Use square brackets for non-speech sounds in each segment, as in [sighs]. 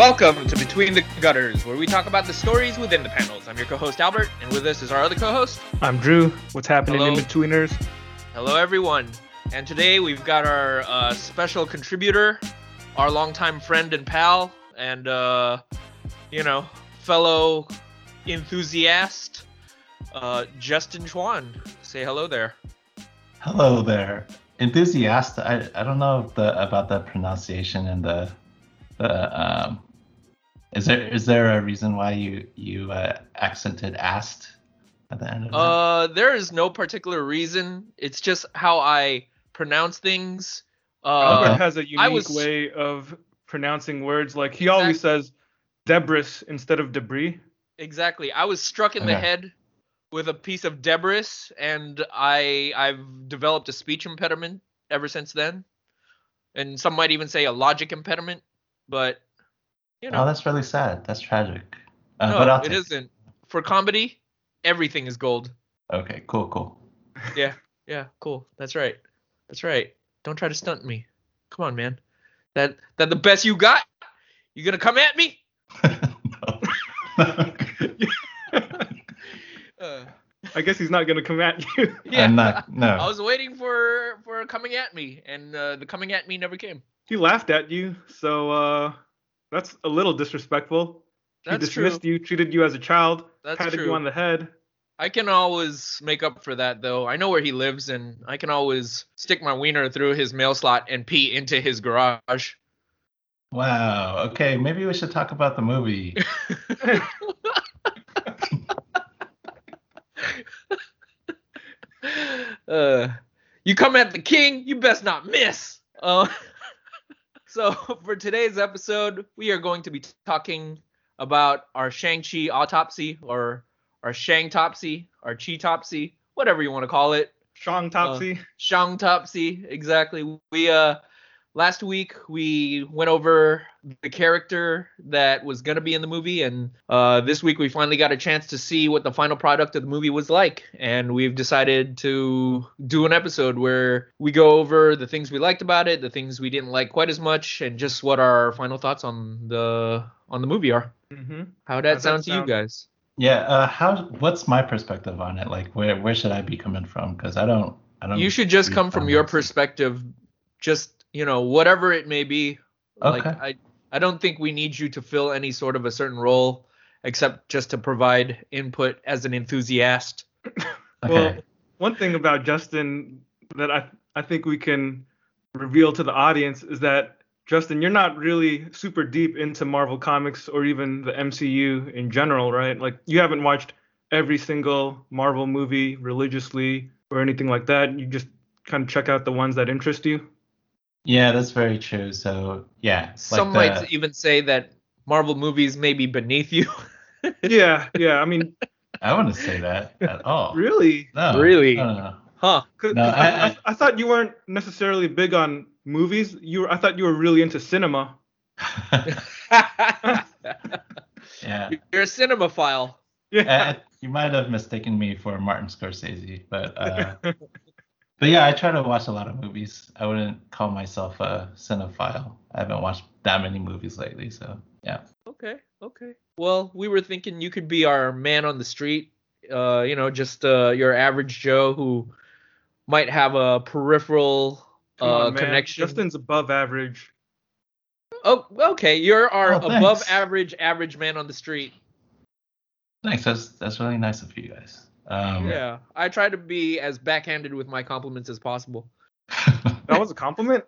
Welcome to Between the Gutters, where we talk about the stories within the panels. I'm your co-host Albert, and with us is our other co-host. I'm Drew. What's happening Hello. in betweeners? Hello, everyone. And today we've got our uh, special contributor, our longtime friend and pal, and uh, you know, fellow enthusiast, uh, Justin Chuan. Say hello there. Hello there. Enthusiast. I, I don't know the about the pronunciation and the the um is there is there a reason why you you uh, accented asked at the end of it? Uh, there is no particular reason. It's just how I pronounce things. Albert Uh, Okay. has a unique was- way of pronouncing words. Like he always says debris instead of debris. Exactly. I was struck in the head with a piece of debris, and I I've developed a speech impediment ever since then. And some might even say a logic impediment, but you know, oh, that's really sad. That's tragic. Uh, no, but I'll it take isn't. For comedy, everything is gold. Okay, cool, cool. [laughs] Yeah, yeah, cool. That's right. That's right. Don't try to stunt me. Come on, man. That that the best you got? You gonna come at me? [laughs] no. [laughs] Uh, I guess he's not gonna come at you. yeah. I'm not. No. I was waiting for for coming at me, and uh, the coming at me never came. he laughed at you, so uh, that's a little disrespectful. He That's true. dismissed you, treated you as a child, That's patted true. you on the head. I can always make up for that, though. I know where he lives, and I can always stick my wiener through his mail slot and pee into his garage. Wow. Okay, maybe we should talk about the movie. [laughs] [laughs] uh, you come at the king, you best not miss. Uh, [laughs] so [laughs] for today's episode, we are going to be talking about our Shang-Chi autopsy or our Shang-topsy, our Chi-topsy, whatever you want to call it. Shang Topsy. Shang Topsy, exactly. We uh last week we went over the character that was gonna be in the movie, and uh this week we finally got a chance to see what the final product of the movie was like, and we've decided to do an episode where we go over the things we liked about it, the things we didn't like quite as much, and just what our final thoughts on the on the movie are. hmm How'd that How'd that sound to you guys? Yeah. Uh, how? What's my perspective on it? Like, where where should I be coming from? Because I don't. I don't. You should just come from your perspective, just you know, whatever it may be. Like I, I don't think we need you to fill any sort of a certain role, except just to provide input as an enthusiast. [coughs] Okay. Well, one thing about Justin that I I think we can reveal to the audience is that Justin, you're not really super deep into Marvel comics or even the MCU in general, right? Like you haven't watched every single Marvel movie religiously or anything like that. You just kind of check out the ones that interest you. Yeah, that's very true. So yeah. Some like might the- even say that Marvel movies may be beneath you. [laughs] yeah, yeah. I mean, [laughs] I wouldn't say that at all. really? No. Really? No, no, no. huh? 'Cause- No, 'cause I, I- I, I thought you weren't necessarily big on movies. You were, I thought you were really into cinema. [laughs] yeah. You're a cinemaphile. Yeah. Uh, you might have mistaken me for Martin Scorsese, but uh, but yeah, I try to watch a lot of movies. I wouldn't call myself a cinephile. I haven't watched that many movies lately, so yeah. Okay, okay. Well, we were thinking you could be our man on the street. Uh, you know, just uh, your average Joe who might have a peripheral uh, on, man. connection. Justin's above average. Oh, okay. You're our Oh, above average average man on the street. Thanks. That's that's really nice of you guys. Um, Yeah, I try to be as backhanded with my compliments as possible. [laughs] That was a compliment.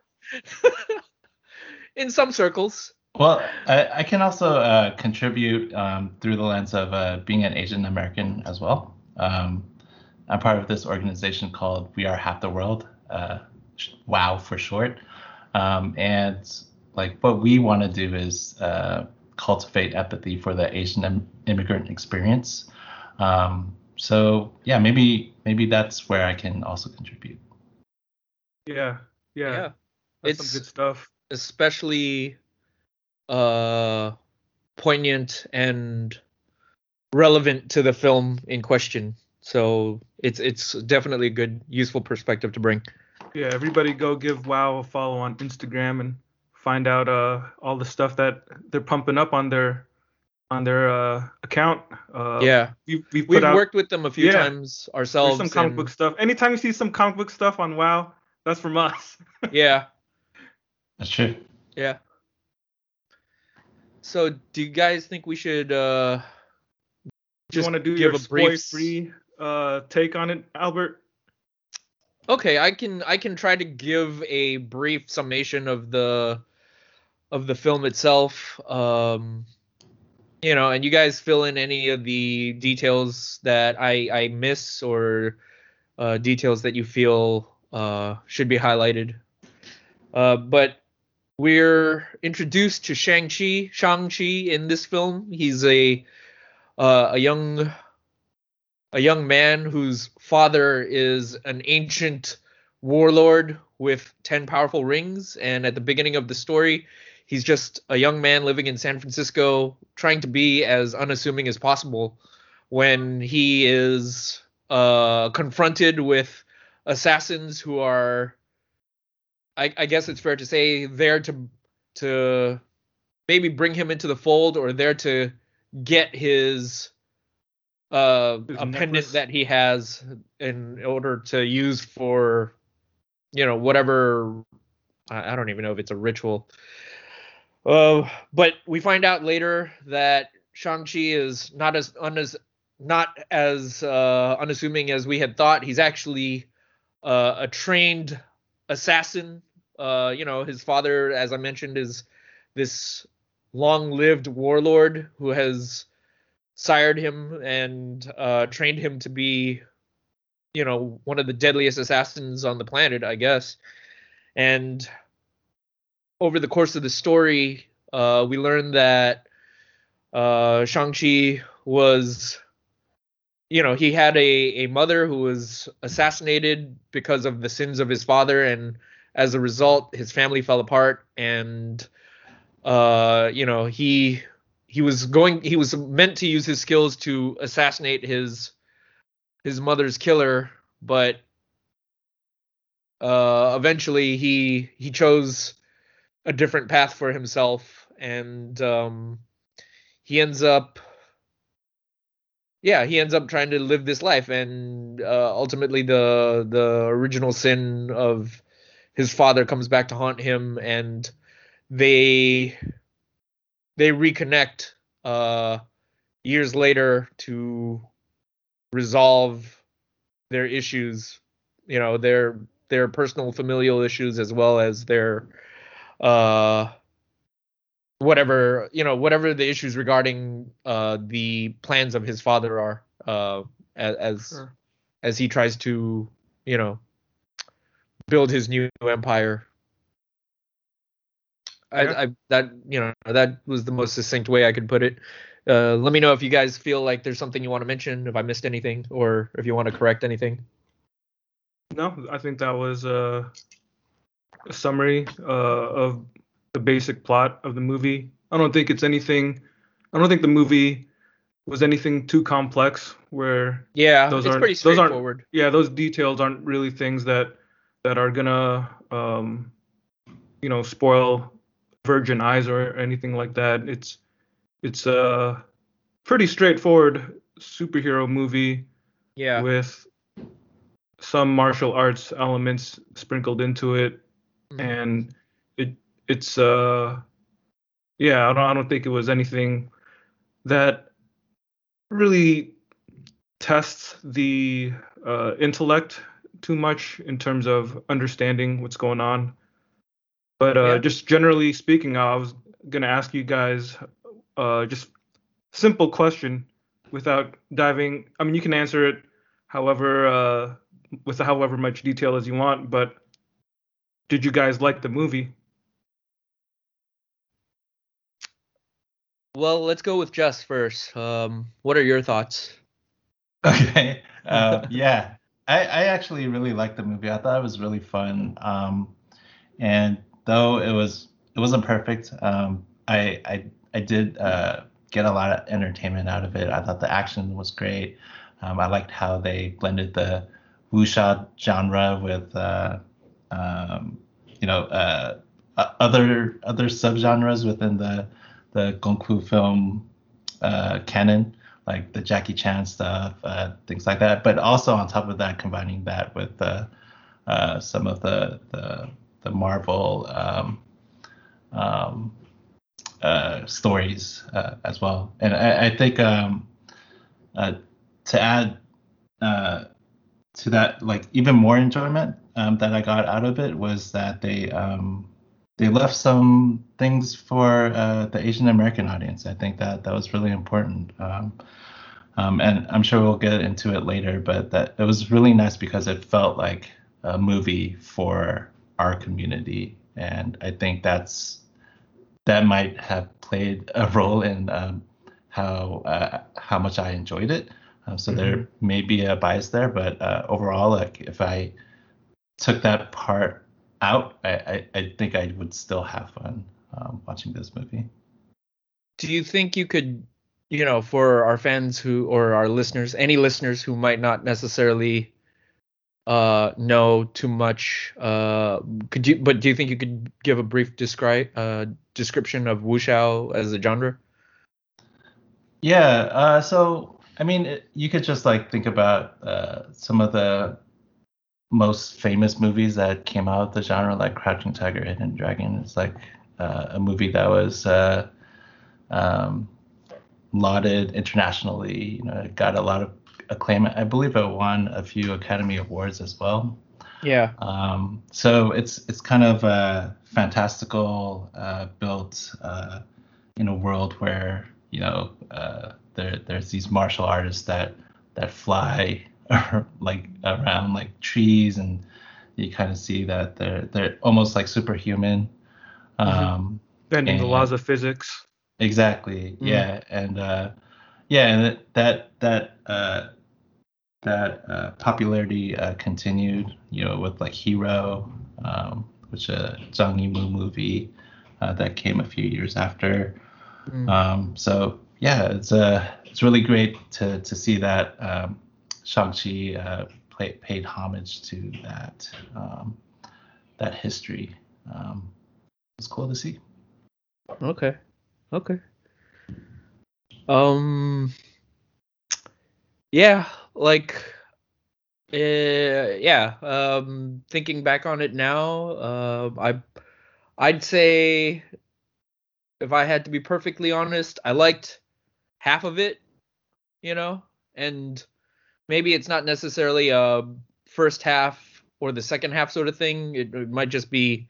In some circles. well, I, I can also uh, contribute um, through the lens of uh, being an Asian American as well. Um, I'm part of this organization called We Are Half the World, uh, WOW for short. Um, and like what we want to do is uh, cultivate empathy for the Asian im- immigrant experience. Um, so yeah, maybe maybe that's where I can also contribute. Yeah. Yeah. Yeah. That's It's- some good stuff. especially uh poignant and relevant to the film in question. So it's it's definitely a good useful perspective to bring. Yeah. Everybody go give WoW a follow on Instagram and find out uh, all the stuff that they're pumping up on their on their uh, account. Uh, yeah, we, we we've out, worked with them a few Yeah. times ourselves. some comic and- book stuff. Anytime you see some comic book stuff on WoW, that's from us. [laughs] Yeah, That's true. yeah. So, do you guys think we should uh you just want to do give your a brief spoil-free uh, take on it, Albert? Okay, I can I can try to give a brief summation of the of the film itself. Um you know, and you guys fill in any of the details that I I miss or uh details that you feel uh should be highlighted. Uh but we're introduced to Shang-Chi, Shang-Chi in this film. He's a uh, a young a young man whose father is an ancient warlord with 10 powerful rings and at the beginning of the story he's just a young man living in San Francisco trying to be as unassuming as possible when he is uh, confronted with assassins who are I, I guess it's fair to say there to to maybe bring him into the fold or there to get his uh a pendant that he has in order to use for you know whatever I, I don't even know if it's a ritual uh but we find out later that Shang-Chi is not as un as not as uh unassuming as we had thought he's actually uh, a trained assassin uh you know his father as I mentioned is this long-lived warlord who has sired him and uh, trained him to be, you know, one of the deadliest assassins on the planet, I guess. And over the course of the story, uh, we learn that uh, Shang-Chi was, you know, he had a, a mother who was assassinated because of the sins of his father. And as a result, his family fell apart. And, uh, you know, he he was going he was meant to use his skills to assassinate his his mother's killer but uh eventually he he chose a different path for himself and um he ends up yeah he ends up trying to live this life and uh ultimately the the original sin of his father comes back to haunt him and they they reconnect uh years later to resolve their issues you know their their personal familial issues as well as their uh whatever you know whatever the issues regarding uh the plans of his father are uh as as, Sure. as he tries to you know build his new empire I, Yeah. I that you know that was the most succinct way I could put it. Uh, let me know if you guys feel like there's something you want to mention, if I missed anything, or if you want to correct anything. No, I think that was uh, summary uh, of the basic plot of the movie. I don't think it's anything. I don't think the movie was anything too complex. Where Yeah, Those it's aren't- pretty those aren't- straightforward. yeah, those details aren't really things that that are gonna um, you know spoil virgin eyes or anything like that. It's it's a pretty straightforward superhero movie Yeah, with some martial arts elements sprinkled into it. And it it's uh yeah I don't I don't think it was anything that really tests the uh, intellect too much in terms of understanding what's going on but uh Yeah. just generally speaking I was gonna ask you guys uh just simple question without diving I mean you can answer it however uh with however much detail as you want but did you guys like the movie Well, let's go with Jess first. Um, what are your thoughts? [laughs] Okay. Uh, yeah, I, I actually really liked the movie. I thought it was really fun. Um, and though it was it wasn't perfect, um, I I I did uh, get a lot of entertainment out of it. I thought the action was great. Um, I liked how they blended the wuxia genre with uh, um, you know uh, other other subgenres within the the kung fu film uh, canon, like the Jackie Chan stuff, uh, things like that. But also on top of that, combining that with uh, some of the the, the Marvel um, um, uh, stories uh, as well. And I, I think um, uh, to add to that, like even more enjoyment um, that I got out of it was that they um, they left some things for uh, the Asian American audience. I think that that was really important. Um, um, and I'm sure we'll get into it later, but that it was really nice because it felt like a movie for our community, and I think that's that might have played a [laughs] role in um, how uh, how much I enjoyed it. Um, so mm-hmm. there may be a bias there, but uh, overall, like if I took that part out, I, I, I think I would still have fun um, watching this movie. Do you think you could, you know, for our fans who or our listeners, any listeners who might not necessarily uh know too much uh could you but do you think you could give a brief describe uh description of wuxia as a genre yeah uh so i mean it, you could just like think about uh some of the most famous movies that came out of the genre like crouching tiger hidden dragon it's like uh, a movie that was uh um lauded internationally you know it got a lot of acclaim. I believe it won a few Academy Awards as well. Yeah. Um, so it's it's kind of a fantastical uh, built uh, in a world where you know uh, there there's these martial artists that that fly [laughs] like around like trees and you kind of see that they're they're almost like superhuman. Mm-hmm. Um, Bending the laws of physics. Exactly. Mm-hmm. Yeah, and uh, yeah, and that that uh, that uh, popularity uh, continued, you know, with like Hero, um, which a Zhang Yimou movie uh, that came a few years after. Mm. Um, so yeah, it's uh, it's really great to to see that um, Shang-Chi uh, play, paid homage to that um, that history. Um, it's cool to see. Okay. Okay. Um. Yeah, like uh, yeah um thinking back on it now uh i i'd say if i had to be perfectly honest i liked half of it you know? And maybe it's not necessarily a first half or the second half sort of thing. It, it might just be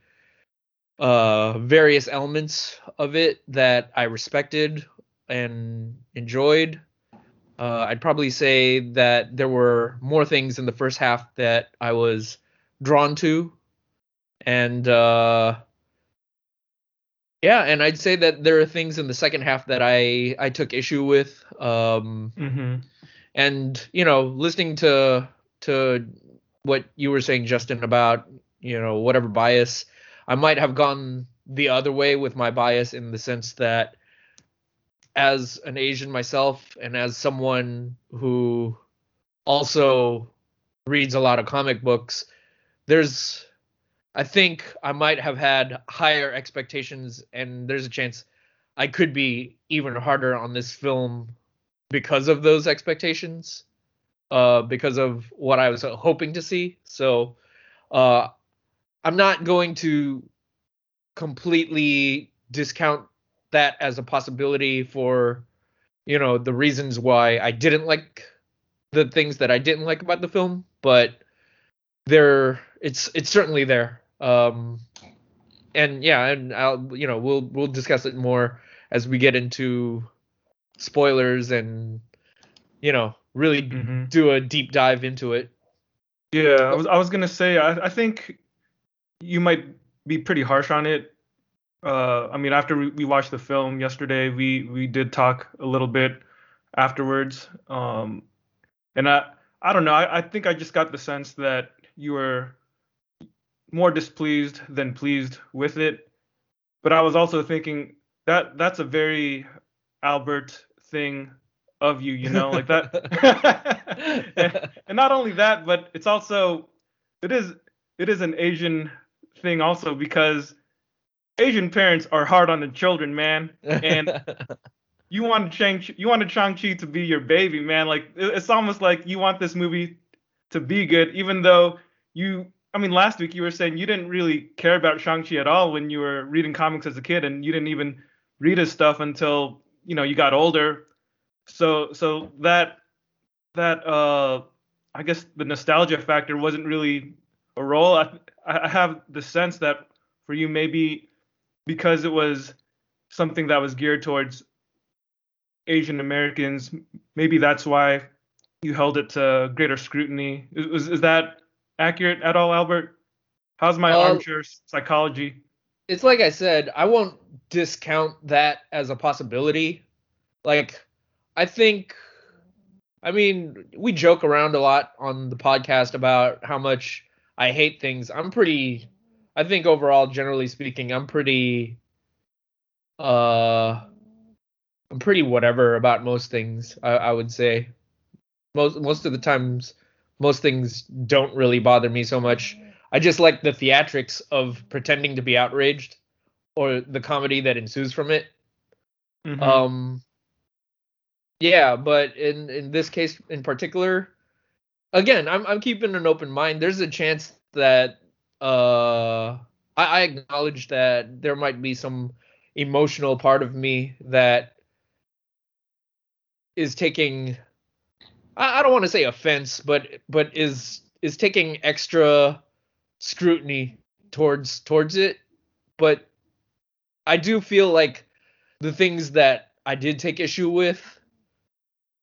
uh various elements of it that i respected and enjoyed. Uh, I'd probably say that there were more things in the first half that I was drawn to, and uh, yeah, and I'd say that there are things in the second half that I I took issue with. Um, mm-hmm. And you know, listening to to what you were saying, Justin, about you know whatever bias, I might have gone the other way with my bias in the sense that as an Asian myself and as someone who also reads a lot of comic books, there's I think I might have had higher expectations and there's a chance I could be even harder on this film because of those expectations. Uh, because of what I was hoping to see. So uh, I'm not going to completely discount that as a possibility for you know the reasons why I didn't like the things that I didn't like about the film, but there it's it's certainly there. Um and yeah, and I'll you know we'll we'll discuss it more as we get into spoilers and you know really mm-hmm. do a deep dive into it. Yeah, I was I was gonna say I, I think you might be pretty harsh on it uh, I mean, after we, we, watched the film yesterday, we we did talk a little bit afterwards. Um, and I I don't know. I, I think I just got the sense that you were more displeased than pleased with it. But I was also thinking that that's a very Albert thing of you, you know, like that. [laughs] and, not only that, but it's also it is it is an Asian thing also because Asian parents are hard on the children, man. And [laughs] you wanted Shang you wanted Shang Chi to be your baby, man. Like it's almost like you want this movie to be good, even though you. I mean, last week you were saying you didn't really care about Shang Chi at all when you were reading comics as a kid, and you didn't even read his stuff until you know you got older. So so that that uh I guess the nostalgia factor wasn't really a role. I I have the sense that for you maybe because it was something that was geared towards Asian Americans, maybe that's why you held it to greater scrutiny. Is, is that accurate at all, Albert? How's my uh, armchair psychology? It's like I said, I won't discount that as a possibility. Like, I think, I mean, we joke around a lot on the podcast about how much I hate things. I'm pretty, I think overall, generally speaking, I'm pretty, uh, I'm pretty whatever about most things. I, I would say most most of the times, most things don't really bother me so much. I just like the theatrics of pretending to be outraged, or the comedy that ensues from it. Mm-hmm. Um, yeah, but in in this case in particular, again, I'm I'm keeping an open mind. There's a chance that uh I, I acknowledge that there might be some emotional part of me that is taking I, I don't want to say offense, but but is is taking extra scrutiny towards towards it. But I do feel like the things that I did take issue with,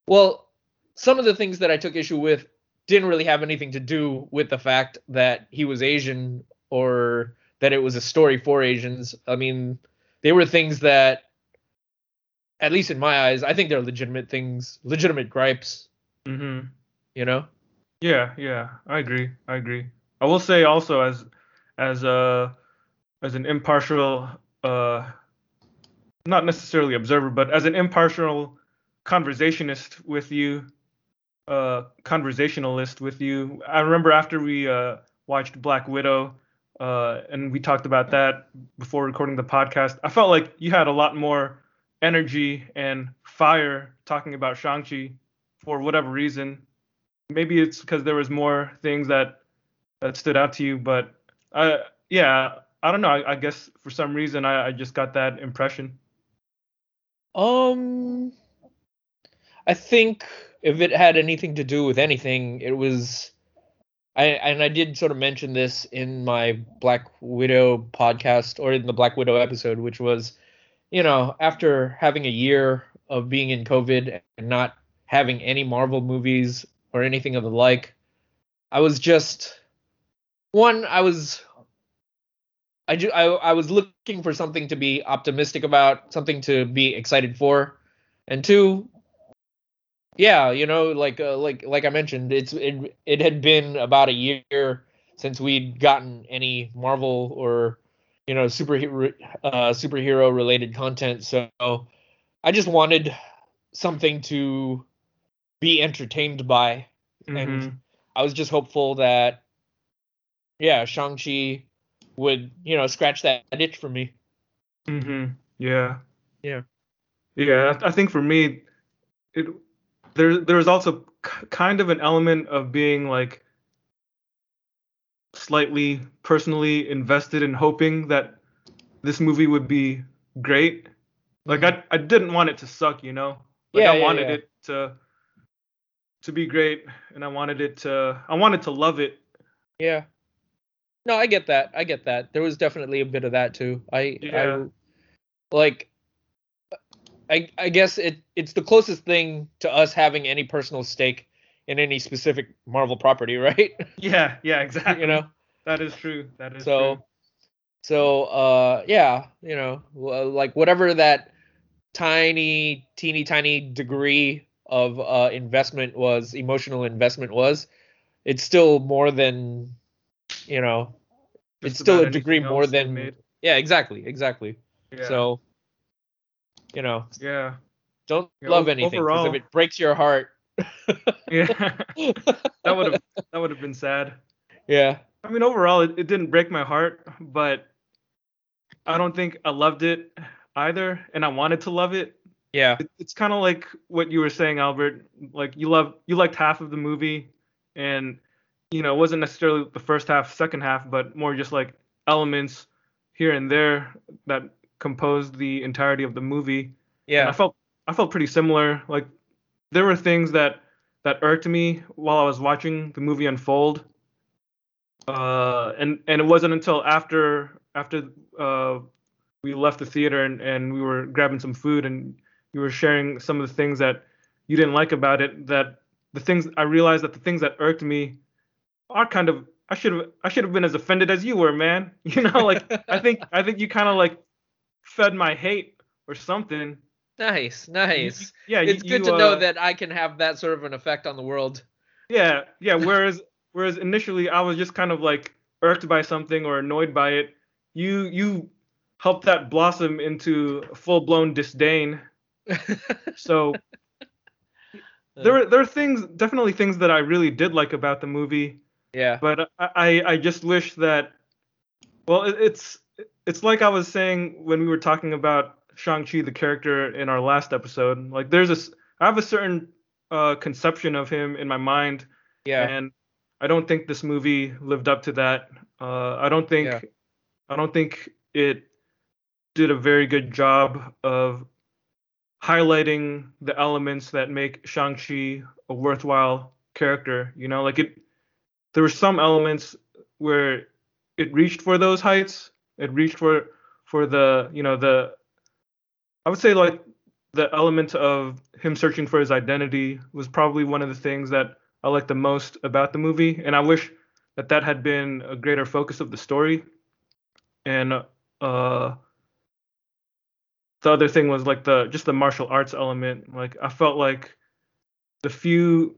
well, some of the things that I took issue with didn't really have anything to do with the fact that he was Asian or that it was a story for Asians. I mean, they were things that at least in my eyes, I think they're legitimate things, legitimate gripes. Mm-hmm. You know? Yeah, yeah, I agree. I agree. I will say also as as a as an impartial uh not necessarily observer, but as an impartial conversationist with you, uh conversationalist with you. I remember after we uh watched Black Widow, uh, and we talked about that before recording the podcast. I felt like you had a lot more energy and fire talking about Shang-Chi for whatever reason. Maybe it's because there was more things that that stood out to you, but uh, yeah, I don't know. I, I guess for some reason I, I just got that impression. Um, I think if it had anything to do with anything, it was. I and I did sort of mention this in my Black Widow podcast or in the Black Widow episode, which was you know, after having a year of being in COVID and not having any Marvel movies or anything of the like, I was just one. I was I, ju- I, I was looking for something to be optimistic about, something to be excited for, and two, yeah, you know, like uh, like like I mentioned, it's it it had been about a year since we'd gotten any Marvel or you know superhero uh, superhero related content. So I just wanted something to be entertained by, mm-hmm. and I was just hopeful that yeah, Shang Chi would you know scratch that itch for me. Mhm. Yeah. Yeah. Yeah. I think for me, it there there was also kind of an element of being like slightly personally invested in hoping that this movie would be great. Like I I didn't want it to suck, you know. Like yeah, I wanted yeah. it to to be great and I wanted it to I wanted to love it. Yeah. No, I get that. I get that. There was definitely a bit of that too. I yeah. I like I I guess it it's the closest thing to us having any personal stake in any specific Marvel property, [laughs] right? Yeah, yeah, exactly. you know, that is true. That is so. True. So, uh, yeah, you know, like whatever that tiny, teeny, tiny degree of uh, investment was, emotional investment was, it's still more than, you know, Just it's still a degree more than. Yeah, exactly, exactly. Yeah. So, you know. Yeah. Don't yeah, love anything because if it breaks your heart, [laughs] yeah, [laughs] that would have that would have been sad. Yeah. I mean, overall, it, it didn't break my heart, but I don't think I loved it either, and I wanted to love it. Yeah. It, it's kind of like what you were saying, Albert. Like you love you liked half of the movie, and you know it wasn't necessarily the first half, second half, but more just like elements here and there that composed the entirety of the movie. Yeah. And I felt I felt pretty similar. Like there were things that that irked me while I was watching the movie unfold. Uh, and and it wasn't until after after uh, we left the theater and, and we were grabbing some food and you were sharing some of the things that you didn't like about it that the things I realized that the things that irked me are kind of I should have I should have been as offended as you were, man. [laughs] You know, like I think I think you kind of like fed my hate or something. Nice, nice. Yeah, it's you, good you, to know uh, that I can have that sort of an effect on the world. Yeah, yeah. Whereas whereas initially I was just kind of like irked by something or annoyed by it. You you helped that blossom into full blown disdain. So [laughs] there there are things definitely things that I really did like about the movie, yeah. but I I, I just wish that well it's it's like I was saying when we were talking about Shang-Chi the character in our last episode. Like there's a I have a certain uh, conception of him in my mind Yeah. and I don't think this movie lived up to that. Uh, I don't think Yeah. I don't think it did a very good job of highlighting the elements that make Shang-Chi a worthwhile character. You know, like it there were some elements where it reached for those heights. It reached for for the, you know, the I would say like the element of him searching for his identity was probably one of the things that I like the most about the movie, and I wish that that had been a greater focus of the story. And uh, the other thing was like the just the martial arts element. Like I felt like the few,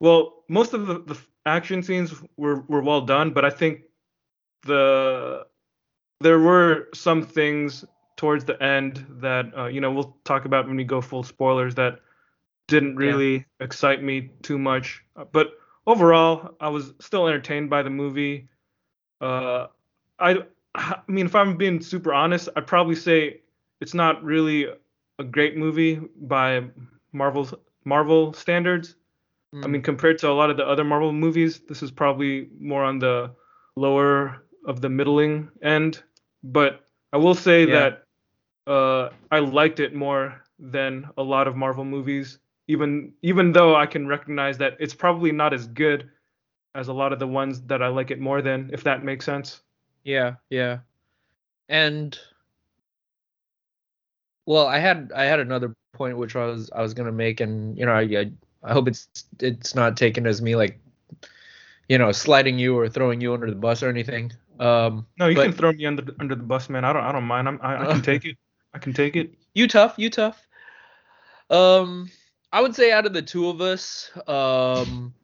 well, most of the, the action scenes were were well done, but I think the there were some things towards the end that uh, you know we'll talk about when we go full spoilers that didn't really excite me too much. Uh, But overall, I was still entertained by the movie. Uh, I, I mean, if I'm being super honest, I'd probably say it's not really a great movie by Marvel's Marvel standards. I Mm. mean, compared to a lot of the other Marvel movies, this is probably more on the lower of the middling end. But I will say Yeah. that uh, I liked it more than a lot of Marvel movies, even even though I can recognize that it's probably not as good as a lot of the ones that I like it more than, if that makes sense. Yeah, yeah. And well, I had I had another point which I was I was gonna make, and you know I I, I hope it's it's not taken as me like you know sliding you or throwing you under the bus or anything. Um, No, you but can throw me under the, under the bus, man. I don't I don't mind. I'm, I, I can [laughs] take it. I can take it. you tough, you tough. Um, I would say out of the two of us, um,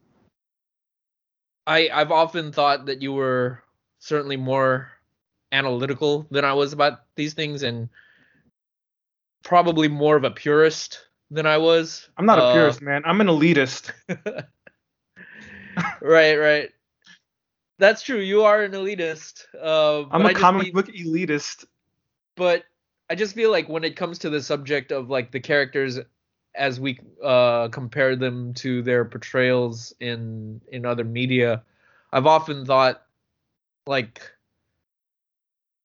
I I've often thought that you were certainly more analytical than I was about these things, and probably more of a purist than I was. I'm not a Uh, purist, man. I'm an elitist. [laughs] right, right. That's true. You are an elitist. Uh, I'm a comic mean- book elitist. but I just feel like when it comes to the subject of like the characters as we uh compare them to their portrayals in in other media, I've often thought like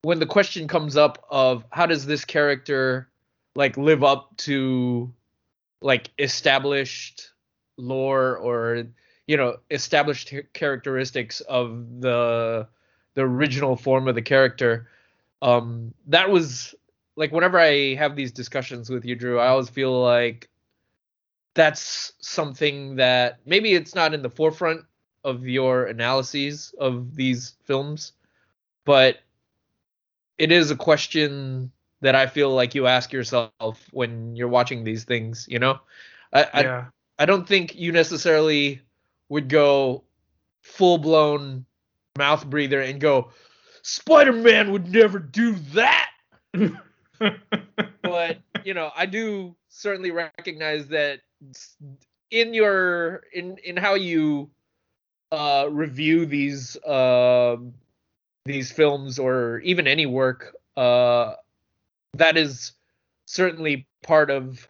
when the question comes up of how does this character like live up to like established lore or you know established characteristics of the the original form of the character. Um that was like whenever i have these discussions with you drew i always feel like that's something that maybe it's not in the forefront of your analyses of these films but it is a question that i feel like you ask yourself when you're watching these things you know i i, Yeah. I don't think you necessarily would go full blown mouth breather and go spider-man would never do that [laughs] but you know i do certainly recognize that in your in in how you uh review these uh these films or even any work uh, that is certainly part of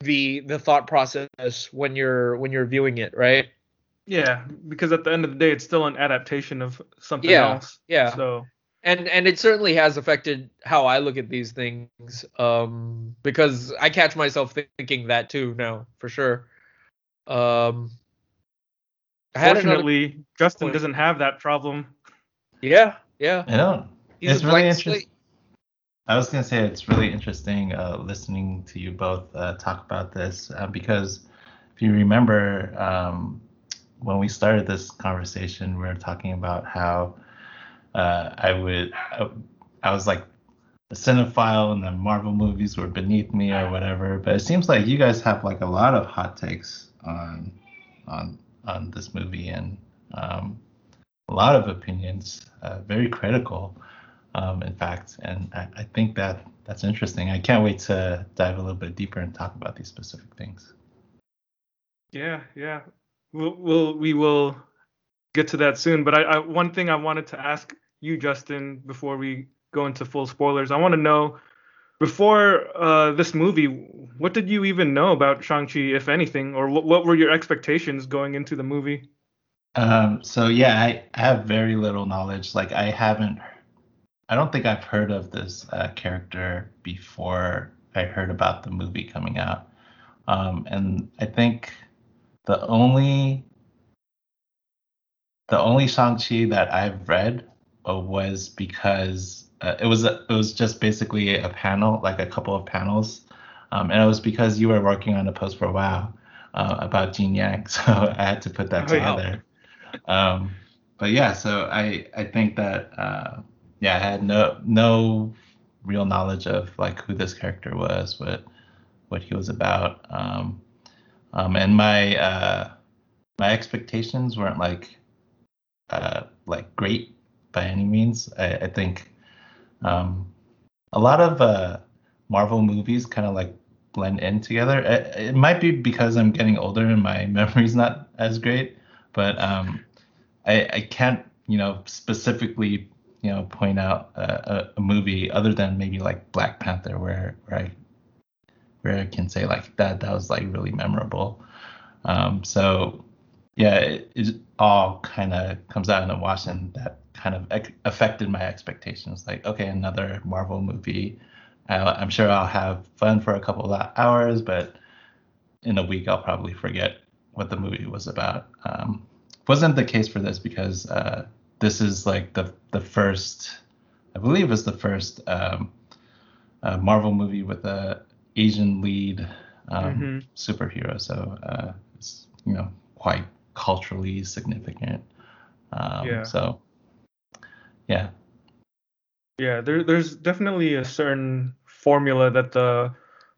the the thought process when you're when you're viewing it, right? Yeah, because at the end of the day, it's still an adaptation of something Yeah, else. yeah. So and and it certainly has affected how I look at these things um because I catch myself thinking that too now for sure um I had another- fortunately, Justin point. doesn't have that problem. yeah yeah I don't. he's It's a really interesting. slate. I was gonna say it's really interesting uh, listening to you both uh, talk about this uh, because if you remember um, when we started this conversation, we were talking about how uh, I would I, I was like a cinephile and the Marvel movies were beneath me or whatever. But it seems like you guys have like a lot of hot takes on on on this movie and um, a lot of opinions, uh, very critical um, in fact. And I, I think that that's interesting. I can't wait to dive a little bit deeper and talk about these specific things. Yeah, yeah. We'll, we'll we will get to that soon. But I, I one thing I wanted to ask you, Justin, before we go into full spoilers, I want to know before uh, this movie, what did you even know about Shang-Chi, if anything, or what, what were your expectations going into the movie? Um, so yeah, I, I have very little knowledge. Like I haven't, I don't think I've heard of this uh, character before I heard about the movie coming out. Um, and I think the only the only Shang-Chi that I've read uh, was because uh, it was a, it was just basically a panel, like a couple of panels, um, and it was because you were working on a post for WoW uh, about Gene Yang, [laughs] so I had to put that Oh, together. Um, but yeah, so I I think that uh, yeah, I had no no real knowledge of like who this character was, what what he was about, um, um, and my uh, my expectations weren't like uh, like great by any means. I, I think um, a lot of uh, Marvel movies kind of like blend in together. It, it might be because I'm getting older and my [laughs] memory's not as great, but um, I, I can't you know specifically you know point out a, a, movie other than maybe like Black Panther where where I where I can say like that that was like really memorable. Um, so yeah, it, it all kind of comes out in a wash, and that kind of ec- affected my expectations. Like, okay, another Marvel movie. I'm sure I'll have fun for a couple of hours, but in a week I'll probably forget what the movie was about. Um, wasn't the case for this because uh, this is like the the first, I believe, is the first um, uh, Marvel movie with a Asian lead um, Mhm. superhero. So uh, it's you know quite culturally significant. Um, Yeah. So yeah, Yeah, there, there's definitely a certain formula that the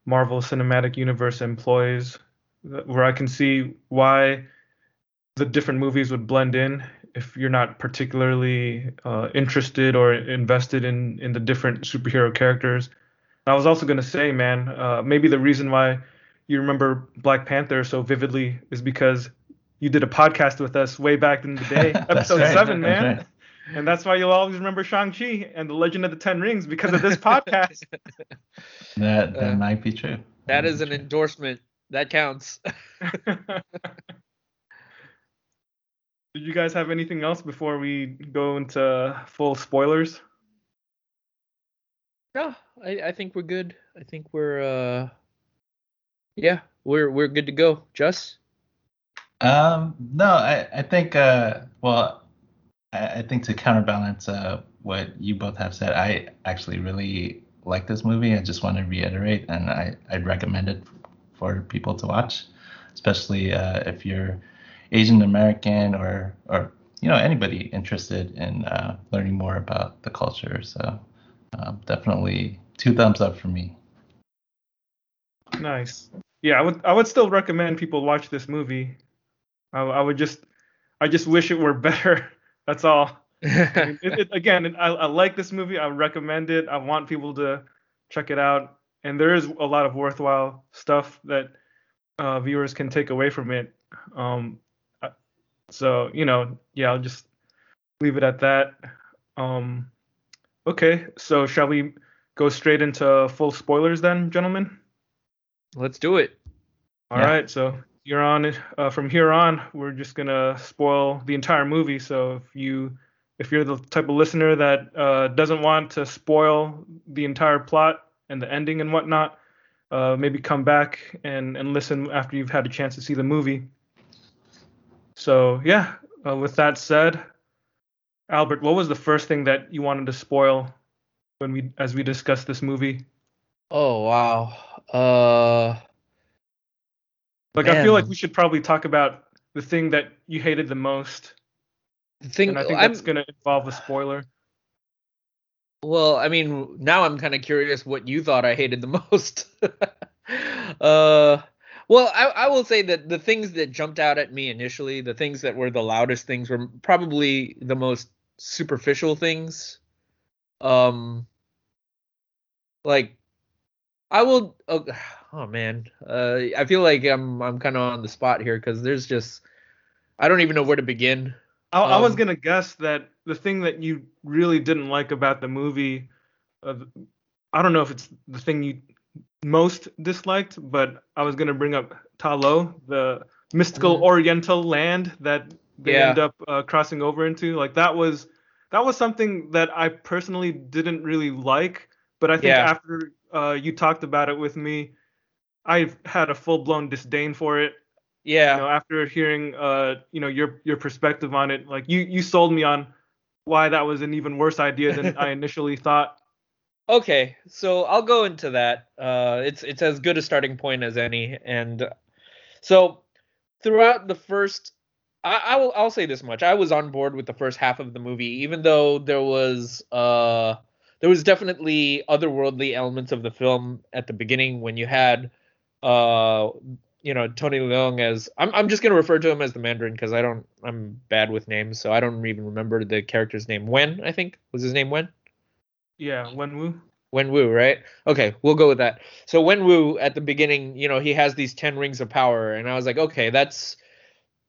Marvel Cinematic Universe employs, where I can see why the different movies would blend in if you're not particularly uh, interested or invested in in the different superhero characters. I was also gonna say, man, uh, maybe the reason why you remember Black Panther so vividly is because you did a podcast with us way back in the day, [laughs] episode right, seven, man. right. And that's why you'll always remember Shang-Chi and the Legend of the Ten Rings because of this podcast. [laughs] that that Uh, might be true. that might is be an true. endorsement that counts [laughs] Did you guys have anything else before we go into full spoilers? no I, I think we're good I think we're uh yeah we're we're good to go Just Um, no, I, I think, uh, well, I, I think to counterbalance uh, what you both have said, I actually really like this movie. I just want to reiterate, and I, I'd recommend it for people to watch, especially uh, if you're Asian American or, or, you know, anybody interested in uh, learning more about the culture. So um, definitely two thumbs up for me. Nice. Yeah, I would I would still recommend people watch this movie. I, I would just I just wish it were [laughs] better. That's all. I mean, it, it, again, I, I like this movie. I recommend it. I want people to check it out. And there is a lot of worthwhile stuff that uh, viewers can take away from it. Um, so you know, yeah, I'll just leave it at that. Um, Okay, so shall we go straight into full spoilers then, gentlemen? Let's do it. All yeah. right, so you're on uh, from here on. We're just gonna spoil the entire movie. So if you if you're the type of listener that uh, doesn't want to spoil the entire plot and the ending and whatnot, uh, maybe come back and and listen after you've had a chance to see the movie. So yeah, uh, with that said, Albert, what was the first thing that you wanted to spoil when we as we discussed this movie? Oh wow. Uh like man. I feel like we should probably talk about the thing that you hated the most. The thing and I think that's going to involve a spoiler. Well, I mean, now I'm kind of curious what you thought I hated the [laughs] most. uh well, I, I will say that the things that jumped out at me initially, the things that were the loudest things, were probably the most superficial things. Um, like I will. Oh, [sighs] oh man, uh, I feel like I'm I'm kind of on the spot here because there's just I don't even know where to begin. I, um, I, was um, gonna guess that the thing that you really didn't like about the movie, uh, I don't know if it's the thing you most disliked, but I was gonna bring up Ta Lo, the mystical mm. Oriental land that they yeah. end up uh, crossing over into. Like that was that was something that I personally didn't really like, but I think yeah. after uh, you talked about it with me, I've had a full blown disdain for it. Yeah. You know, after hearing uh, you know, your your perspective on it, like you you sold me on why that was an even worse idea than I [laughs] initially thought. Okay, so I'll go into that. Uh, it's it's as good a starting point as any, and so throughout the first, I, I will I'll say this much: I was on board with the first half of the movie, even though there was uh there was definitely otherworldly elements of the film at the beginning when you had uh you know Tony Leung as I'm I'm just gonna refer to him as the Mandarin because I don't I'm bad with names so I don't even remember the character's name. Wen I think was his name Wen. Yeah, Wen Wu. Wen Wu, right? Okay, we'll go with that. So Wen Wu at the beginning, you know, he has these ten rings of power, and I was like, okay, that's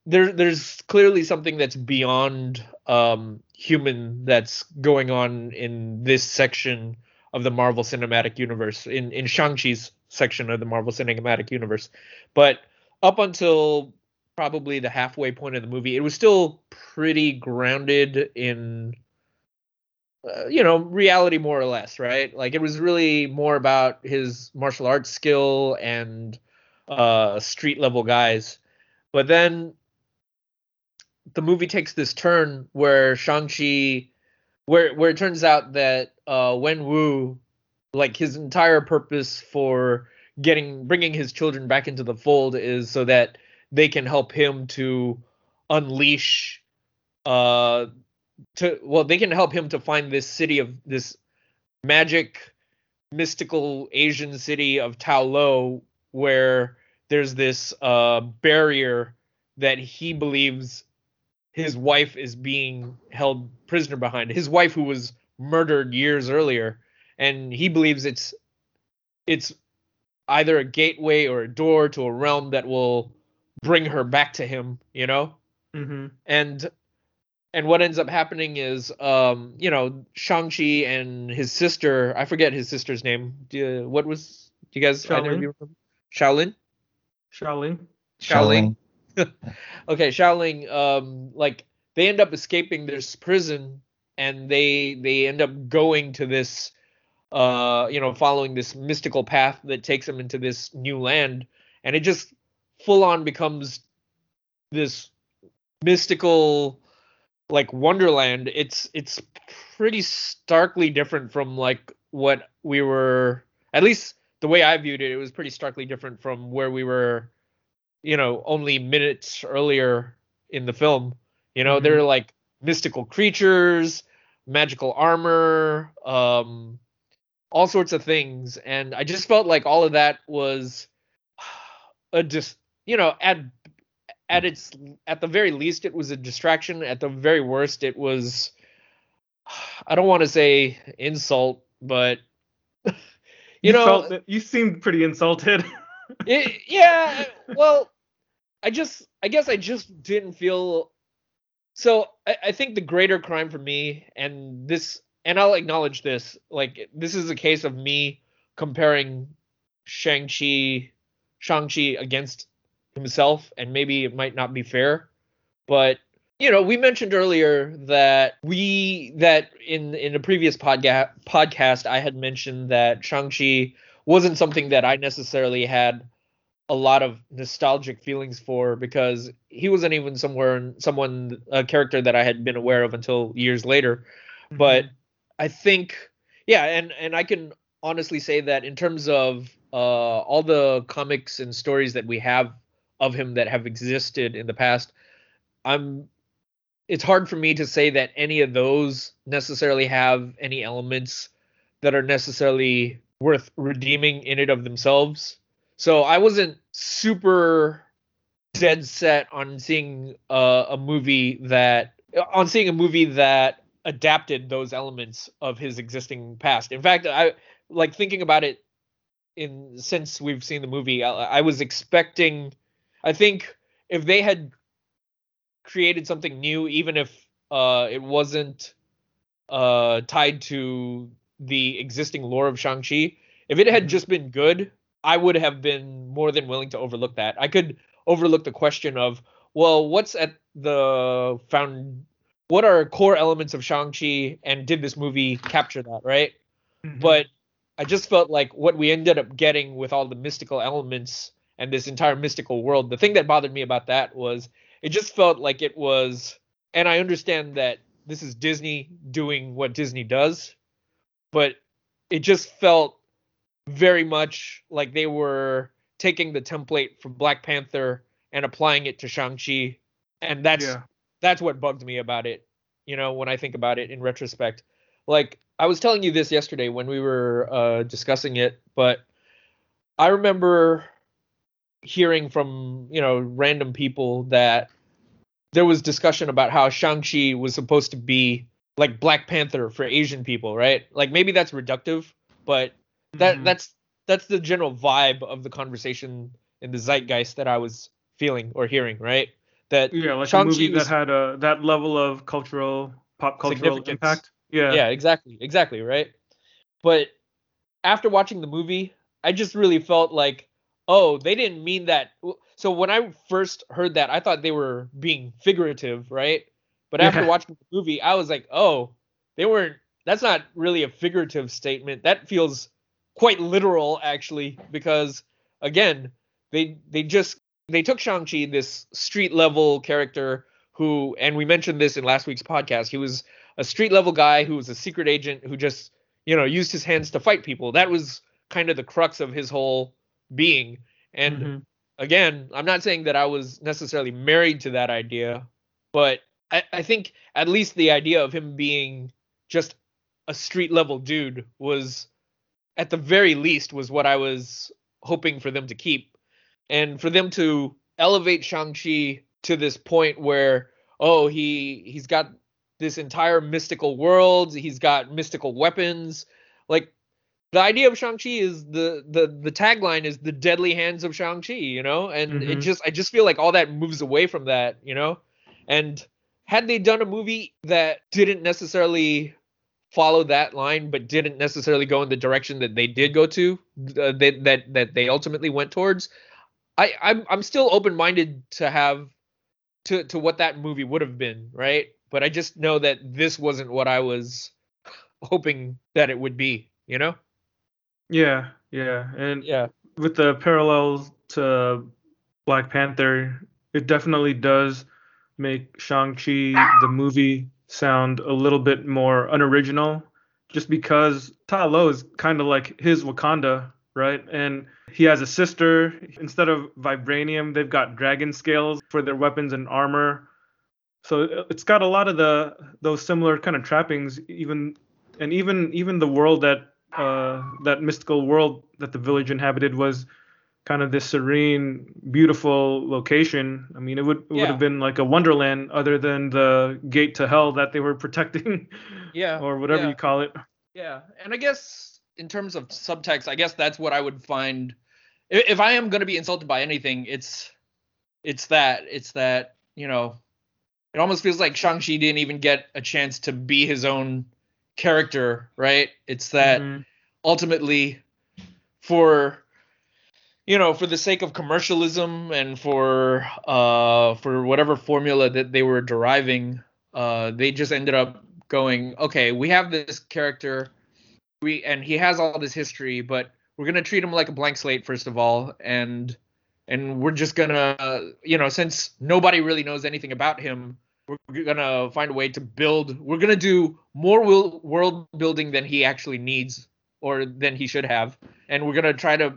there. There's clearly something that's beyond um, human that's going on in this section of the Marvel Cinematic Universe, in in Shang-Chi's section of the Marvel Cinematic Universe. But up until probably the halfway point of the movie, it was still pretty grounded in uh, you know reality more or less, right? Like it was really more about his martial arts skill and uh street level guys. But then the movie takes this turn where Shang-Chi where where it turns out that uh Wen Wu like his entire purpose for getting bringing his children back into the fold is so that they can help him to unleash uh to well they can help him to find this city of this magic mystical Asian city of Ta Lo where there's this uh barrier that he believes his wife is being held prisoner behind. His wife who was murdered years earlier, and he believes it's it's either a gateway or a door to a realm that will bring her back to him, you know? Mm-hmm. And and what ends up happening is um, you know, Shang-Chi and his sister, I forget his sister's name. Do, what was do you guys Shaolin. either Shaolin? Shaolin. Shaolin. [laughs] okay, shaolin um, like they end up escaping this prison and they they end up going to this uh you know following this mystical path that takes them into this new land and it just full on becomes this mystical like wonderland it's it's pretty starkly different from like what we were at least the way i viewed it it was pretty starkly different from where we were you know, only minutes earlier in the film. You know, mm-hmm. they're like mystical creatures, magical armor, um, all sorts of things, and I just felt like all of that was [sighs] a just you know at at its at the very least it was a distraction. At the very worst, it was I don't want to say insult, but [laughs] you, you know, you seemed pretty insulted. [laughs] it, yeah, well, I just I guess I just didn't feel so I, I think the greater crime for me, and this and I'll acknowledge this. Like this is a case of me comparing Shang-Chi Shang-Chi against himself and maybe it might not be fair, but you know, we mentioned earlier that we that in in a previous podcast podcast I had mentioned that Shang-Chi wasn't something that I necessarily had a lot of nostalgic feelings for because he wasn't even somewhere someone a character that I had been aware of until years later. Mm-hmm. But I think yeah, and and I can honestly say that in terms of uh, all the comics and stories that we have of him that have existed in the past, I'm it's hard for me to say that any of those necessarily have any elements that are necessarily worth redeeming in it of themselves. So I wasn't super dead set on seeing uh, a movie that on seeing a movie that adapted those elements of his existing past. In fact, I like thinking about it in since we've seen the movie. I, I was expecting. I think if they had created something new, even if uh, it wasn't uh, tied to the existing lore of Shang-Chi, if it had mm-hmm. just been good, I would have been more than willing to overlook that. I could overlook the question of, well, what's at the found what are core elements of Shang-Chi and did this movie capture that, right? Mm-hmm. But I just felt like what we ended up getting with all the mystical elements and this entire mystical world, the thing that bothered me about that was it just felt like it was and I understand that this is Disney doing what Disney does, but it just felt very much like they were taking the template from Black Panther and applying it to Shang-Chi. And that's yeah. that's what bugged me about it, you know, when I think about it in retrospect. Like I was telling you this yesterday when we were uh, discussing it, but I remember hearing from, you know, random people that there was discussion about how Shang-Chi was supposed to be like Black Panther for Asian people, right? Like maybe that's reductive, but that mm-hmm. that's that's the general vibe of the conversation in the zeitgeist that I was feeling or hearing, right? That yeah, like Shang-Chi a movie was, that had a that level of cultural pop cultural impact. Yeah. Yeah, exactly. Exactly, right? But after watching the movie, I just really felt like, oh, they didn't mean that. So when I first heard that, I thought they were being figurative, right? But after yeah. watching the movie, I was like, oh, they weren't. That's not really a figurative statement. That feels quite literal, actually, because again, they they just they took Shang Chi, this street level character who, and we mentioned this in last week's podcast. He was a street level guy who was a secret agent who just you know used his hands to fight people. That was kind of the crux of his whole being. And mm-hmm. again, I'm not saying that I was necessarily married to that idea, but I, I think at least the idea of him being just a street level dude was at the very least was what I was hoping for them to keep. And for them to elevate Shang-Chi to this point where oh he he's got this entire mystical world, he's got mystical weapons. Like the idea of Shang-Chi is the the the tagline is the deadly hands of Shang-Chi, you know? And mm-hmm. it just I just feel like all that moves away from that, you know? And had they done a movie that didn't necessarily follow that line but didn't necessarily go in the direction that they did go to uh, that that that they ultimately went towards i i'm i'm still open minded to have to to what that movie would have been right but i just know that this wasn't what i was [laughs] hoping that it would be you know yeah yeah and yeah with the parallels to black panther it definitely does make shang-chi the movie sound a little bit more unoriginal just because Ta Lo is kind of like his Wakanda, right? And he has a sister. Instead of vibranium, they've got dragon scales for their weapons and armor. So it's got a lot of the those similar kind of trappings, even and even even the world that uh, that mystical world that the village inhabited was kind of this serene, beautiful location. I mean, it would it yeah. would have been like a wonderland other than the gate to hell that they were [laughs] protecting. Yeah. or whatever yeah. you call it. Yeah, and I guess in terms of subtext, I guess that's what I would find. If I am going to be insulted by anything, it's it's that it's that you know, it almost feels like Shang Chi didn't even get a chance to be his own character, right? It's that Mhm. ultimately for you know for the sake of commercialism and for uh for whatever formula that they were deriving uh they just ended up going okay we have this character we and he has all this history but we're going to treat him like a blank slate first of all and and we're just going to you know since nobody really knows anything about him we're going to find a way to build we're going to do more will, world building than he actually needs or than he should have and we're going to try to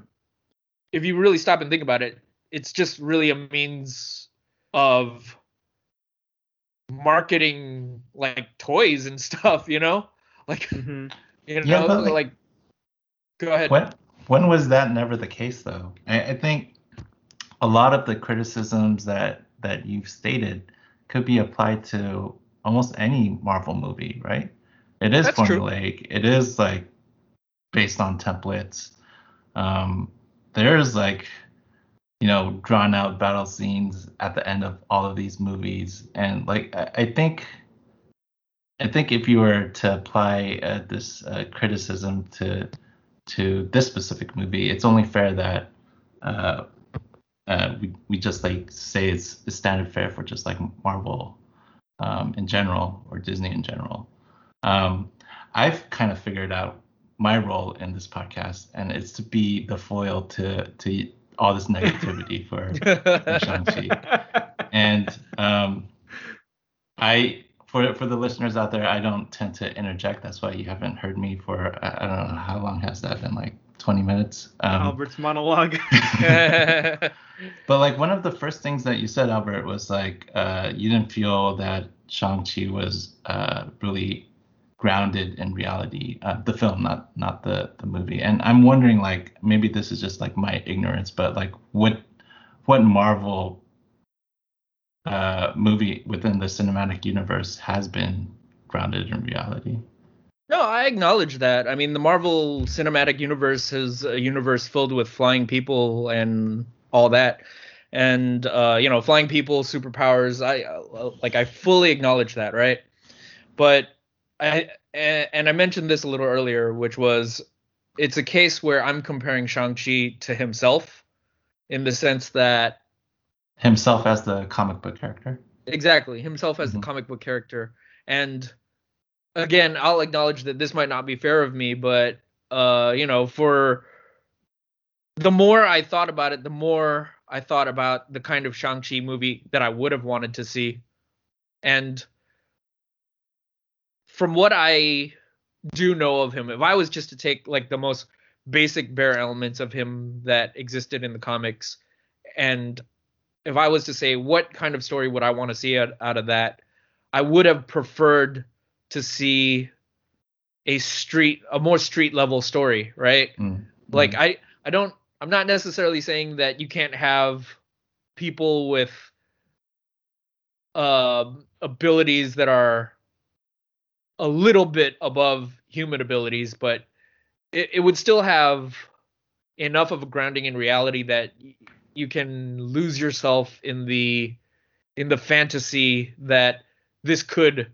if you really stop and think about it it's just really a means of marketing like toys and [laughs] stuff you know like Mhm. [laughs] you know Yeah, like, like- go ahead When when was that never the case though? I, I think a lot of the criticisms that that you've stated could be applied to almost any Marvel movie, right? It is That's true. formulaic. It is like based on templates. Um, there's like you know drawn out battle scenes at the end of all of these movies, and like I, I think I think if you were to apply uh, this uh, criticism to to this specific movie, it's only fair that uh, uh, we we just like say it's, it's standard fare for just like Marvel um, in general or Disney in general. Um, I've kind of figured out my role in this podcast, and it's to be the foil to to all this negativity [laughs] for Shang-Chi. and um, I for for the listeners out there, I don't tend to interject. That's why you haven't heard me for I don't know how long has that been like 20 minutes. Um, Albert's monologue. [laughs] [laughs] but like one of the first things that you said, Albert, was like uh, you didn't feel that Shang Chi was uh, really grounded in reality. Uh, the film, not not the the movie. And I'm wondering, like maybe this is just like my ignorance, but like what what Marvel uh, movie within the cinematic universe has been grounded in reality? No, I acknowledge that. I mean, the Marvel Cinematic Universe is a universe filled with flying people and all that, and uh, you know, flying people, superpowers. I uh, like, I fully acknowledge that, right? But I and, I mentioned this a little earlier, which was it's a case where I'm comparing Shang Chi to himself, in the sense that Himself as the comic book character. exactly himself as Mhm. the comic book character and again i'll acknowledge that this might not be fair of me but uh you know for the more i thought about it the more i thought about the kind of shang-chi movie that i would have wanted to see. And from what i do know of him if i was just to take like the most basic bare elements of him that existed in the comics and if I was to say what kind of story would I want to see out, out of that, I would have preferred to see a street, a more street level story, right? Mm. Like I, I don't, I'm not necessarily saying that you can't have people with uh, abilities that are a little bit above human abilities, but it, it would still have enough of a grounding in reality that y- you can lose yourself in the in the fantasy that this could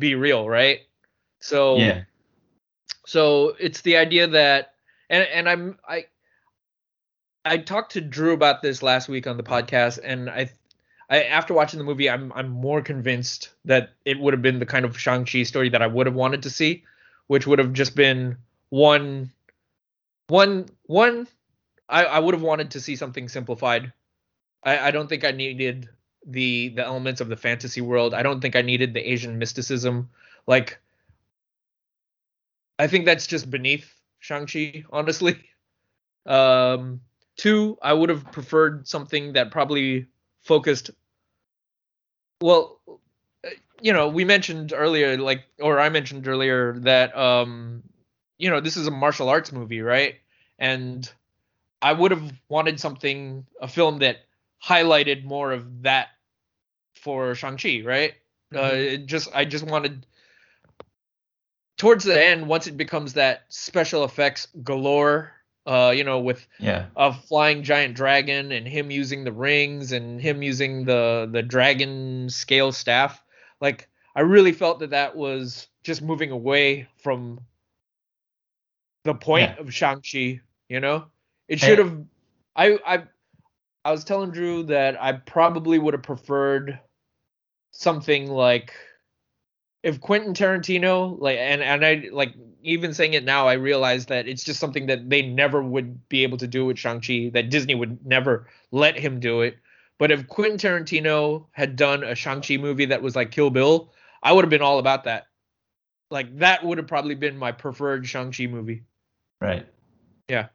be real, right? So yeah. so it's the idea that and and I'm I I talked to Drew about this last week on the podcast and I I after watching the movie I'm I'm more convinced that it would have been the kind of Shang-Chi story that I would have wanted to see, which would have just been one one one I, I would have wanted to see something simplified. I, I don't think I needed the the elements of the fantasy world. I don't think I needed the Asian mysticism. Like I think that's just beneath Shang-Chi, honestly. [laughs] Um, two, I would have preferred something that probably focused. Well, uh, you know, we mentioned earlier, like, or I mentioned earlier that, um, you know, this is a martial arts movie, right? And I would have wanted something, a film that highlighted more of that for Shang-Chi, right? Uh, it just, I just wanted towards the end, once it becomes that special effects galore, uh, you know, with Yeah. a flying giant dragon and him using the rings and him using the the dragon scale staff, like I really felt that that was just moving away from the point Yeah. of Shang-Chi, you know? It should have I I I was telling Drew that I probably would have preferred something like if Quentin Tarantino like and and I like even saying it now I realize that it's just something that they never would be able to do with Shang-Chi that Disney would never let him do it. But if Quentin Tarantino had done a Shang-Chi movie that was like Kill Bill, I would have been all about that. Like that would have probably been my preferred Shang-Chi movie. Right. Yeah.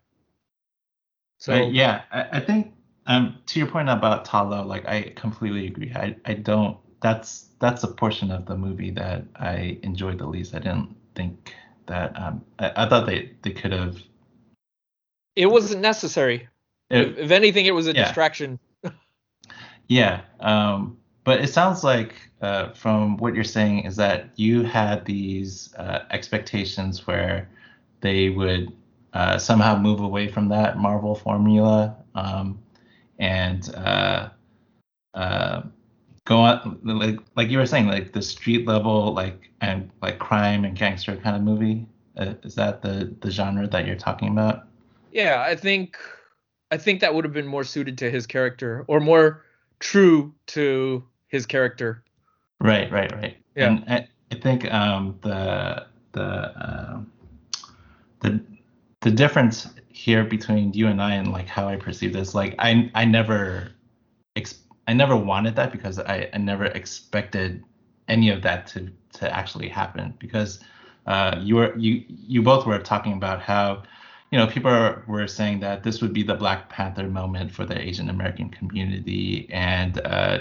So But yeah, I, I think um to your point about Ta Lo, like I completely agree. I, I don't that's that's a portion of the movie that I enjoyed the least. I didn't think that um I, I thought they, they could have it wasn't necessary. if, it, if anything, it was a yeah. distraction. [laughs] yeah. Um but it sounds like uh, from what you're saying is that you had these uh, expectations where they would uh, somehow move away from that Marvel formula um, and uh, uh, go on like like you were saying like the street level like and like crime and gangster kind of movie. Uh, is that the the genre that you're talking about? Yeah, I think I think that would have been more suited to his character or more true to his character. Right, right, right. Yeah. And I, I think um, the the um, the the difference here between you and I and like how I perceive this, like I I never ex- I never wanted that because I, I never expected any of that to to actually happen because uh, you were you you both were talking about how you know people are, were saying that this would be the Black Panther moment for the Asian American community and uh,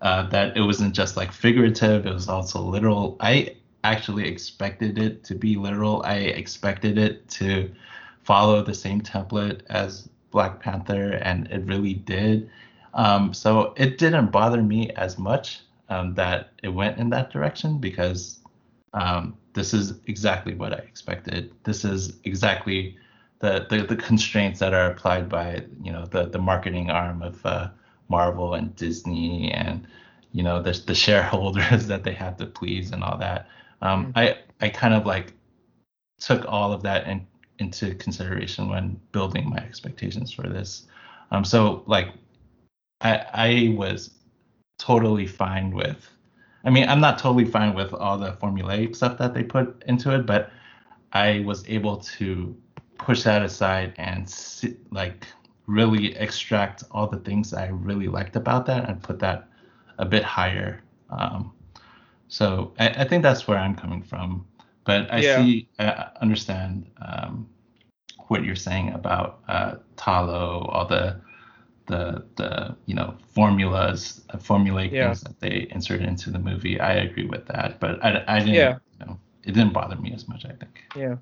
uh, that it wasn't just like figurative it was also literal. I actually expected it to be literal. I expected it to follow the same template as black panther and it really did um, so it didn't bother me as much um, that it went in that direction because um, this is exactly what i expected this is exactly the, the, the constraints that are applied by you know the, the marketing arm of uh, Marvel and Disney and you know the the shareholders [laughs] that they have to please and all that. Um, Mm. I I kind of like took all of that in, into consideration when building my expectations for this. Um, so like I I was totally fine with. I mean, I'm not totally fine with all the formulaic stuff that they put into it, but I was able to push that aside and see, like really extract all the things I really liked about that and put that a bit higher. Um, so I, I think that's where I'm coming from. But I Yeah. see, I understand um, what you're saying about uh, Ta Lo, all the the the you know formulas, uh, formulaic Yeah. things that they inserted into the movie. I agree with that, but I, I didn't. Yeah. You know, it didn't bother me as much. I think. Yeah.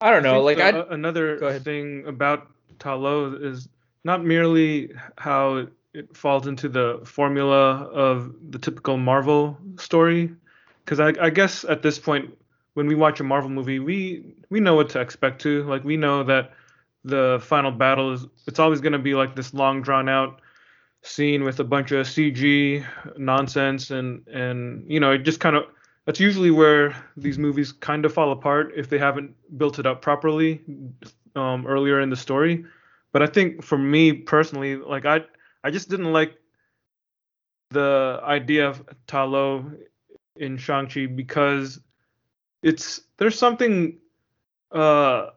I don't know. think Like the- I a- another thing about Ta Lo is not merely how it falls into the formula of the typical Marvel story, because I, I guess at this point, when we watch a Marvel movie, we we know what to expect too. Like we know that the final battle is it's always going to be like this long drawn out scene with a bunch of CG nonsense and and you know it just kind of that's usually where these movies kind of fall apart if they haven't built it up properly um, earlier in the story. But I think for me personally, like I I just didn't like the idea of Ta Lo in Shang-Chi because it's there's something uh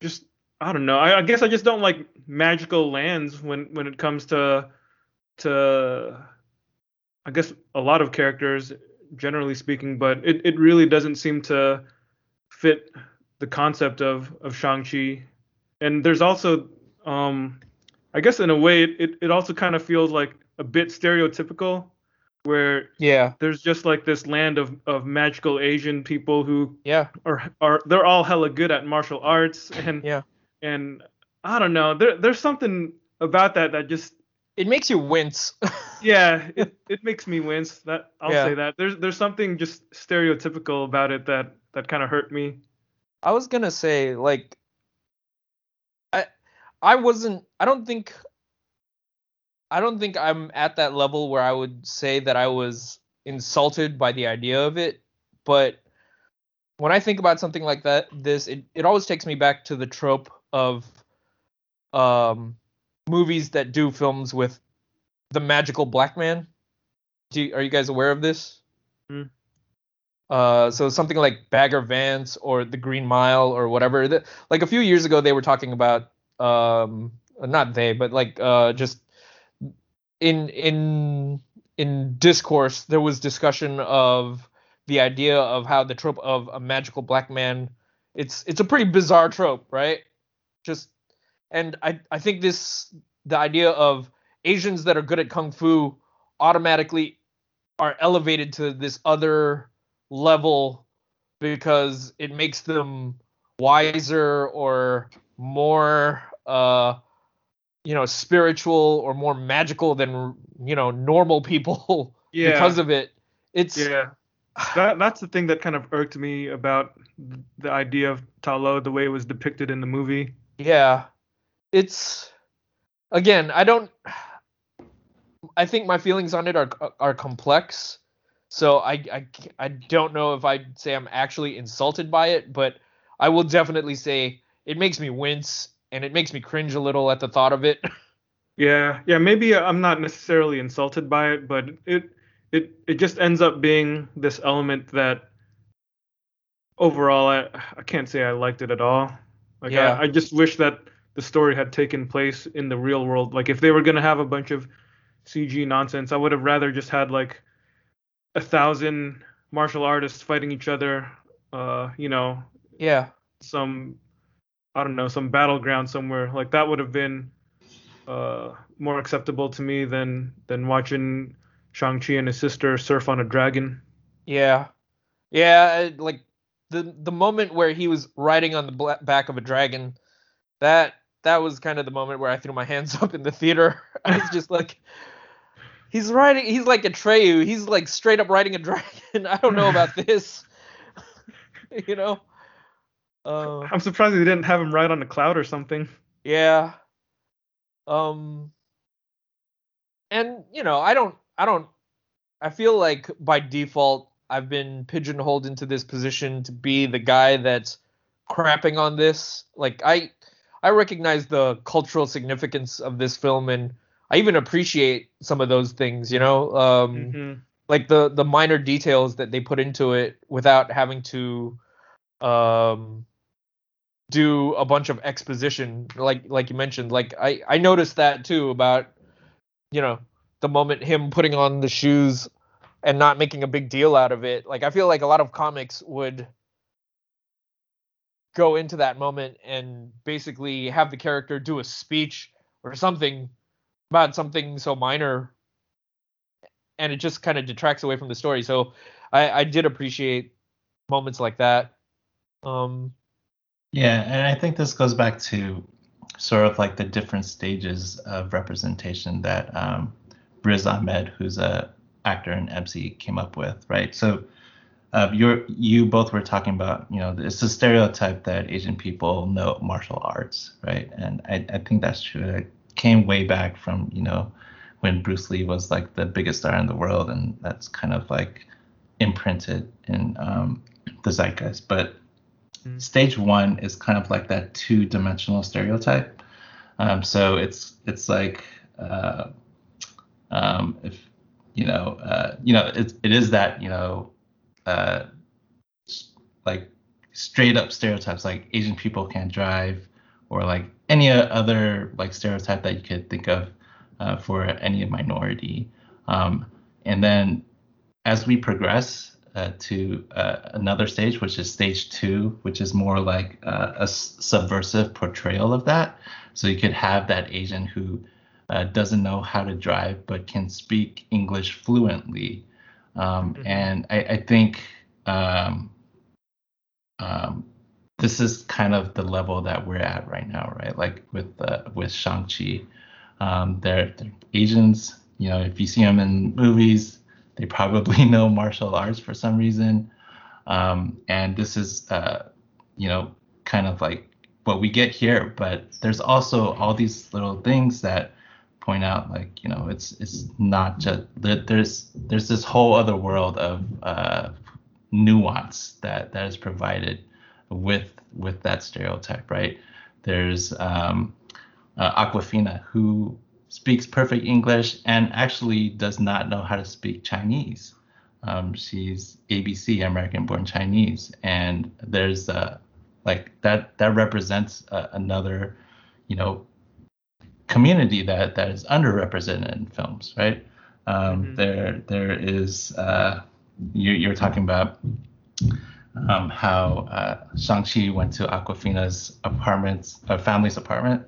just I don't know. I, I guess I just don't like magical lands when when it comes to to I guess a lot of characters generally speaking, but it, it really doesn't seem to fit the concept of of Shang-Chi. And there's also um I guess in a way it, it, it also kind of feels like a bit stereotypical where yeah there's just like this land of, of magical Asian people who yeah are are they're all hella good at martial arts and Yeah. and I don't know there there's something about that that just it makes you wince. [laughs] yeah it, it makes me wince that I'll Yeah. say that there's there's something just stereotypical about it that that kind of hurt me I was gonna say like I I wasn't I don't think I don't think I'm at that level where I would say that I was insulted by the idea of it, but when I think about something like that, this it, it always takes me back to the trope of um movies that do films with the magical black man. Do you, are you guys aware of this? Mm. Uh, so something like Bagger Vance or The Green Mile or whatever. The, like a few years ago, they were talking about um, not they, but like uh, just in in in discourse, there was discussion of the idea of how the trope of a magical black man. It's it's a pretty bizarre trope, right? Just and I I think this the idea of Asians that are good at kung fu automatically are elevated to this other level because it makes them wiser or more uh you know spiritual or more magical than you know normal people [laughs] Yeah. because of it it's Yeah. That that's the thing that kind of irked me about the idea of Ta Lo, the way it was depicted in the movie. yeah it's again i don't i think my feelings on it are are complex so i i, I don't know if i'd say i'm actually insulted by it but i will definitely say it makes me wince and it makes me cringe a little at the thought of it [laughs] Yeah, yeah, maybe I'm not necessarily insulted by it, but it it it just ends up being this element that overall I I can't say I liked it at all. Like Yeah. I, I just wish that the story had taken place in the real world. Like if they were gonna have a bunch of CG nonsense, I would have rather just had like a thousand martial artists fighting each other. Uh, you know, yeah some I don't know some battleground somewhere like that would have been uh, more acceptable to me than than watching Shang Chi and his sister surf on a dragon. Yeah, yeah. Like the the moment where he was riding on the back of a dragon, that that was kind of the moment where I threw my hands [laughs] up in the theater. I was just like, he's riding. He's like Atreyu. He's like straight up riding a dragon. [laughs] I don't know about this. [laughs] you know. Uh, I'm surprised they didn't have him ride on a cloud or something. yeah. Um and you know, I don't I don't I feel like by default I've been pigeonholed into this position to be the guy that's crapping on this. Like I I recognize the cultural significance of this film and I even appreciate some of those things, you know? Um Mhm. like the the minor details that they put into it without having to um do a bunch of exposition like like you mentioned like i i noticed that too about you know the moment him putting on the shoes and not making a big deal out of it like i feel like a lot of comics would go into that moment and basically have the character do a speech or something about something so minor and it just kind of detracts away from the story. So I, I did appreciate moments like that. Um, Yeah, and I think this goes back to sort of like the different stages of representation that um, Riz Ahmed, who's a actor and MC, came up with, right? So uh, you're you both were talking about, you know, it's a stereotype that Asian people know martial arts, right? And I, I think that's true. It came way back from, you know, when Bruce Lee was like the biggest star in the world, and that's kind of like imprinted in um, the zeitgeist. But stage one is kind of like that two-dimensional stereotype. Um, so it's it's like uh, um, if you know uh, you know it, it is that you know uh, like straight up stereotypes like Asian people can't drive or like any other like stereotype that you could think of uh, for any minority. Um, and then as we progress uh, to uh, another stage, which is stage two, which is more like uh, a subversive portrayal of that. So you could have that Asian who uh, doesn't know how to drive but can speak English fluently. Um, Mhm. And I, I think um, um, this is kind of the level that we're at right now, right? Like with uh, with Shang Chi, um, they're, they're Asians. You know, if you see them in movies, they probably [laughs] know martial arts for some reason. Um, and this is, uh, you know, kind of like what we get here. But there's also all these little things that point out, like, you know, it's it's not just there- there's there's this whole other world of uh, nuance that that is provided with with that stereotype, right? There's um, uh, Awkwafina who speaks perfect English and actually does not know how to speak Chinese. Um, she's ABC, American-born Chinese, and there's uh, like that that represents uh, another, you know, community that that is underrepresented in films, right? Um, mm-hmm. There there is uh, you, you're talking about um, how uh, Shang-Chi went to Awkwafina's apartment, a family's apartment,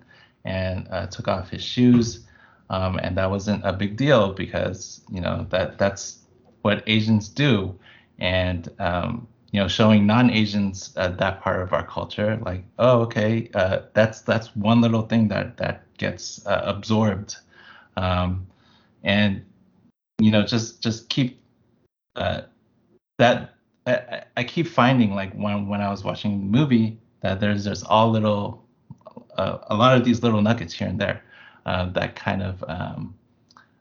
and uh, took off his shoes. Um, and that wasn't a big deal because you know that that's what Asians do, and um, you know showing non-Asians uh, that part of our culture, like oh okay, uh, that's that's one little thing that that gets uh, absorbed, um, and you know just just keep uh, that I, I keep finding like when when I was watching the movie that there's there's all little uh, a lot of these little nuggets here and there that kind of um,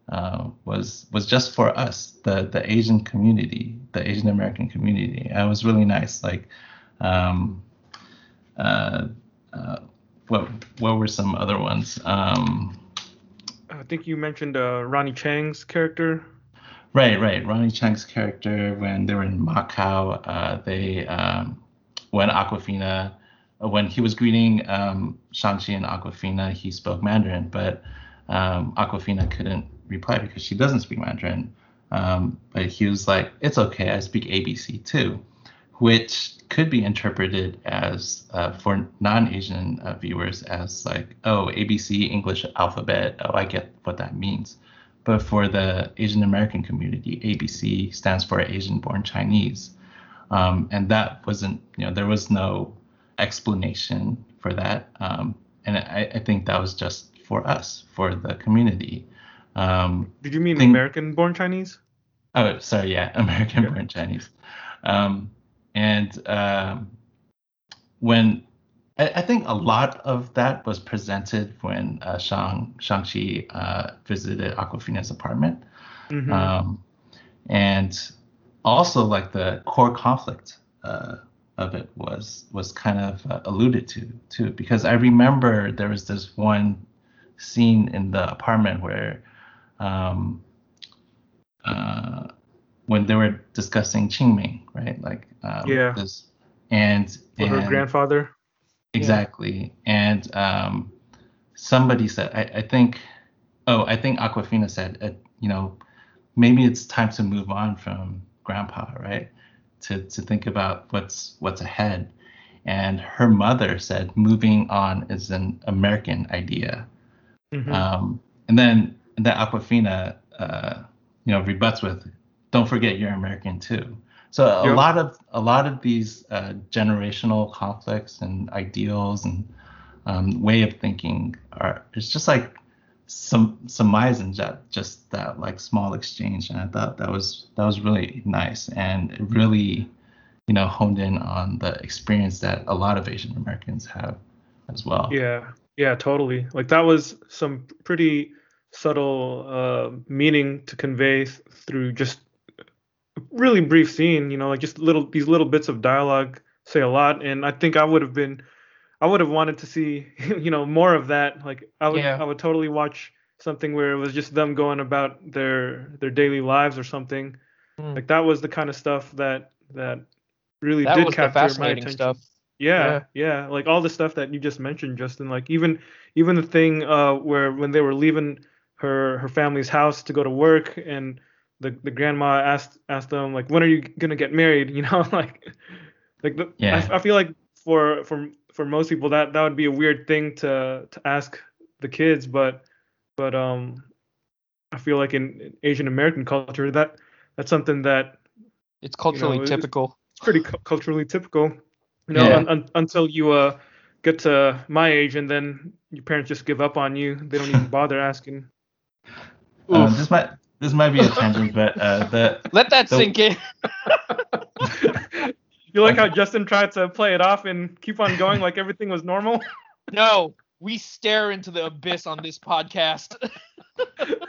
uh, was was just for us the the Asian community the Asian American community. And it was really nice like um, uh, uh, what what were some other ones? Um, I think you mentioned uh, Ronny Chieng's character. Right, right. Ronny Chieng's character when they were in Macau, uh, they um, when Awkwafina, when he was greeting um, Shang-Chi and Awkwafina, he spoke Mandarin, but um, Awkwafina couldn't reply because she doesn't speak Mandarin. Um, but he was like, "It's okay, I speak ABC too," which could be interpreted as uh, for non-Asian uh, viewers as like, "Oh, ABC English alphabet. Oh, I get what that means." But for the Asian American community, ABC stands for Asian born Chinese. Um, and that wasn't, you know, there was no explanation for that. Um, and I, I, think that was just for us, for the community. Um, Did you mean think, American born Chinese? Oh, sorry, yeah, [laughs] American born Chinese. Um, and um, when I, I, think a lot of that was presented when uh, Shang Shang-Chi uh, visited Awkwafina's apartment, mm-hmm. um, and also like the core conflict uh, of it was was kind of uh, alluded to too, because I remember there was this one scene in the apartment where. Um, uh, when they were discussing Qingming, right? Like um, yeah, this, and, and her grandfather. Exactly. Yeah. And um, somebody said, I, I, think, oh, I think Awkwafina said, uh, you know, maybe it's time to move on from grandpa, right? To, to think about what's what's ahead. And her mother said moving on is an American idea. Mm-hmm. Um, and then and then Awkwafina, uh, you know, rebuts with, don't forget you're American too. So a yep. lot of a lot of these uh, generational conflicts and ideals and um, way of thinking are it's just like some surmise in just, just that like small exchange, and I thought that was that was really nice and it really you know honed in on the experience that a lot of Asian Americans have as well. Yeah, yeah, totally. Like that was some pretty subtle uh, meaning to convey through just really brief scene, you know, like just little these little bits of dialogue say a lot. And I think I would have been, I would have wanted to see, [laughs] you know, more of that. Like I would, yeah. I would totally watch something where it was just them going about their their daily lives or something. Mm. Like that was the kind of stuff that that really that did capture my attention. Stuff. Yeah, yeah, yeah, like all the stuff that you just mentioned, Justin. Like even even the thing uh, where when they were leaving her her family's house to go to work and the the grandma asked asked them like when are you gonna get married [laughs] you know [laughs] like like the, yeah. I, I feel like for for for most people that that would be a weird thing to to ask the kids but but um I feel like in Asian American culture that that's something that it's culturally you know, typical. It's, pretty cu- culturally typical. You know, yeah. un, un, until you uh get to my age and then your parents just give up on you. They don't even [laughs] bother asking. Uh, this might this might be a tangent, but uh, the let that the, sink in. [laughs] [laughs] you like um, how Justin tried to play it off and keep on going like everything was normal? [laughs] No, we stare into the abyss on this podcast.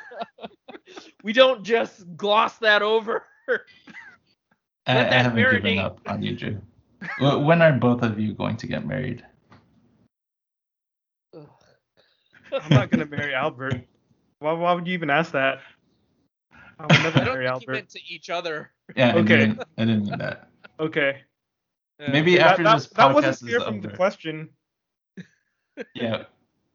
[laughs] we don't just gloss that over. I, I haven't given up on you, Drew. When are both of you going to get married? I'm not gonna marry Albert. Why, why would you even ask that? I would I never don't marry think he Albert. meant to each other. Yeah, I Okay. didn't, I didn't mean that. Okay. Yeah. Maybe That, after that, this that wasn't podcast clear is from the question. [laughs] Yeah.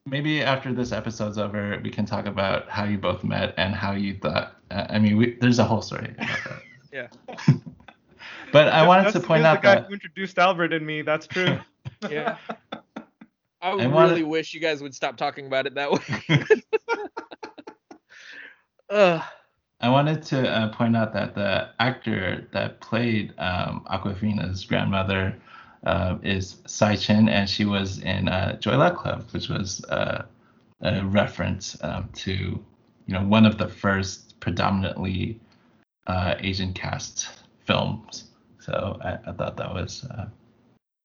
Maybe after this episode's over, we can talk about how you both met and how you thought. Uh, I mean, we, there's a whole story about that. [laughs] Yeah. [laughs] but I wanted to point out the guy that who introduced Albert and me. That's true. Yeah. I I really wanna- wish you guys would stop talking about it that way. Ugh. I wanted to uh, point out that the actor that played um, Awkwafina's grandmother uh, is Tsai Chin, and she was in uh, Joy Luck Club, which was uh, a reference um, to, you know, one of the first predominantly uh, Asian cast films. So I, I thought that was uh,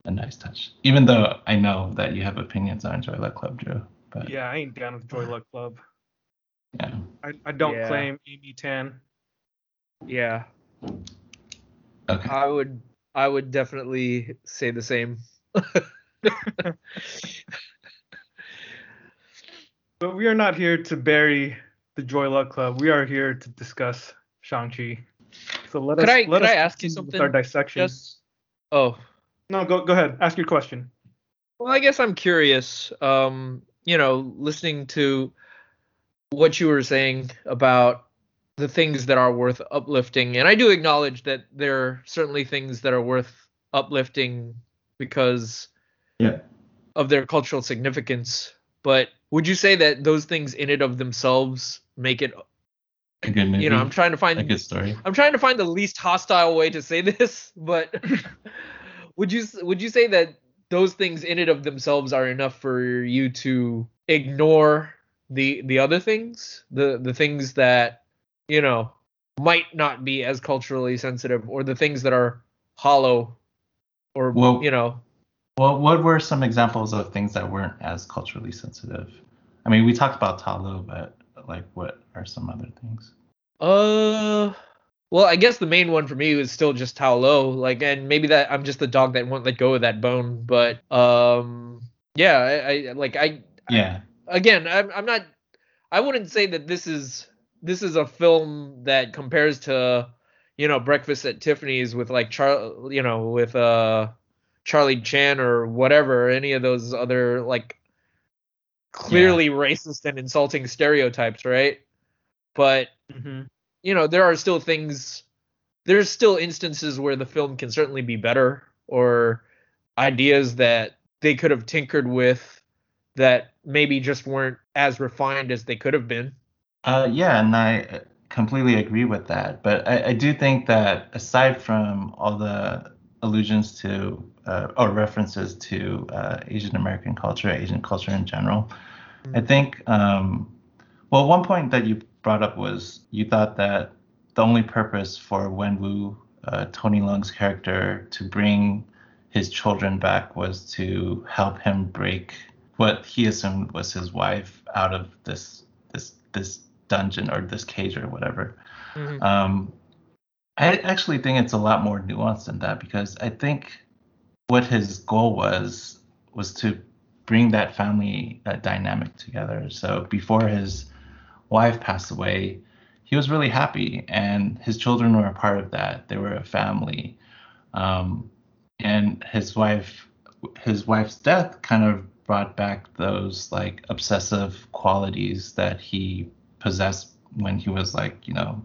a nice touch, even though I know that you have opinions on Joy Luck Club, Drew. But yeah, I ain't down with Joy Luck Club. Yeah. I, I don't Yeah. claim Amy Tan. Yeah. Okay. I would I would definitely say the same. [laughs] But we are not here to bury the Joy Luck Club. We are here to discuss Shang-Chi. So let Could us I- let could us I ask you continue with our dissection. Just Oh, No, go go ahead. Ask your question. Well, I guess I'm curious. Um, you know, listening to what you were saying about the things that are worth uplifting, and I do acknowledge that there are certainly things that are worth uplifting because Yeah. of their cultural significance. But would you say that those things in and of themselves make it? A good movie. You know, I'm trying to find a good story. I'm trying to find the least hostile way to say [laughs] this, but [laughs] would you would you say that those things in and of themselves are enough for you to ignore the the other things, the the things that you know might not be as culturally sensitive, or the things that are hollow, or Well- you know, Well, what were some examples of things that weren't as culturally sensitive? I mean, we talked about Ta Lo, but like, what are some other things? Uh, well, I guess the main one for me was still just low. Like, and maybe that I'm just the dog that won't let go of that bone. But um, yeah, I, I like I Yeah, again, I'm I'm not. I wouldn't say that this is this is a film that compares to you know Breakfast at Tiffany's with like Char you know with uh Charlie Chan or whatever any of those other like clearly racist and insulting stereotypes, right? But Mm-hmm. you know, there are still things, there's still instances where the film can certainly be better or ideas that they could have tinkered with that maybe just weren't as refined as they could have been. uh, yeah, and I completely agree with that. But I, I do think that aside from all the allusions to uh, or references to uh, Asian American culture, Asian culture in general, I think, um, well, one point that you brought up was you thought that the only purpose for Wenwu, uh, Tony Leung's character, to bring his children back was to help him break what he assumed was his wife out of this this this dungeon or this cage or whatever. Mhm. Um, I actually think it's a lot more nuanced than that because I think what his goal was was to bring that family uh, dynamic together. So before his wife passed away, he was really happy, and his children were a part of that. They were a family, um, and his wife, his wife's death, kind of brought back those like obsessive qualities that he possessed when he was like you know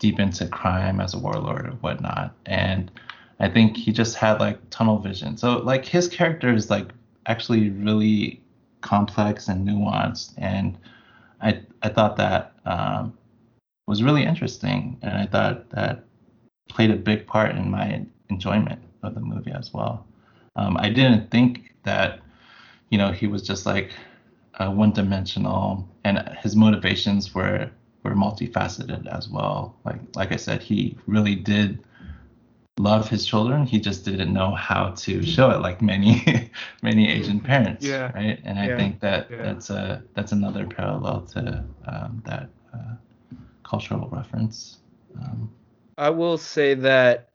deep into crime as a warlord or whatnot. And I think he just had like tunnel vision. So like his character is like actually really complex and nuanced. And I I thought that um, was really interesting, and I thought that played a big part in my enjoyment of the movie as well. Um, I didn't think that you know he was just like uh, one-dimensional, and his motivations were were multifaceted as well. Like like I said, he really did love his children. He just didn't know how to show it, like many [laughs] many Asian parents. Yeah. Right. And I Yeah. think that Yeah. that's a that's another parallel to um, that uh, cultural reference. Um, I will say that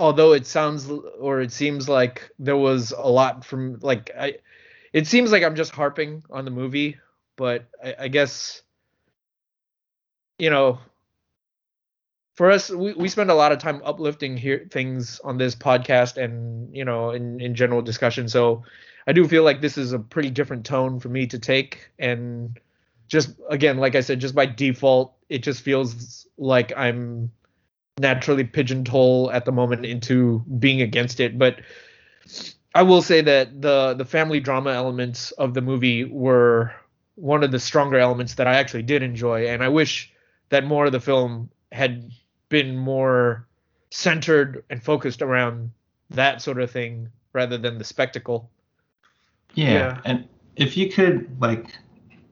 although it sounds or it seems like there was a lot from like I, it seems like I'm just harping on the movie, but I, I guess you know for us we, we spend a lot of time uplifting here things on this podcast and you know in in general discussion. So i do feel like this is a pretty different tone for me to take. And just again like i said just by default it just feels like i'm naturally pigeonhole at the moment into being against it but i will say that the the family drama elements of the movie were one of the stronger elements that i actually did enjoy and i wish that more of the film had been more centered and focused around that sort of thing rather than the spectacle. Yeah. yeah. And if you could like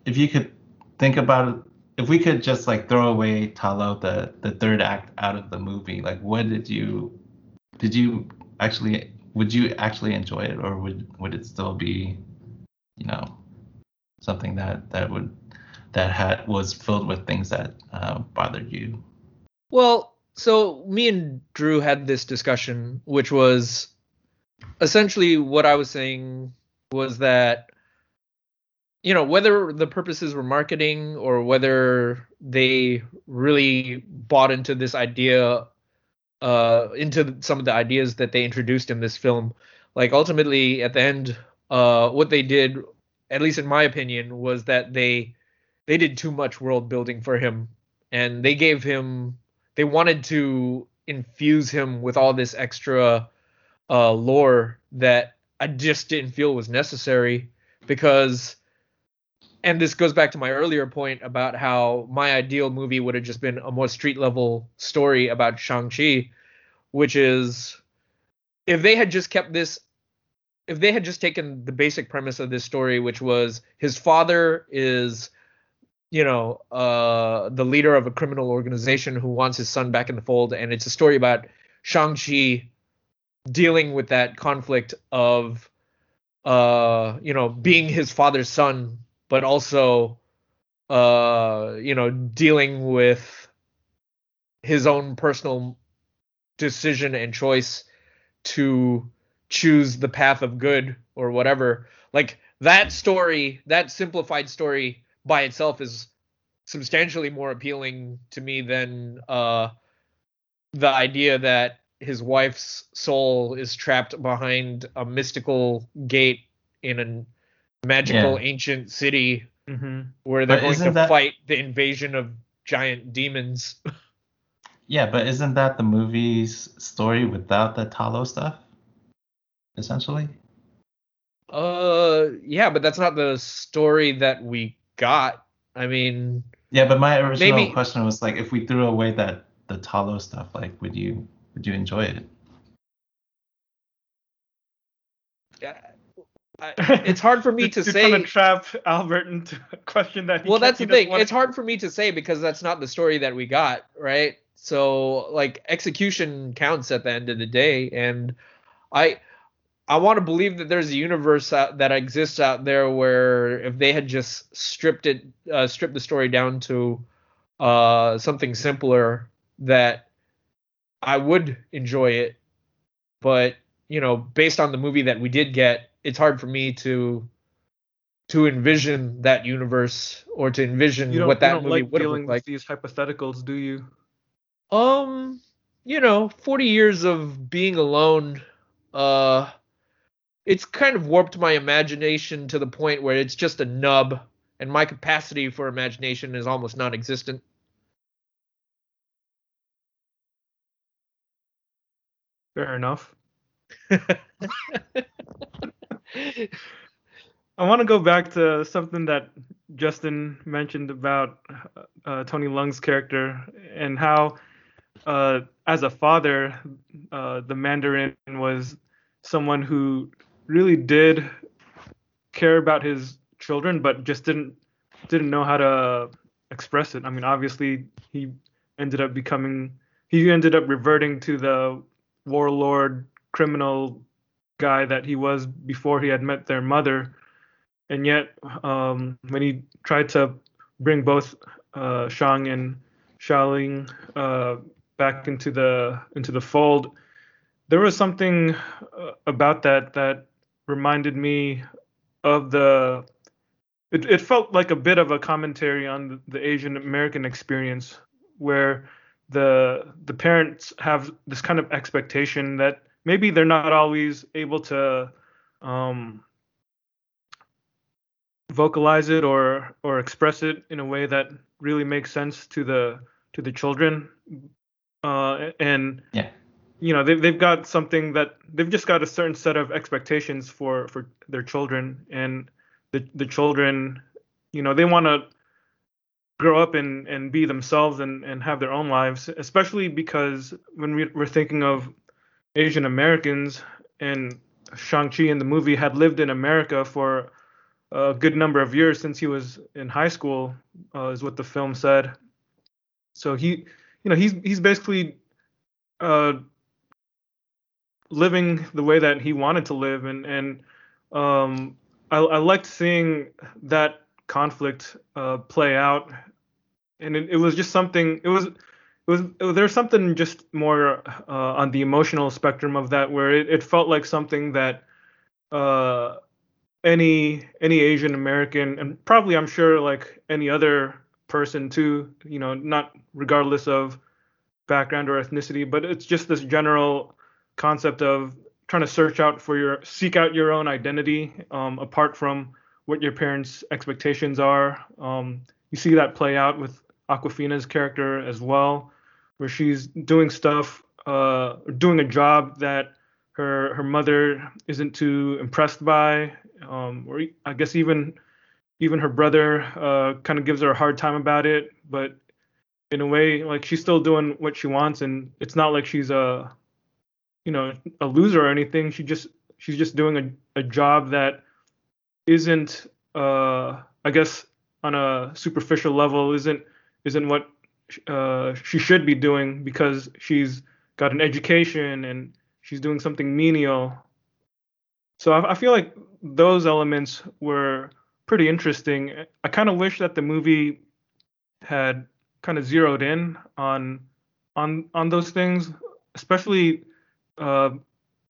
if you could think about it if we could just like throw away Ta Lo the the third act out of the movie, like what did you did you actually would you actually enjoy it? Or would would it still be you know something that that would that had was filled with things that uh, bothered you? Well, so me and Drew had this discussion, which was essentially what I was saying was that you know whether the purposes were marketing or whether they really bought into this idea uh into some of the ideas that they introduced in this film. Like ultimately at the end uh what they did at least in my opinion was that they they did too much world building for him. And they gave him they wanted to infuse him with all this extra uh, lore that I just didn't feel was necessary because and this goes back to my earlier point about how my ideal movie would have just been a more street level story about Shang-Chi, which is if they had just kept this if they had just taken the basic premise of this story, which was his father is you know, uh, the leader of a criminal organization who wants his son back in the fold, and it's a story about Shang-Chi dealing with that conflict of, uh, you know, being his father's son, but also, uh, you know, dealing with his own personal decision and choice to choose the path of good or whatever. Like that story, that simplified story by itself is substantially more appealing to me than uh, the idea that his wife's soul is trapped behind a mystical gate in a magical yeah. ancient city mm-hmm. where they're but going to that... fight the invasion of giant demons. [laughs] yeah, but isn't that the movie's story without the Ta Lo stuff? Essentially. Uh, yeah, but that's not the story that we got. I mean, yeah, but my original maybe, question was like, if we threw away that the Ta Lo stuff, like, would you would you enjoy it? It's hard for me [laughs] to, to say. Trying to trap Albert into a question that. well, that's the thing. It's hard for me to say because that's not the story that we got, right? So like execution counts at the end of the day, and I I want to believe that there's a universe out, that exists out there where if they had just stripped it, uh, stripped the story down to uh, something simpler, that I would enjoy it. But you know, based on the movie that we did get, it's hard for me to to envision that universe or to envision what that movie like would have looked like. These hypotheticals, do you? Um, you know, 40 years of being alone. Uh, it's kind of warped my imagination to the point where it's just a nub and my capacity for imagination is almost non-existent fair enough [laughs] i want to go back to something that justin mentioned about uh, tony Leung's character and how uh, as a father uh, the mandarin was someone who really did care about his children, but just didn't didn't know how to express it. I mean, obviously he ended up becoming he ended up reverting to the warlord criminal guy that he was before he had met their mother. And yet, um, when he tried to bring both uh, Shang and Xialing uh, back into the into the fold, there was something uh, about that that reminded me of the it, it felt like a bit of a commentary on the, the Asian American experience where the the parents have this kind of expectation that maybe they're not always able to um, vocalize it or or express it in a way that really makes sense to the to the children. Uh, and yeah. you know they've, they've got something that they've just got a certain set of expectations for for their children. And the the children you know they want to grow up and and be themselves and and have their own lives especially because when we, we're thinking of asian americans and shang-chi in the movie had lived in america for a good number of years since he was in high school uh, is what the film said so he you know he's he's basically uh living the way that he wanted to live and and um I, I liked seeing that conflict uh, play out, and it, it, was just something. It was it was there's something just more uh, on the emotional spectrum of that where it, it felt like something that uh, any any Asian American and probably I'm sure like any other person too, you know, not regardless of background or ethnicity, but it's just this general concept of trying to search out for your seek out your own identity um, apart from what your parents' expectations are. Um, you see that play out with Awkwafina's character as well, where she's doing stuff, uh, doing a job that her her mother isn't too impressed by, um, or I guess even even her brother uh, kind of gives her a hard time about it. But in a way, like she's still doing what she wants, and it's not like she's a you know a loser or anything. She just she's just doing a, a job that isn't uh I guess on a superficial level isn't isn't what uh, she should be doing because she's got an education and she's doing something menial. So I, I feel like those elements were pretty interesting. I kind of wish that the movie had kind of zeroed in on on on those things, especially uh,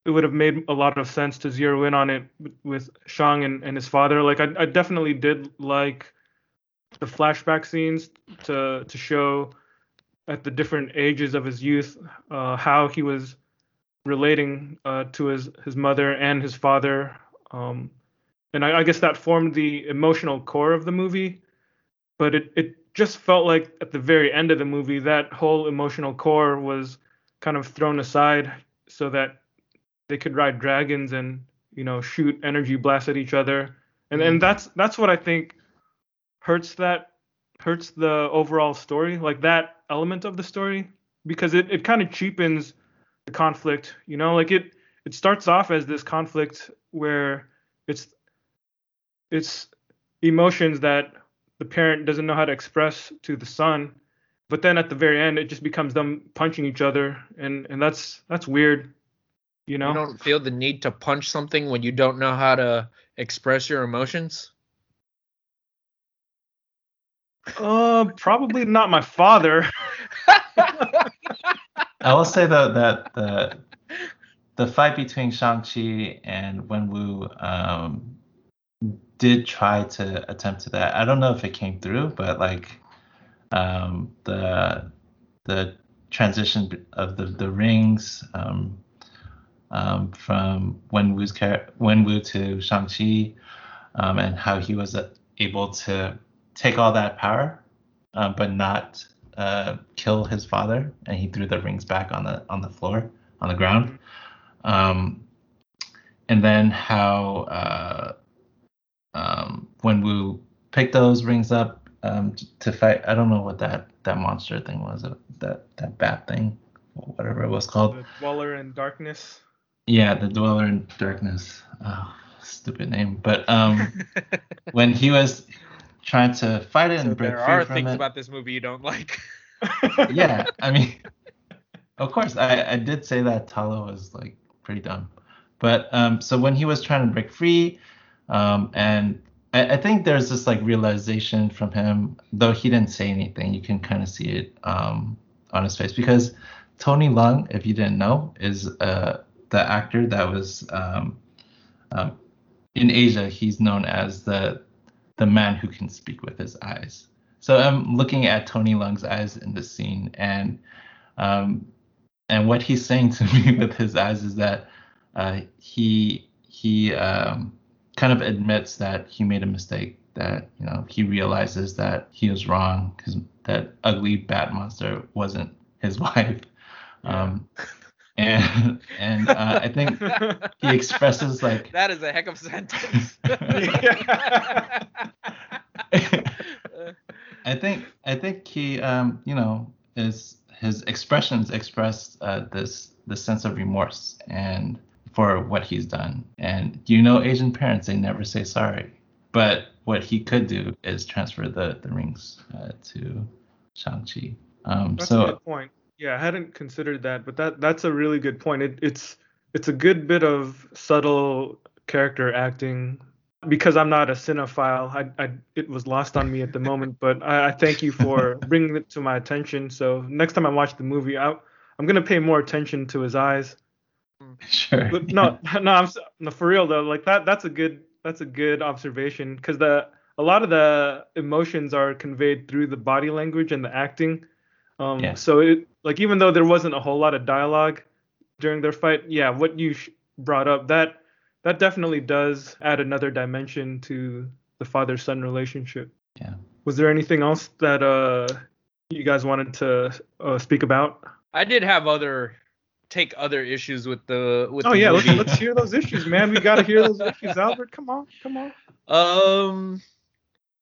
it would have made a lot of sense to zero in on it with Shang and, and his father. Like I, I definitely did like the flashback scenes to to show at the different ages of his youth uh, how he was relating uh, to his his mother and his father. Um, and I, I, guess that formed the emotional core of the movie. But it it just felt like at the very end of the movie that whole emotional core was kind of thrown aside so that they could ride dragons and you know shoot energy blasts at each other and and mm. that's that's what i think hurts that hurts the overall story like that element of the story because it, it kind of cheapens the conflict you know? Like it it starts off as this conflict where it's it's emotions that the parent doesn't know how to express to the son but then at the very end it just becomes them punching each other and and that's that's weird you know? You don't feel the need to punch something when you don't know how to express your emotions uh probably not my father. [laughs] I will say though that the the fight between shang-chi and wenwu um did try to attempt to that. I don't know if it came through but like um, the the transition of the the rings um, um, from Wenwu's Wenwu to Shang Chi, um, and how he was able to take all that power, uh, but not uh, kill his father, and he threw the rings back on the on the floor on the ground. Um, and then how uh, um, Wenwu picked those rings up um, to fight. I don't know what that that monster thing was. Uh, that that bat thing, whatever it was called. The Dweller in Darkness. Yeah, the Dweller in Darkness. Oh, stupid name. But um, [laughs] when he was trying to fight it so and break free from it. There are things about this movie you don't like. [laughs] yeah, I mean, [laughs] of course, I I did say that Ta Lo was like pretty dumb, but um, so when he was trying to break free, um, and I, I, think there's this like realization from him, though he didn't say anything. You can kind of see it um, on his face because Tony Leung, if you didn't know, is a the actor that was um, um, in Asia, he's known as the the man who can speak with his eyes. So I'm looking at Tony Leung's eyes in this scene, and um, and what he's saying [laughs] to me with his eyes is that uh, he he um, kind of admits that he made a mistake, that you know he realizes that he was wrong because that ugly bat monster wasn't his [laughs] wife. Um, and and uh, I think he [laughs] expresses like that is a heck of a sentence. [laughs] I think I think he um you know his his expressions express uh, this this sense of remorse and for what he's done. And you know Asian parents they never say sorry. But what he could do is transfer the the rings uh, to Shang-Chi. Um, That's so a good point. Yeah, I hadn't considered that, but that that's a really good point. It, it's it's a good bit of subtle character acting because I'm not a cinephile, I, I it was lost on me at the moment. But I, I thank you for [laughs] bringing it to my attention. So next time I watch the movie, I, I'm gonna pay more attention to his eyes. sure. But no, [laughs] no, I'm no, for real though. Like that, that's a good that's a good observation because the a lot of the emotions are conveyed through the body language and the acting. Um, Yeah. So it like even though there wasn't a whole lot of dialogue during their fight, yeah, what you sh- brought up that that definitely does add another dimension to the father son relationship. Yeah. Was there anything else that uh you guys wanted to uh, speak about? I did have other take other issues with the with Oh the yeah, let's let's hear those issues, man. We gotta hear those issues, [laughs] Albert. Come on, come on. Um,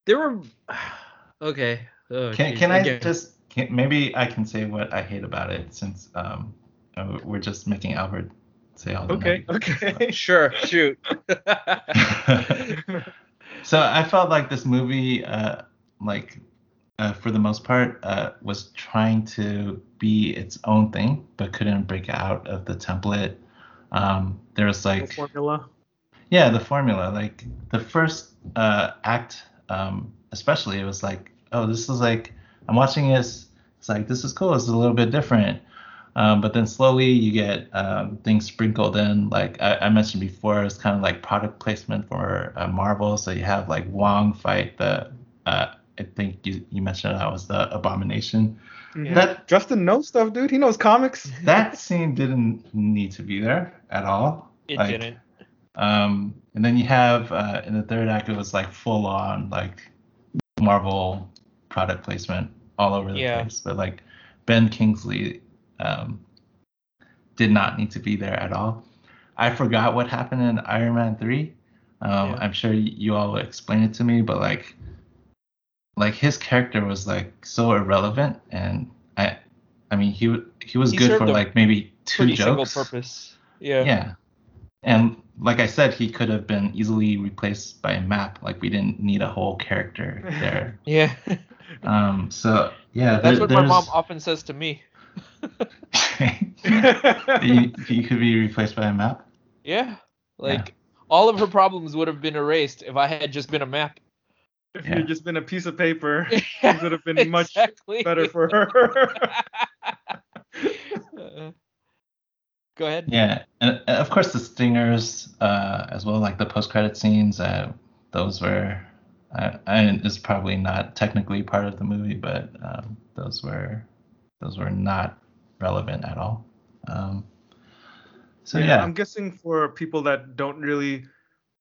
there were [sighs] okay. Oh, Can geez, can I again. just can, maybe I can say what I hate about it since um uh, we're just making Albert say all the Okay, negative okay. [laughs] Sure, shoot. [laughs] [laughs] so I felt like this movie, uh, like uh, for the most part, uh, was trying to be its own thing, but couldn't break out of the template. Um, there was like, formula. yeah, the formula. Like the first uh, act, um, especially, it was like, oh, this is like, I'm watching this. It's like this is cool. It's a little bit different. Um, but then slowly you get um, things sprinkled in. Like I, I mentioned before, it's kind of like product placement for uh, Marvel. So you have like Wong fight the, uh, I think you, you mentioned that was the Abomination. Mhm. That Justin knows stuff, dude. He knows comics. [laughs] that scene didn't need to be there at all. it Like, didn't. Um, and then you have uh, in the third act, it was like full on like Marvel product placement all over the Yeah. place. But like Ben Kingsley um, did not need to be there at all. I forgot what happened in Iron Man three. Um, Yeah. I'm sure you all will explain it to me, but like, like his character was like so irrelevant, and I, I mean he he was He good for like maybe two jokes. single purpose. Yeah. Yeah. And like I said, he could have been easily replaced by a map. Like we didn't need a whole character [laughs] there. Yeah. Um. So yeah, That's there- what my mom often says to me. [laughs] you, he could be replaced by a map. Yeah. Like all of her problems would have been erased if I had just been a map. if Yeah. you'd just been a piece of paper, [laughs] things would have been much Exactly. better for [laughs] her. Uh, Go ahead. Yeah, and uh, of course the stingers uh, as well, like the post-credit scenes. Uh, those were, uh, and it's probably not technically part of the movie, but um, those were, those were not relevant at all. Um, so yeah, I'm guessing for people that don't really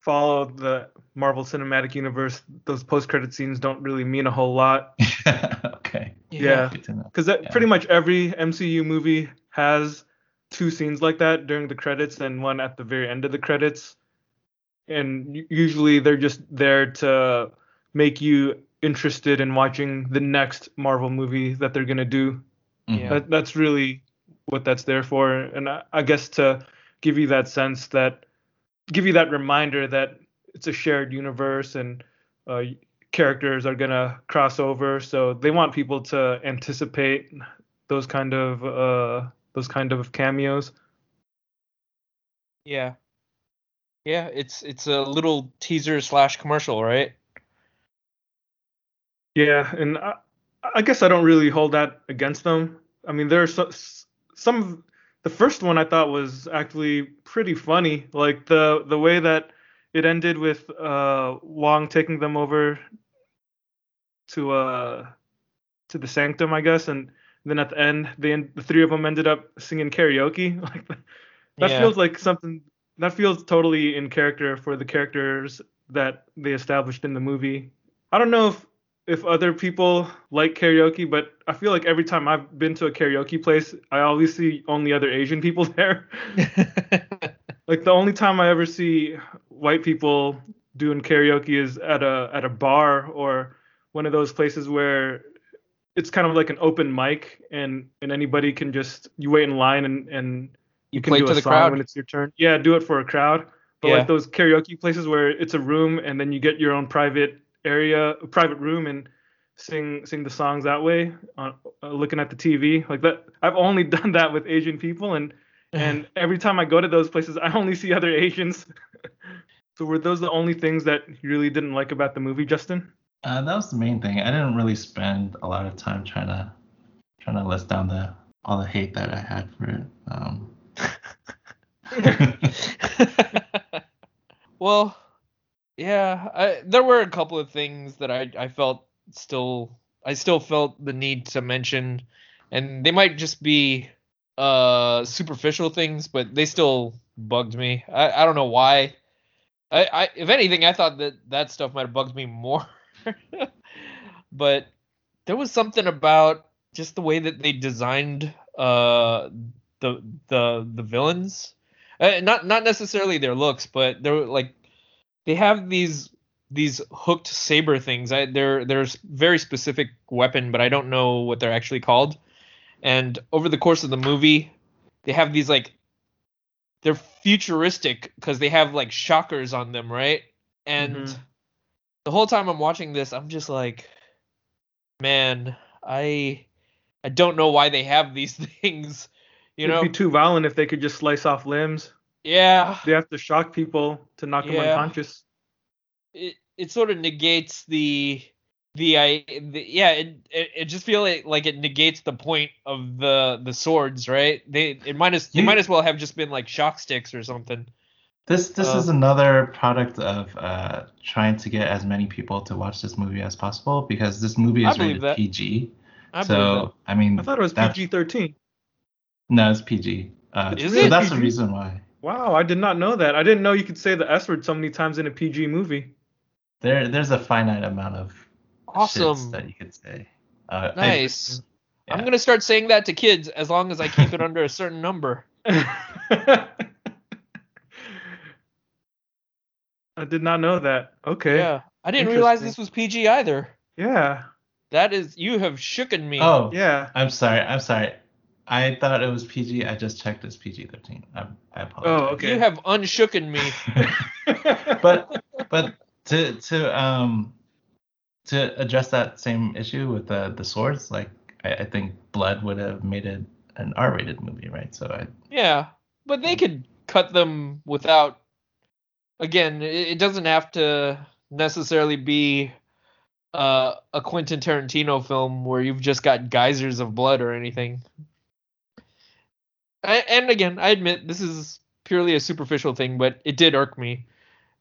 follow the Marvel Cinematic Universe, those post-credit scenes don't really mean a whole lot. [laughs] okay, Yeah. good to know. Because that Yeah. pretty much every MCU movie has two scenes like that during the credits and one at the very end of the credits. And usually they're just there to make you interested in watching the next Marvel movie that they're gonna do. Mhm. Yeah. That, that's really what that's there for. And I, I guess to give you that sense that, give you that reminder that it's a shared universe and uh, characters are gonna cross over. So they want people to anticipate those kind of uh, those kind of cameos. Yeah. Yeah, it's it's a little teaser slash commercial, right? Yeah, and I, I guess I don't really hold that against them. I mean, there's some of the first one I thought was actually pretty funny. Like the the way that it ended with uh, Wong taking them over to uh to the sanctum, I guess, and then at the end, they the three of them ended up singing karaoke. [laughs] Like that Yeah. feels like something that feels totally in character for the characters that they established in the movie. I don't know if if other people like karaoke, but I feel like every time I've been to a karaoke place, I always see only other Asian people [laughs] there. [laughs] like the only time I ever see white people doing karaoke is at a at a bar or one of those places where it's kind of like an open mic and and anybody can just you wait in line and and You can play do to a the song crowd. when it's your turn. Yeah, do it for a crowd. But Yeah. like those karaoke places where it's a room and then you get your own private area, private room and sing sing the songs that way, uh, looking at the TV like that. I've only [laughs] done that with Asian people and [laughs] and every time I go to those places, I only see other Asians. [laughs] so were those the only things that you really didn't like about the movie, Justin? Uh, that was the main thing. I didn't really spend a lot of time trying to trying to list down the all the hate that I had for it. Um, well, yeah, I, there were a couple of things that I I felt still I still felt the need to mention, and they might just be uh superficial things, but they still bugged me. I I don't know why. I, I if anything, I thought that that stuff might have bugged me more. [laughs] but there was something about just the way that they designed uh the the the villains uh, not not necessarily their looks, but they're like they have these these hooked saber things. I, they're they're very specific weapon, but I don't know what they're actually called. And over the course of the movie, they have these like they're futuristic because they have like shockers on them, right? And Mhm. the whole time I'm watching this, I'm just like, man, I I don't know why they have these [laughs] things. You know, It'd be too violent if they could just slice off limbs. Yeah. They have to shock people to knock them unconscious. it it sort of negates the the I the, yeah it, it it just feel like, like it negates the point of the the swords right they it might as they You- might as well have just been like shock sticks or something this this Uh, is another product of uh, trying to get as many people to watch this movie as possible because this movie is rated that. PG. I believe so I mean, I thought it was PG-13. No, it's PG. Uh, Is so it? that's the reason why. Wow, I did not know that. I didn't know you could say the S word so many times in a PG movie. There there's a finite amount of that awesome shits that you could say. Uh, I- nice I'm gonna start saying that to kids as long as I keep it under a certain number [laughs] I did not know that. Okay. yeah I didn't realize this was PG either Yeah. that is you have shooken me Oh, Yeah. I'm sorry. I'm sorry. I thought it was PG. I just checked it's PG-13. I, I apologize. Oh, okay. you have unshooken me [laughs] but but to to um to address that same issue with the the swords, like I, I think Blood would have made it an R-rated movie, right? So I Yeah, but they could cut them without. Again, it, it doesn't have to necessarily be uh, a Quentin Tarantino film where you've just got geysers of blood or anything. I, and again, I admit this is purely a superficial thing, but it did irk me.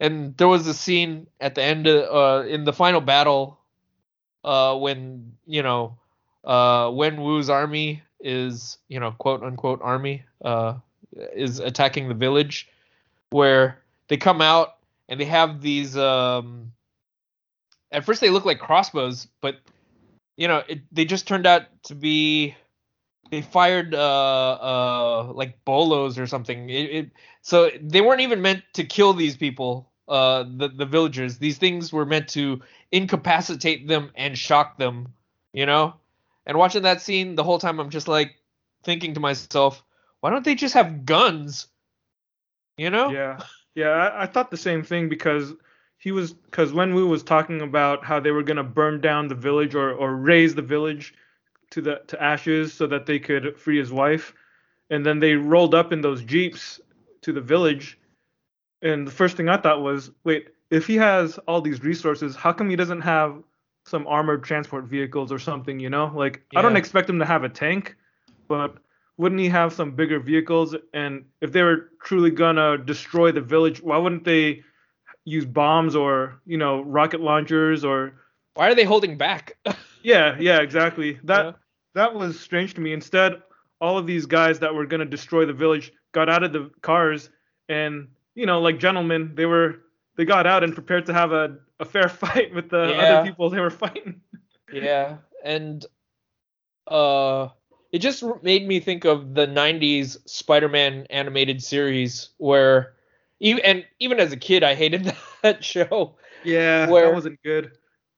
And there was a scene at the end of, uh, in the final battle, uh, when you know, uh, when Wu's army is you know quote unquote army uh, is attacking the village, where they come out and they have these. Um, at first, they look like crossbows, but you know it, they just turned out to be. They fired uh, uh, like bolos or something. It, it, so they weren't even meant to kill these people, uh, the the villagers. These things were meant to incapacitate them and shock them, you know. And watching that scene the whole time, I'm just like thinking to myself, why don't they just have guns? You know? Yeah, yeah. I, I thought the same thing because he was because Wenwu was talking about how they were gonna burn down the village or or raze the village to the to ashes so that they could free his wife, and then they rolled up in those jeeps to the village, and the first thing I thought was, wait, if he has all these resources, how come he doesn't have some armored transport vehicles or something? You know, like I don't expect him to have a tank, but wouldn't he have some bigger vehicles? And if they were truly gonna destroy the village, why wouldn't they use bombs or you know rocket launchers or? Why are they holding back? [laughs] yeah, yeah, exactly. That Yeah. That was strange to me. Instead, all of these guys that were gonna destroy the village got out of the cars and you know like gentlemen, they were they got out and prepared to have a, a fair [laughs] fight with the Yeah. other people they were fighting. [laughs] yeah, and uh, it just made me think of the '90s Spider-Man animated series where, even and even as a kid, I hated [laughs] that show. Yeah, Where- that wasn't good.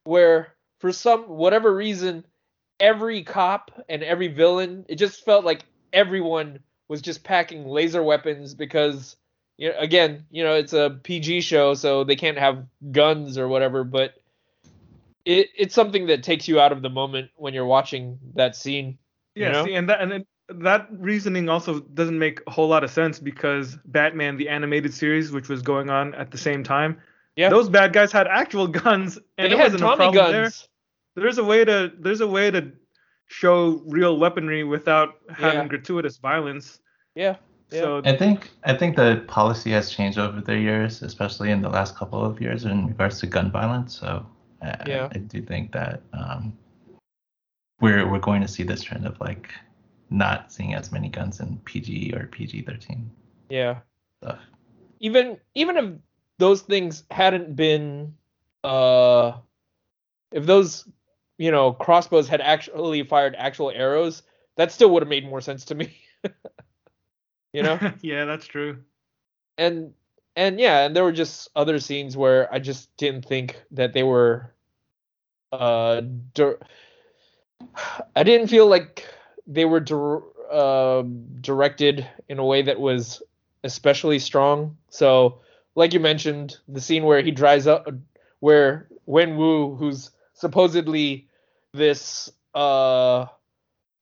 where for some whatever reason every cop and every villain it just felt like everyone was just packing laser weapons because you know, again you know it's a PG show so they can't have guns or whatever but it, it's something that takes you out of the moment when you're watching that scene Yeah, you know? see, and that and then that reasoning also doesn't make a whole lot of sense because Batman the animated series, which was going on at the same time, yeah those bad guys had actual [laughs] guns, and they it had wasn't a Tommy problem guns there. There's a way to there's a way to show real weaponry without having Yeah. gratuitous violence. yeah Yeah. So I think I think the policy has changed over the years, especially in the last couple of years in regards to gun violence. So I, Yeah. I, do think that um, we're we're going to see this trend of like not seeing as many guns in PG or PG-13 yeah stuff. even even if those things hadn't been uh if those you know crossbows had actually fired actual arrows that still would have made more sense to me. [laughs] You know? [laughs] Yeah, that's true. and and yeah and there were just other scenes where i just didn't think that they were uh dir- i didn't feel like they were dir- uh, directed in a way that was especially strong. So like you mentioned the scene where he drives up where wen wu who's supposedly this uh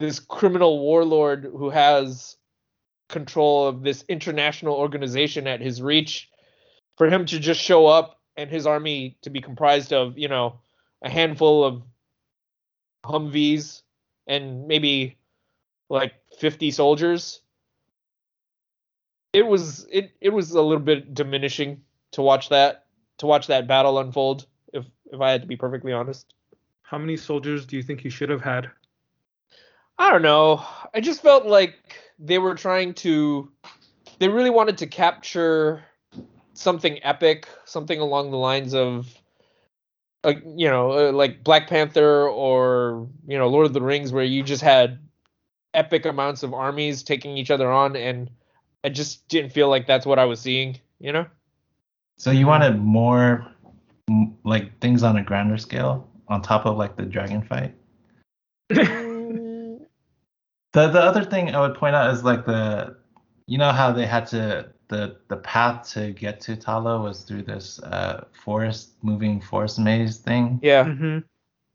this criminal warlord who has control of this international organization at his reach for him to just show up and his army to be comprised of you know a handful of humvees and maybe like 50 soldiers it was it it was a little bit diminishing to watch that to watch that battle unfold if if i had to be perfectly honest How many soldiers do you think he should have had? I don't know. I just felt like they were trying to they really wanted to capture something epic, something along the lines of uh, you know, uh, like Black Panther or, you know, Lord of the Rings where you just had epic amounts of armies taking each other on and I just didn't feel like that's what I was seeing, you know? So you wanted more like things on a grander scale on top of like the dragon fight. Mm, The the other thing I would point out is like the you know how they had to the the path to get to Ta Lo was through this uh forest moving forest maze thing. yeah. hmm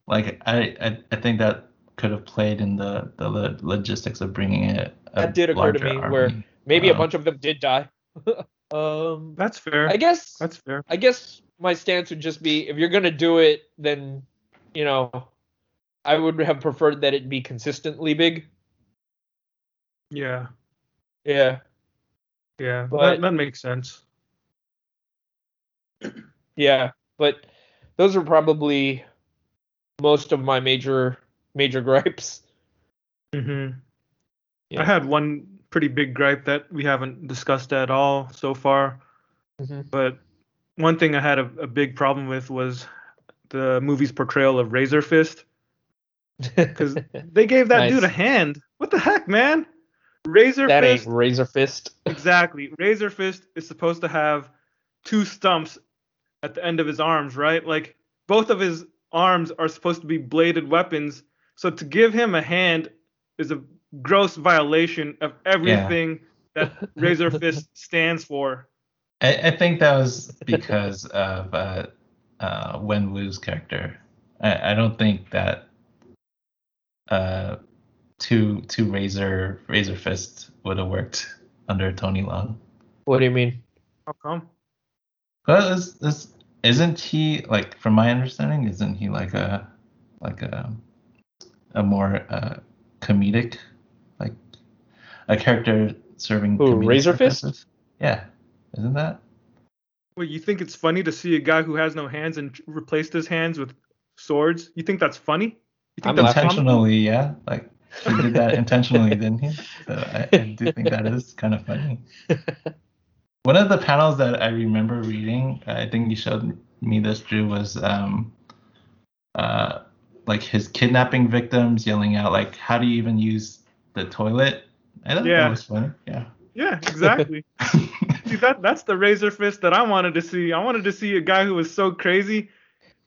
Like I I, I think that could have played in the the logistics of bringing it. a That did occur to larger me, where army. Maybe a Um, bunch of them did die. [laughs] um That's fair. I guess That's fair. I guess my stance would just be if you're gonna do it, then you know, I would have preferred that it be consistently big. Yeah. Yeah, Yeah. But- that, that makes sense. [clears throat] yeah, but those are probably most of my major major [laughs] gripes. hmm Yeah. I had one pretty big gripe that we haven't discussed at all so far. Mhm. But one thing I had a, a big problem with was the movie's portrayal of Razor Fist [laughs] because they gave that Nice. dude a hand. What the heck, man? Razor that ain't Fist. Razor Fist. [laughs] Exactly. Razor Fist is supposed to have two stumps at the end of his arms, right? Like both of his arms are supposed to be bladed weapons. So to give him a hand is a gross violation of everything that [laughs] Razor Fist stands for. I, I think that was because of uh, uh, Wen Wu's character. I, I don't think that uh, two two Razor Razor Fist would have worked under Tony Leung. What do you mean? How come? But is, is, isn't he like, from my understanding, isn't he like a like a a more uh, comedic like a character serving Who, comedic Razor Fist? Yeah, isn't that? Well, you think it's funny to see a guy who has no hands and replaced his hands with swords? You think that's funny? You I'm think laughing. comical? intentionally, yeah. Like he did that intentionally, didn't he? So I, I do think that is kind of funny. [laughs] One of the panels that I remember reading, I think you showed me this, Drew, was um, uh, like his kidnapping victims yelling out like, "How do you even use the toilet?" I thought Yeah. that was funny. Yeah. Yeah, exactly. [laughs] see, that that's the razor fist that I wanted to see. I wanted to see a guy who was so crazy,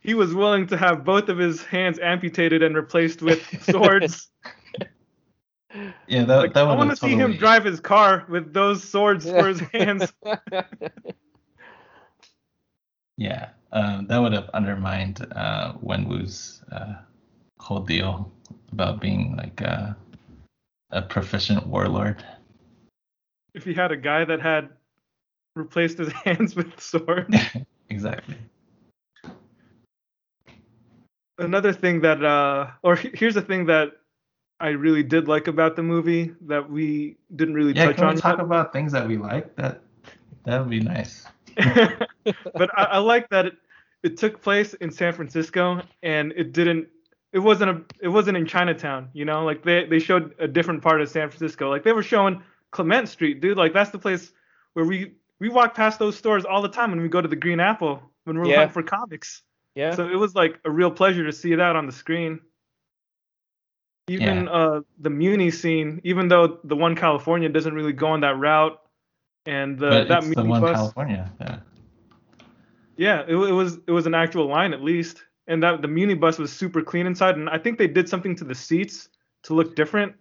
he was willing to have both of his hands amputated and replaced with [laughs] swords. yeah, that Like, that I want to have see him drive his car with those swords for his hands. [laughs] Yeah, um, that would have undermined uh, Wenwu's uh, whole deal about being like a, a proficient warlord. If he had a guy that had replaced his [laughs] hands with swords. [laughs] exactly. Another thing that, uh, or here's the thing that I really did like about the movie that we didn't really Yeah, touch can on we talk yet. about things that we like? That that would be nice. [laughs] but I, I like that it, it took place in San Francisco and it didn't it wasn't a it wasn't in Chinatown, you know, like they they showed a different part of San Francisco. Like they were showing Clement Street, dude. Like that's the place where we we walk past those stores all the time when we go to the Green Apple when we're Yeah. looking for comics. yeah. So it was like a real pleasure to see that on the screen. Even uh the Muni scene, even though the one California doesn't really go on that route, and the, but that it's the one bus, California. Yeah. yeah, it, it was it was an actual line at least, and that the Muni bus was super clean inside, and I think they did something to the seats to look different.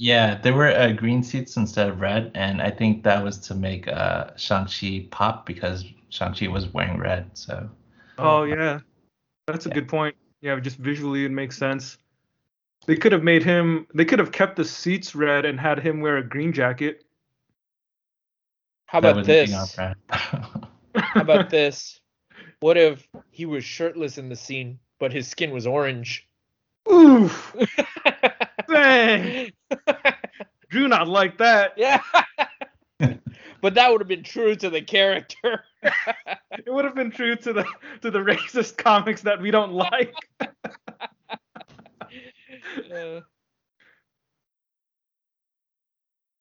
Yeah, there were uh, green seats instead of red, and I think that was to make uh, Shang-Chi pop because Shang-Chi was wearing red. So Oh yeah, that's a Yeah. good point. Yeah, just visually it makes sense. They could have made him. They could have kept the seats red and had him wear a green jacket. How about this? be. [laughs] How about this? [laughs] What if he was shirtless in the scene, but his skin was orange? Oof, [laughs] dang, Drew not like that. [laughs] yeah. but that would have been true to the character. [laughs] It would have been true to the to the racist comics that we don't like. [laughs] Uh,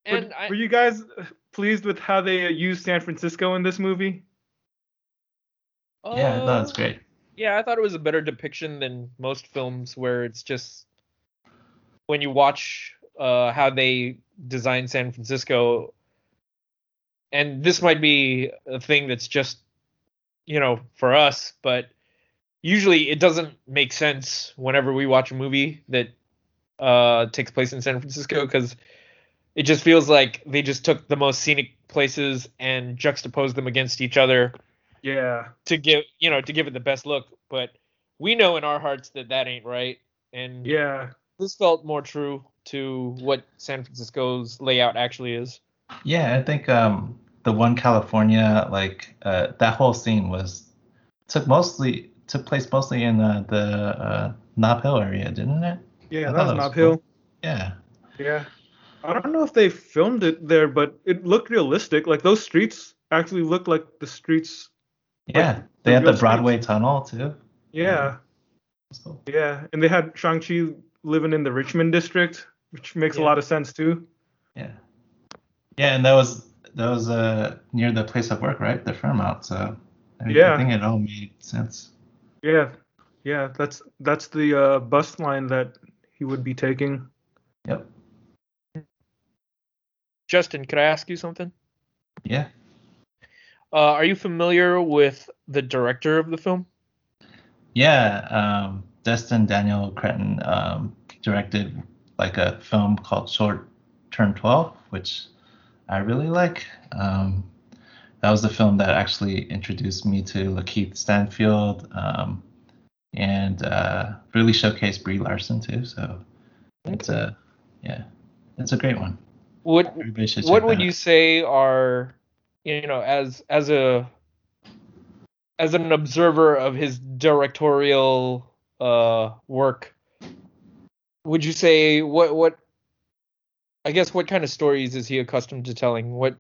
But and I, were you guys pleased with how they uh, used San Francisco in this movie? yeah, no, it's uh, great. Yeah, I thought it was a better depiction than most films where it's just when you watch uh, how they design San Francisco, and this might be a thing that's just you know for us, but usually it doesn't make sense whenever we watch a movie that uh, takes place in San Francisco because it just feels like they just took the most scenic places and juxtaposed them against each other Yeah. to give you know to give it the best look but we know in our hearts that that ain't right and Yeah. this felt more true to what san francisco's layout actually is Yeah, I think um, the one California, like uh, that whole scene was took mostly took place mostly in uh, the uh, Nob Hill area, didn't it? Yeah, I that was that was Nob Hill. Yeah. Yeah. I don't know if they filmed it there, but it looked realistic. Like those streets actually looked like the streets. Yeah, the they had the real streets. Broadway tunnel too. Yeah. So, Yeah. And they had Shang-Chi living in the Richmond district, which makes a lot of sense too. yeah, yeah, and that was that was uh near the place of work, right? The Fairmont. So I, mean, Yeah. I think it all made sense. Yeah. Yeah. That's that's the uh, bus line that he would be taking. Yep. justin could i ask you something Yeah. uh, are you familiar with the director of the film Yeah, um, Destin Daniel Cretton um, directed like a film called Short Term 12, which I really like. Um, that was the film that actually introduced me to Lakeith Stanfield um, and uh, really showcased Brie Larson too. So it's a yeah, it's a great one. what what would that you say are you know as as a as an observer of his directorial uh work would you say what what I guess what kind of stories is he accustomed to telling? What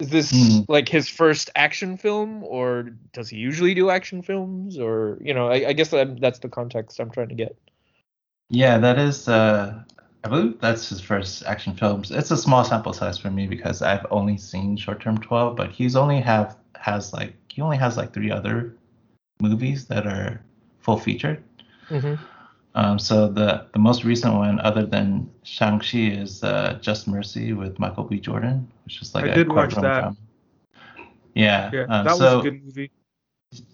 is this Hmm. like his first action film, or does he usually do action films? Or you know, I, I guess that, that's the context I'm trying to get. Yeah, that is. Uh, I believe that's his first action films. It's a small sample size for me because I've only seen Short Term 12, but he's only have has like he only has like three other movies that are full featured. Mm-hmm. Um, so the the most recent one, other than Shang Chi, is uh, Just Mercy with Michael B. Jordan, which is like I a did watch that. drama. Yeah, Yeah, um, that was so a good movie.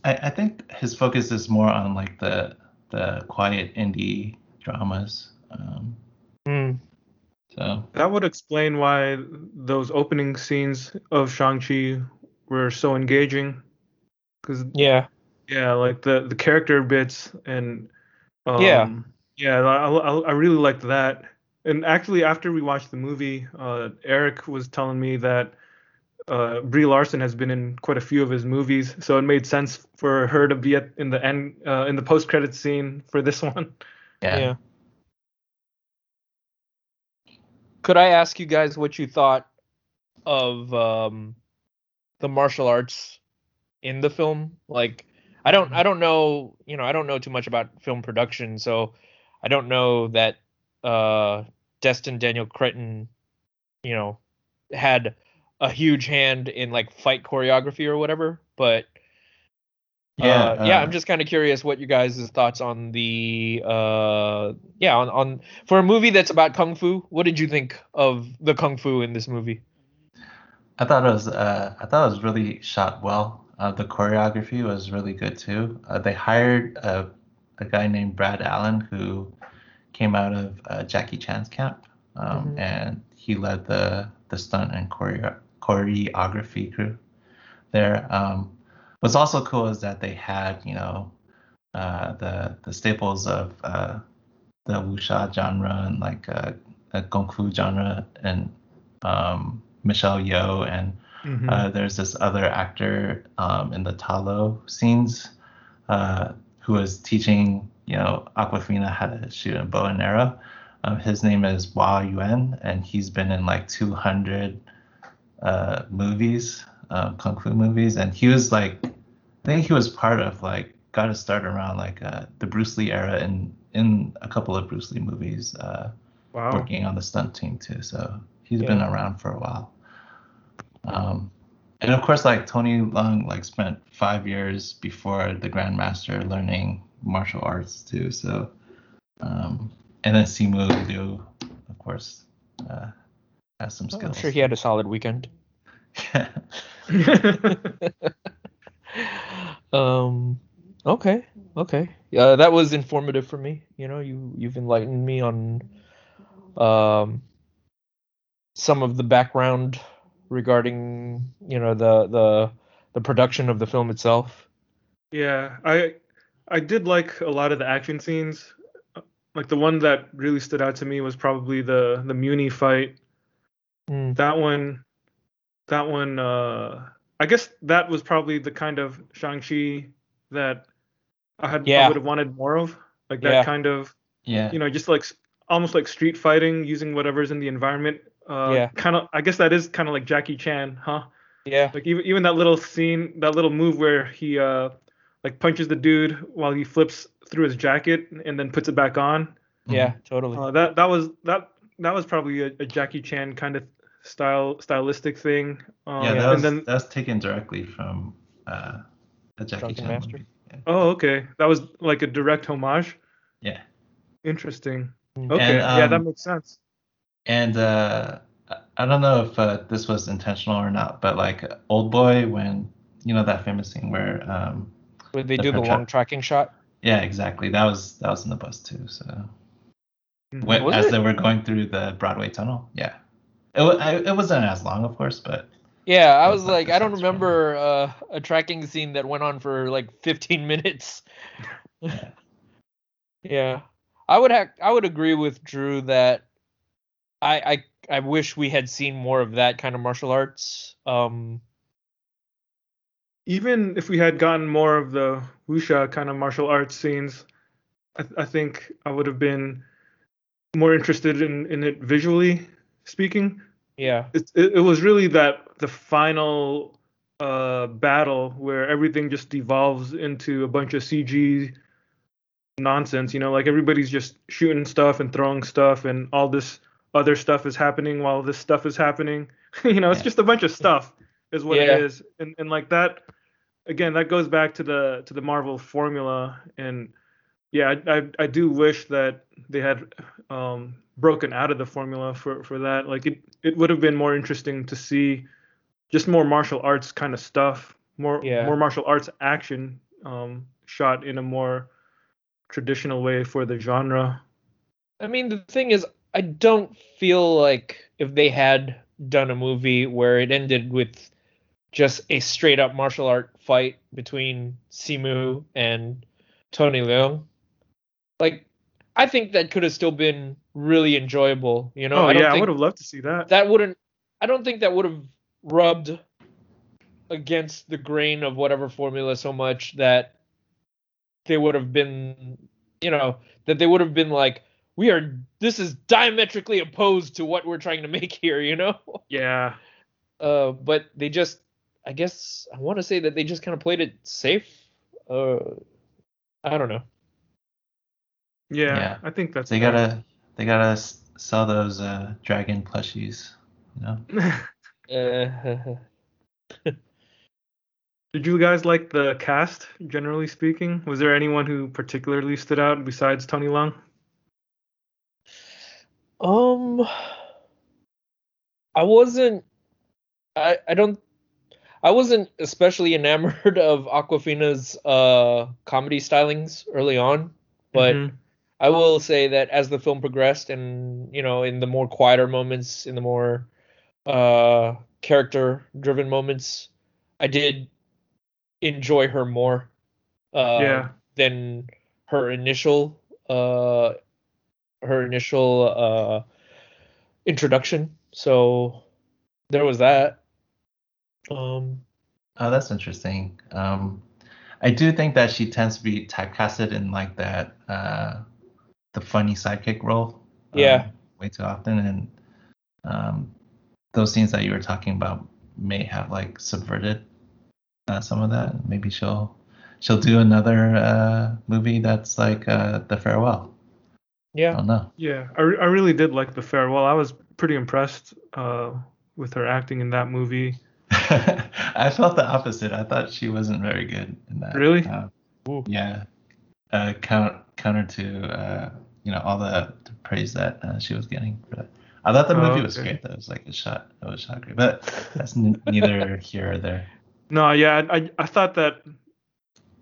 I, I think his focus is more on like the the quiet indie dramas. Um, Mm. so That would explain why those opening scenes of Shang-Chi were so engaging. Because, Yeah. yeah, like the, the character bits and. Um, Yeah. Yeah, I, I, I really liked that. And actually, after we watched the movie, uh, Eric was telling me that uh, Brie Larson has been in quite a few of his movies, so it made sense for her to be at, in the end, uh, in the post-credit scene for this [laughs] one. yeah. Yeah. Could I ask you guys what you thought of um, the martial arts in the film? Like, I don't, I don't know, you know, I don't know too much about film production, so I don't know that uh, Destin Daniel Cretton, you know, had a huge hand in like fight choreography or whatever. But Yeah, uh, yeah, uh, I'm just kind of curious what you guys' thoughts on the uh yeah on on for a movie that's about kung fu. What did you think of the kung fu in this movie? I thought it was uh, I thought it was really shot well. Uh, the choreography was really good too. Uh, they hired a, a guy named Brad Allan who came out of uh, Jackie Chan's camp, um, Mhm. and he led the the stunt and choreo- choreography crew there. Um, what's also cool is that they had you know uh, the the staples of uh, the wuxia genre and like uh, the kung fu genre and um, Michelle Yeoh and Mm-hmm. uh, there's this other actor um, in the Ta Lo scenes uh, who was teaching, you know, Awkwafina how to shoot a bow and arrow. Um, his name is Hua Yuan, and he's been in like 200 uh, movies, uh, kung fu movies, and he was like, I think he was part of like got to start around like uh, the Bruce Lee era in in a couple of Bruce Lee movies, uh, wow. working on the stunt team too. So he's been around for a while. Um, and of course, like Tony Leung, like spent five years before the Grandmaster learning martial arts too. So, um, and then Simu Liu, of course, uh, has some skills. I'm sure he had a solid weekend. [laughs] um okay okay yeah that was informative for me you know you you've enlightened me on um some of the background regarding you know the the the production of the film itself Yeah, I I did like a lot of the action scenes. Like the one that really stood out to me was probably the the Muni fight. Mm, That one, that one. Uh, I guess that was probably the kind of Shang-Chi that I had Yeah. I would have wanted more of. Like that Yeah. kind of, yeah. you know, just like almost like street fighting, using whatever's in the environment. Uh, Yeah. Kind of. I guess that is kind of like Jackie Chan, huh? yeah Like even even that little scene, that little move where he uh like punches the dude while he flips through his jacket and then puts it back on. yeah totally Uh, that that was that that was probably a, a Jackie Chan kind of style stylistic thing. Um, yeah, that and was then that's taken directly from uh, a Jackie Drunken Chan Master? movie. Yeah. oh okay, that was like a direct homage. yeah. Interesting. Mm. Okay, And, yeah, that um, makes sense. And uh, I don't know if uh, this was intentional or not, but like Old Boy, when you know that famous scene where, um, Where they the do the tra- long tracking shot yeah, exactly. That was that was in the bus too. So Mhm. when, as it? they were going through the Broadway tunnel, yeah, it I, it wasn't as long, of course, but Yeah, I was was like, like I don't remember uh, a tracking scene that went on for like 15 [laughs] minutes. Yeah. [laughs] yeah, I would have, I would agree with Drew that I, I, I wish we had seen more of that kind of martial arts. Um, Even if we had gotten more of the wuxia kind of martial arts scenes, I, I think I would have been more interested in in it visually speaking. Yeah. It it, it was really that the final uh battle where everything just devolves into a bunch of CG nonsense, you know, like everybody's just shooting stuff and throwing stuff and all this other stuff is happening while this stuff is happening. [laughs] you know, it's Yeah. just a bunch of stuff is what Yeah. it is. And and like that again, that goes back to the to the Marvel formula and yeah, I I, I do wish that they had um broken out of the formula for for that. Like it it would have been more interesting to see just more martial arts kind of stuff, more Yeah. more martial arts action um shot in a more traditional way for the genre. I mean, the thing is, I don't feel like if they had done a movie where it ended with just a straight up martial art fight between Simu and Tony Leung, like I think that could have still been really enjoyable. You know, oh I don't yeah, I would have loved to see that. that wouldn't. I don't think that would have rubbed against the grain of whatever formula so much that they would have been, you know, that they would have been like, we are. This is diametrically opposed to what we're trying to make here. You know. Yeah. [laughs] Uh, but they just, I guess, I want to say that they just kind of played it safe. Uh, I don't know. Yeah, Yeah. I think that's They fair. gotta they gotta s- sell those uh, dragon plushies. You know. Uh, [laughs] [laughs] Did you guys like the cast, generally speaking? Was there anyone who particularly stood out besides Tony Leung? Um, I wasn't. I I don't. I wasn't especially enamored [laughs] of Awkwafina's uh comedy stylings early on, but Mhm. I will say that as the film progressed, and you know, in the more quieter moments, in the more uh character-driven moments, I did enjoy her more. Uh, yeah, than her initial uh her initial uh introduction so there was that um Oh, that's interesting. Um, I do think that she tends to be typecasted in like that, uh, the funny sidekick role. um, Yeah. way too often, and um, those scenes that you were talking about may have like subverted uh, some of that. Maybe she'll she'll do another uh, movie that's like uh, The Farewell. I yeah don't know. yeah. I, re- I really did like the farewell. I was pretty impressed uh, with her acting in that movie. [laughs] I felt the opposite. I thought she wasn't very good in that. Really? Uh, yeah. Uh, counter counter to uh, you know all the, the praise that uh, she was getting for that. I thought the Oh, movie was great. That was like a shot. That was shot great. But that's n- neither here or there. [laughs] No, yeah, I, I I thought that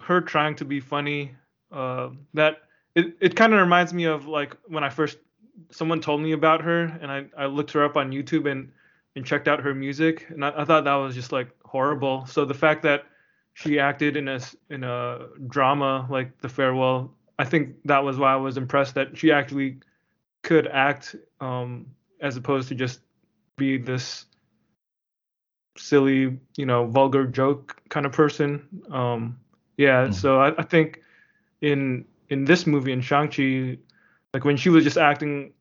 her trying to be funny, uh, that it, it kind of reminds me of like when I first someone told me about her and I, I looked her up on YouTube and and checked out her music and I, I thought that was just like horrible. So the fact that she acted in a in a drama like The Farewell, I think that was why I was impressed that she actually could act um, as opposed to just be this silly, you know, vulgar joke kind of person. Um, yeah, Mhm. so I, I think in in this movie in Shang-Chi, like when she was just acting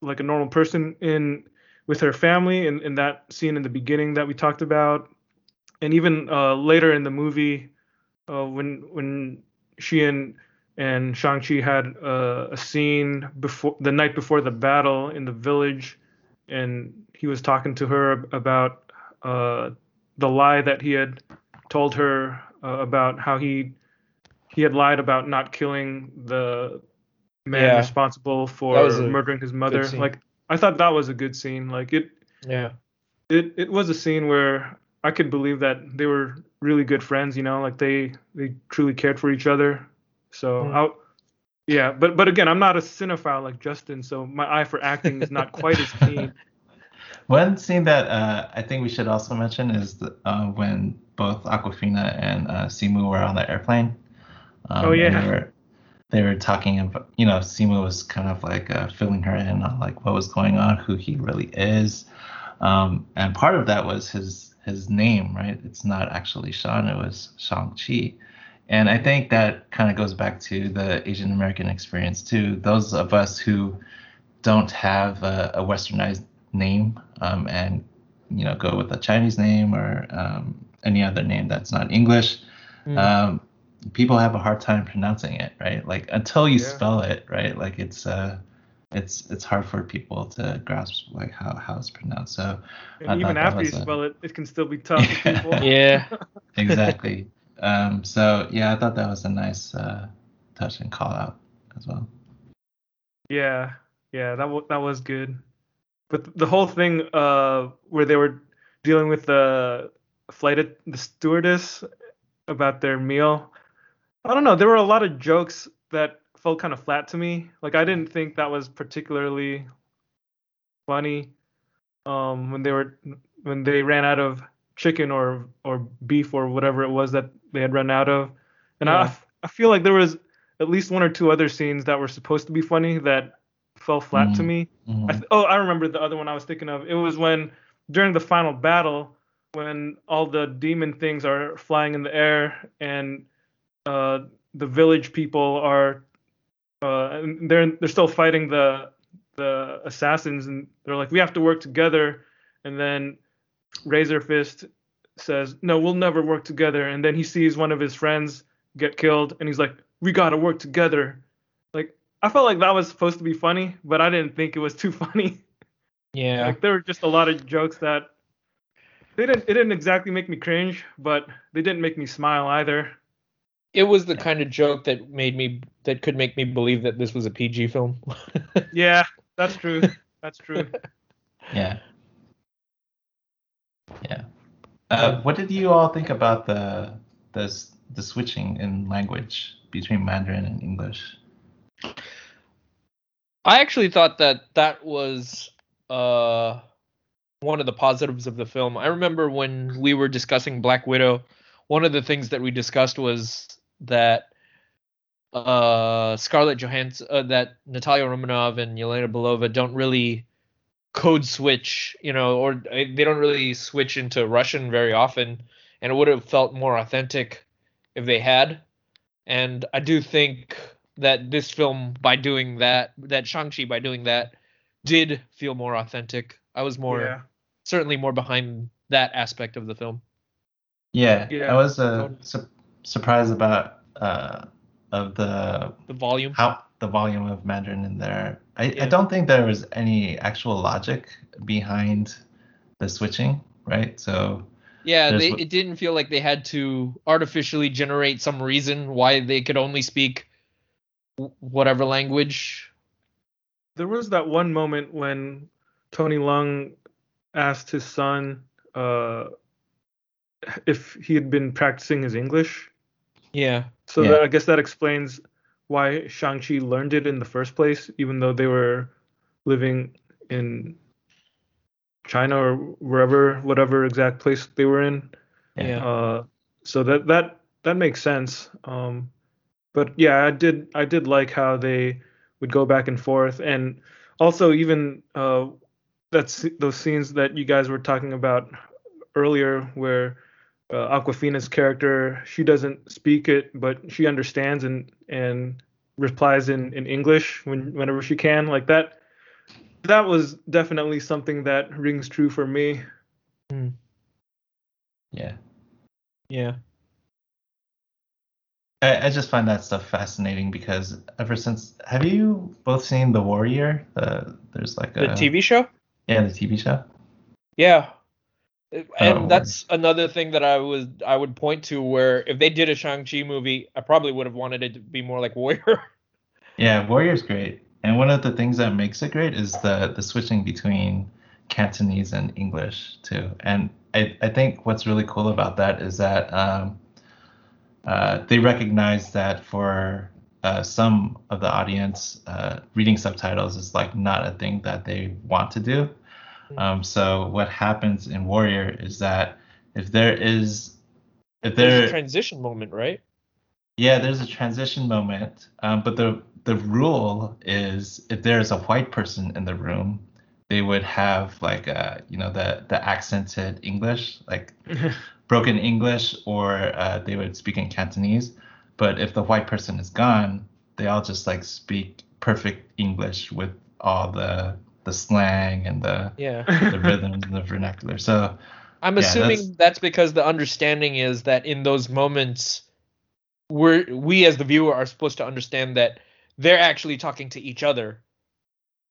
like a normal person in with her family in, in that scene in the beginning that we talked about, and even uh, later in the movie, uh, when when she and and Shang-Chi had uh, a scene before the night before the battle in the village, and he was talking to her about uh, the lie that he had told her uh, about how he he had lied about not killing the man Yeah. responsible for That was a murdering his mother. Like I thought that was a good scene. Like it yeah it it was a scene where I could believe that they were really good friends, you know, like they they truly cared for each other. So Mm. I yeah, but but again, I'm not a cinephile like Justin, so my eye for acting is not quite as keen. [laughs] One scene that uh, I think we should also mention is the, uh, when both Awkwafina and uh, Simu were on the airplane. Um, Oh, yeah. They were, they were talking about, you know, Simu was kind of like uh, filling her in on like what was going on, who he really is. Um, and part of that was his his name, right? It's not actually Sean, it was Shang-Chi. And I think that kind of goes back to the Asian American experience too. Those of us who don't have a, a westernized name um, and you know go with a Chinese name or um, any other name that's not English, Mm. People have a hard time pronouncing it, right? Like until you Yeah. spell it, right? Like it's uh, it's it's hard for people to grasp like how how it's pronounced. So And even after you was a- spell it, it can still be tough to people. [laughs] Yeah. [laughs] exactly. um, so yeah, I thought that was a nice uh, touch and call out as well. Yeah, yeah, that w- that was good. But the whole thing uh where they were dealing with the flight at the stewardess about their meal, I don't know. There were a lot of jokes that felt kind of flat to me. Like I didn't think that was particularly funny. Um, when they were when they ran out of chicken or or beef or whatever it was that they had run out of, and I Yeah. I f- I feel like there was at least one or two other scenes that were supposed to be funny that fell flat to Mhm. me. Mhm. I th- oh, I remember the other one I was thinking of. It was when during the final battle when all the demon things are flying in the air and uh, the village people are uh, and they're they're still fighting the the assassins and they're like we have to work together. And then Razor Fist says no we'll never work together. And then he sees one of his friends get killed and he's like we got to work together. Like I felt like that was supposed to be funny but I didn't think it was too [laughs] funny. Yeah. like there were just a lot of jokes that they didn't it didn't exactly make me cringe but they didn't make me smile either It was the kind of joke that made me that could make me believe that this was a PG film. [laughs] yeah that's true that's true [laughs] Yeah. Yeah. Uh, what did you all think about the the the switching in language between Mandarin and English? I actually thought that that was uh, one of the positives of the film. I remember when we were discussing Black Widow, one of the things that we discussed was that uh, Scarlett Johansson, uh, that Natalia Romanov and Yelena Belova don't really code switch, you know, or uh, they don't really switch into Russian very often, and it would have felt more authentic if they had. And I do think that this film, by doing that, that Shang-Chi, by doing that, did feel more authentic. I was more, yeah certainly more behind that aspect of the film. Yeah, Yeah, I was uh, totally. su- surprised about uh, of the The volume. how the volume of Mandarin in there. I, Yeah. I don't think there was any actual logic behind the switching, right? So Yeah, they, it didn't feel like they had to artificially generate some reason why they could only speak whatever language. There was that one moment when Tony Leung asked his son uh, if he had been practicing his English. Yeah. So Yeah. that, I guess that explains why Shang-Chi learned it in the first place, even though they were living in China or wherever, whatever exact place they were in. Yeah. Uh, so that that that makes sense. Um, but yeah, I did I did like how they would go back and forth, and also even uh, that's those scenes that you guys were talking about earlier, where uh, Awkwafina's character she doesn't speak it, but she understands and and replies in in English when whenever she can, like that. That was definitely something that rings true for me. yeah, Yeah. I, I just find that stuff fascinating because ever since have you both seen The Warrior? The there's like The a TV show? yeah the TV show. Yeah. And Oh, that's another thing that I was I would point to where if they did a Shang-Chi movie, I probably would have wanted it to be more like [laughs] Warrior. Yeah, Warrior's great. And one of the things that makes it great is the the switching between Cantonese and English too. And I, I think what's really cool about that is that um, uh, they recognize that for uh, some of the audience, uh, reading subtitles is like not a thing that they want to do. Um, so what happens in Warrior is that if there is if There's there a transition moment, right? yeah, there's a transition moment, um, but the the rule is if there's a white person in the room, they would have like uh you know the the accented English, like [laughs] broken English, or uh, they would speak in Cantonese. But if the white person is gone, they all just like speak perfect English with all the the slang and the Yeah. the rhythms and the vernacular. So I'm Yeah, assuming that's- that's... because the understanding is that in those moments we're we as the viewer are supposed to understand that they're actually talking to each other.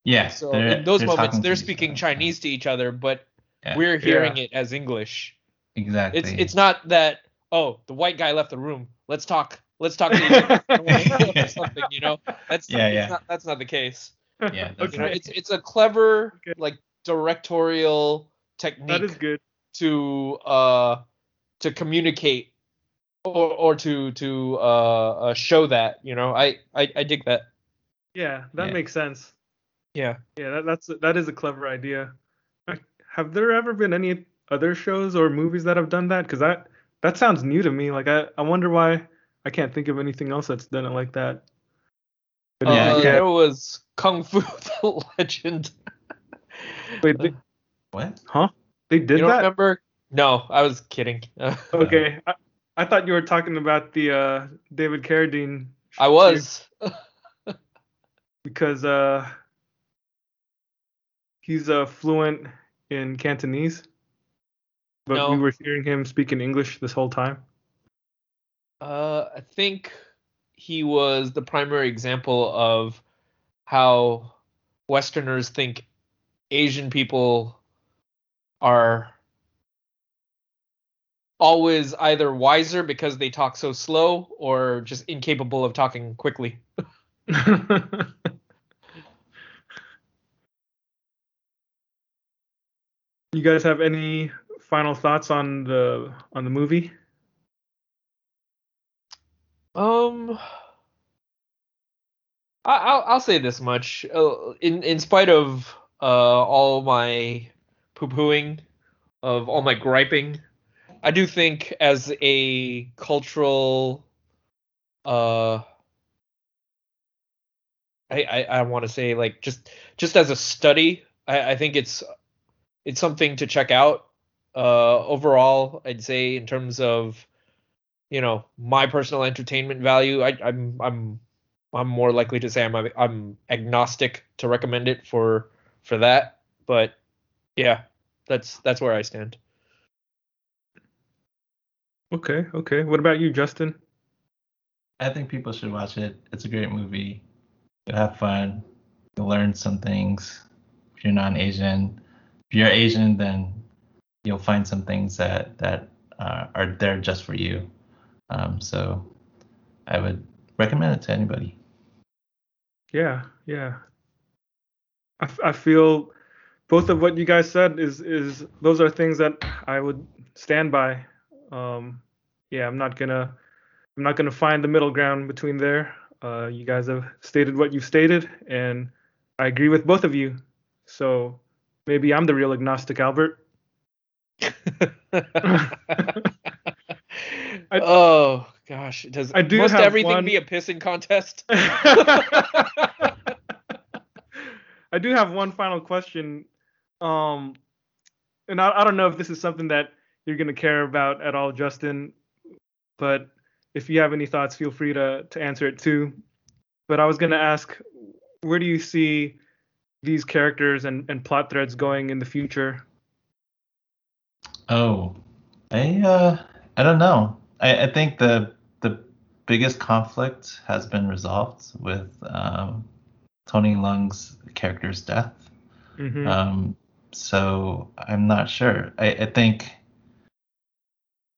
yeah, So in those they're moments they're speaking other. Chinese to each other, but Yeah, we're hearing Yeah. it as English. exactly. It's it's not that oh the white guy left the room. Let's talk. Let's talk to each other I don't wanna kill him or something. You know that's Yeah, it's yeah. Not, that's not the case. Yeah, [laughs] that's You okay. it's it's a clever Okay. like directorial technique that is good. to uh to communicate or or to to uh, uh show that you know I I, I dig that Yeah, that Yeah. makes sense. yeah Yeah, that, that's that is a clever idea. Have there ever been any other shows or movies that have done that? Because that that sounds new to me. Like I, I wonder why I can't think of anything else that's done it like that. But Yeah, uh, yeah, there was Kung Fu [laughs] the Legend wait, they, what? huh? They you did don't that? remember no I was kidding [laughs] Okay, I, I thought you were talking about the uh, David Carradine I was [laughs] because uh, he's uh, fluent in Cantonese, but No. we were hearing him speak in English this whole time. Uh, I think he was the primary example of how Westerners think Asian people are always either wiser because they talk so slow or just incapable of talking quickly. [laughs] you guys have any final thoughts on the on the movie? Um, I, I'll I'll say this much. Uh, in in spite of uh all my poo pooing, of all my griping, I do think as a cultural, uh, I I, I want to say like just just as a study, I, I think it's it's something to check out. Uh, overall, I'd say in terms of you know my personal entertainment value I, i'm i'm i'm more likely to say i'm i'm agnostic to recommend it for for that but yeah that's that's where i stand Okay, okay. What about you, Justin? I think people should watch it. It's a great movie. You'll have fun. You'll learn some things. If you're non-Asian, if you're Asian, then you'll find some things that that uh, are there just for you. Um, so I would recommend it to anybody. Yeah, yeah. I, f- I feel both of what you guys said is is those are things that I would stand by. Um, yeah, I'm not gonna I'm not gonna find the middle ground between there. Uh, you guys have stated what you've stated, and I agree with both of you. So maybe I'm the real agnostic, Albert. [laughs] [laughs] [laughs] oh gosh does I do must everything one- be a pissing contest [laughs] [laughs] I do have one final question. Um, and I, I don't know if this is something that you're going to care about at all, Justin, but if you have any thoughts, feel free to, to answer it too. But I was going to ask, where do you see these characters and, and plot threads going in the future? Oh, I uh, I don't know. I, I think the the biggest conflict has been resolved with um, Tony Leung's character's death. Mhm. Um, so I'm not sure. I, I think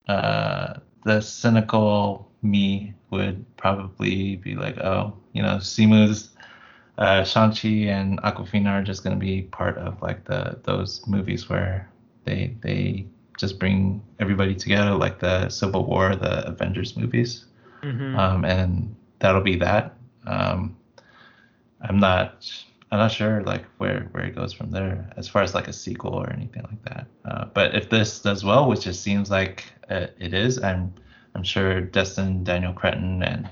uh, the cynical me would probably be like, oh, you know, Simu's uh, Shang-Chi and Awkwafina are just going to be part of like the those movies where they they just bring everybody together, like the Civil War, the Avengers movies Mhm. um, and that'll be that. Um, I'm not I'm not sure like where where it goes from there as far as like a sequel or anything like that. Uh, but if this does well, which it seems like uh, it is, I'm I'm sure Destin Daniel Cretton and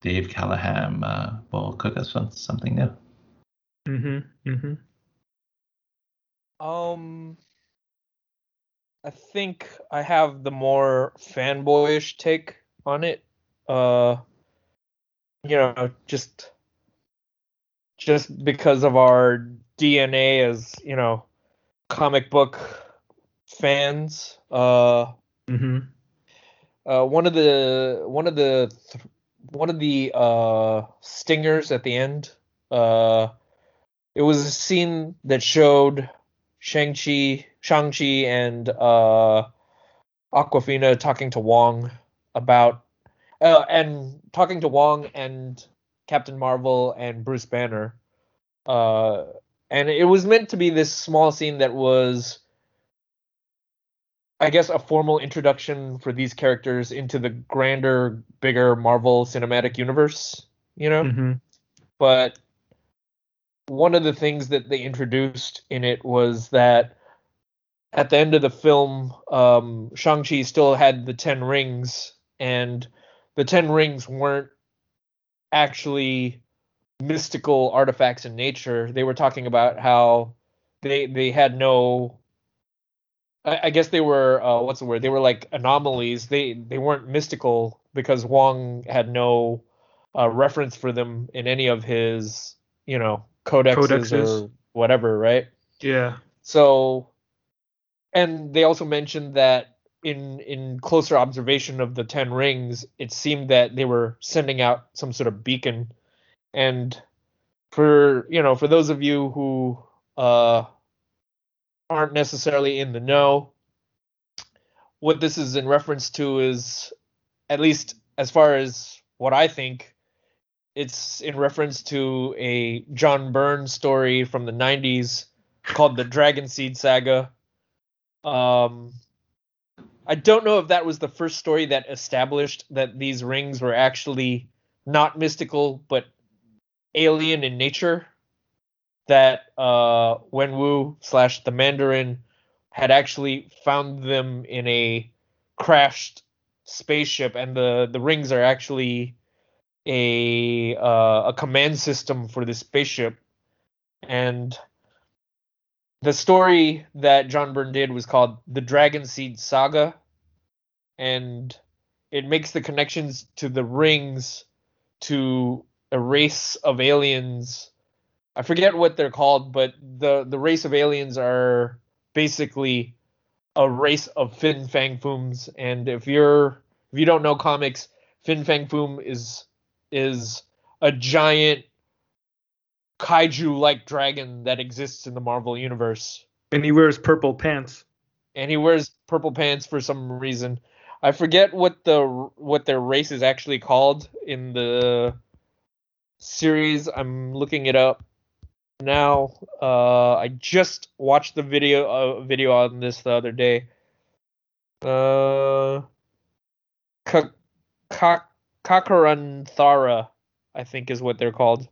Dave Callaham uh, will cook us something new. Mhm. Mhm. Um, I think I have the more fanboyish take on it. Uh, you know, just just because of our DNA as you know comic book fans. Uh, Mm-hmm. uh, one of the one of the one of the uh, stingers at the end. Uh, it was a scene that showed Shang-Chi, Shang-Chi and uh, Awkwafina talking to Wong about uh, and talking to Wong and Captain Marvel and Bruce Banner. Uh, and it was meant to be this small scene that was I guess a formal introduction for these characters into the grander, bigger Marvel Cinematic Universe, you know? Mm-hmm. But one of the things that they introduced in it was that at the end of the film, um, Shang-Chi still had the Ten Rings, and the Ten Rings weren't actually mystical artifacts in nature. They were talking about how they they had no I, I guess they were uh, what's the word? They were like anomalies. They they weren't mystical because Wong had no uh, reference for them in any of his you know codexes, Codexes. or whatever, right? Yeah. So, and they also mentioned that in in closer observation of the Ten Rings, it seemed that they were sending out some sort of beacon. And for you know, for those of you who uh, aren't necessarily in the know, what this is in reference to is, at least as far as what I think, it's in reference to a John Byrne story from the 90s called the Dragon Seed Saga. Um, I don't know if that was the first story that established that these rings were actually not mystical but alien in nature. That uh, Wenwu slash the Mandarin had actually found them in a crashed spaceship, and the the rings are actually a uh, a command system for this spaceship, and the story that John Byrne did was called The Dragon Seed Saga, and it makes the connections to the rings to a race of aliens. I forget what they're called, but the the race of aliens are basically a race of Fin Fang Fooms, and if you're if you don't know comics, Fin Fang Foom is is a giant kaiju like dragon that exists in the Marvel universe. And he wears purple pants. And he wears purple pants for some reason. I forget what the what their race is actually called in the series. I'm looking it up now. Uh, I just watched the video uh, video on this the other day. Uh, Kakaranthara, I think is what they're called.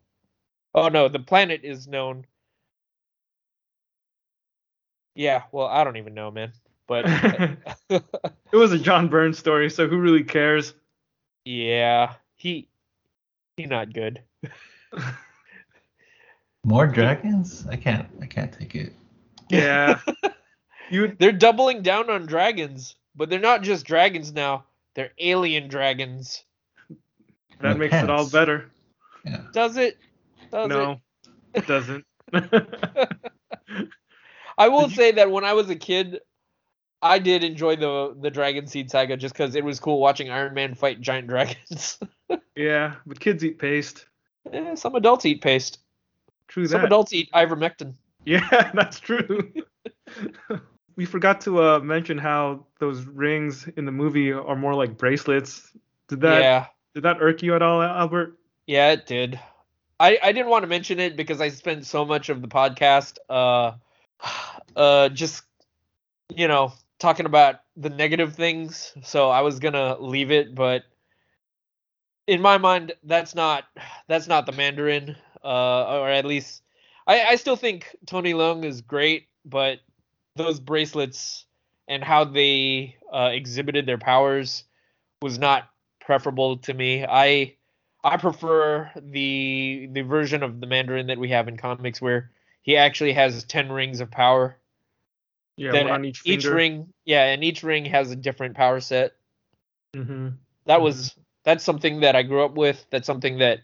Oh no, the planet is known. Yeah, well, I don't even know, man. But [laughs] it was a John Byrne story, so who really cares? yeah, he he not good. [laughs] More dragons? I can't. I can't take it. Yeah. [laughs] you They're doubling down on dragons, but they're not just dragons now. They're alien dragons. That With makes it all better. Yeah. Does it? Does no, it doesn't. [laughs] [laughs] I will say that when I was a kid, I did enjoy the the Dragon Seed saga just because it was cool watching Iron Man fight giant [laughs] dragons. yeah, but kids eat paste. Eh, some adults eat paste. True Some that. adults eat ivermectin. Yeah, that's true. we forgot to uh, mention how those rings in the movie are more like bracelets. Did that yeah, did that irk you at all, Albert? yeah, it did. I I didn't want to mention it because I spent so much of the podcast uh [sighs] uh just you know talking about the negative things. So I was gonna leave it, but in my mind, that's not that's not the Mandarin. Uh, or at least I I still think Tony Leung is great, but those bracelets and how they uh, exhibited their powers was not preferable to me. I I prefer the the version of the Mandarin that we have in comics where he actually has ten rings of power. Yeah, one on each each finger. ring, yeah, and each ring has a different power set. Mm-hmm. That was that's something that I grew up with. That's something that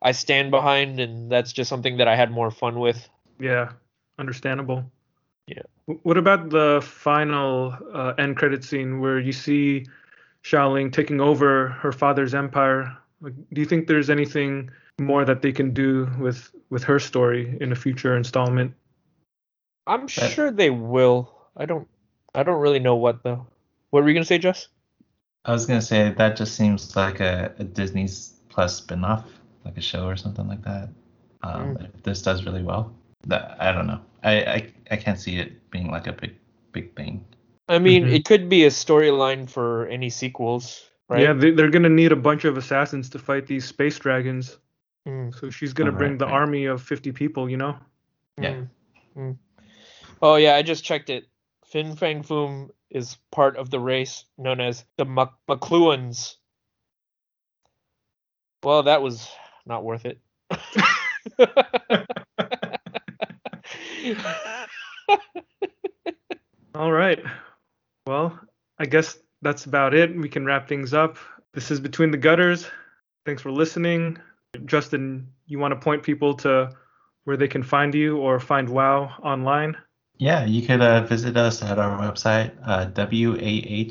I stand behind, and that's just something that I had more fun with. Yeah, understandable. Yeah. What about the final uh, end credit scene where you see Xialing taking over her father's empire? Like, do you think there's anything more that they can do with with her story in a future installment? I'm That- sure they will. I don't. I don't really know what though. What were you gonna say, Jess? I was gonna say that just seems like a, a Disney's Plus spin-off, like a show or something like that. Um, If this does really well, that I don't know. I, I I can't see it being like a big big thing. I mean, Mhm. it could be a storyline for any sequels, right? Yeah, they, they're gonna need a bunch of assassins to fight these space dragons. Mm, So she's gonna bring right, the right. army of 50 people, you know? Yeah. mm, mm. Oh yeah, I just checked it. Fin Fang Foom is part of the race known as the Mc- Makluans. Well, that was not worth it. [laughs] [laughs] All right. Well, I guess that's about it. We can wrap things up. This is Between the Gutters. Thanks for listening. Justin, you want to point people to where they can find you or find WoW online? Yeah, you could uh, visit us at our website, uh, wahw.org.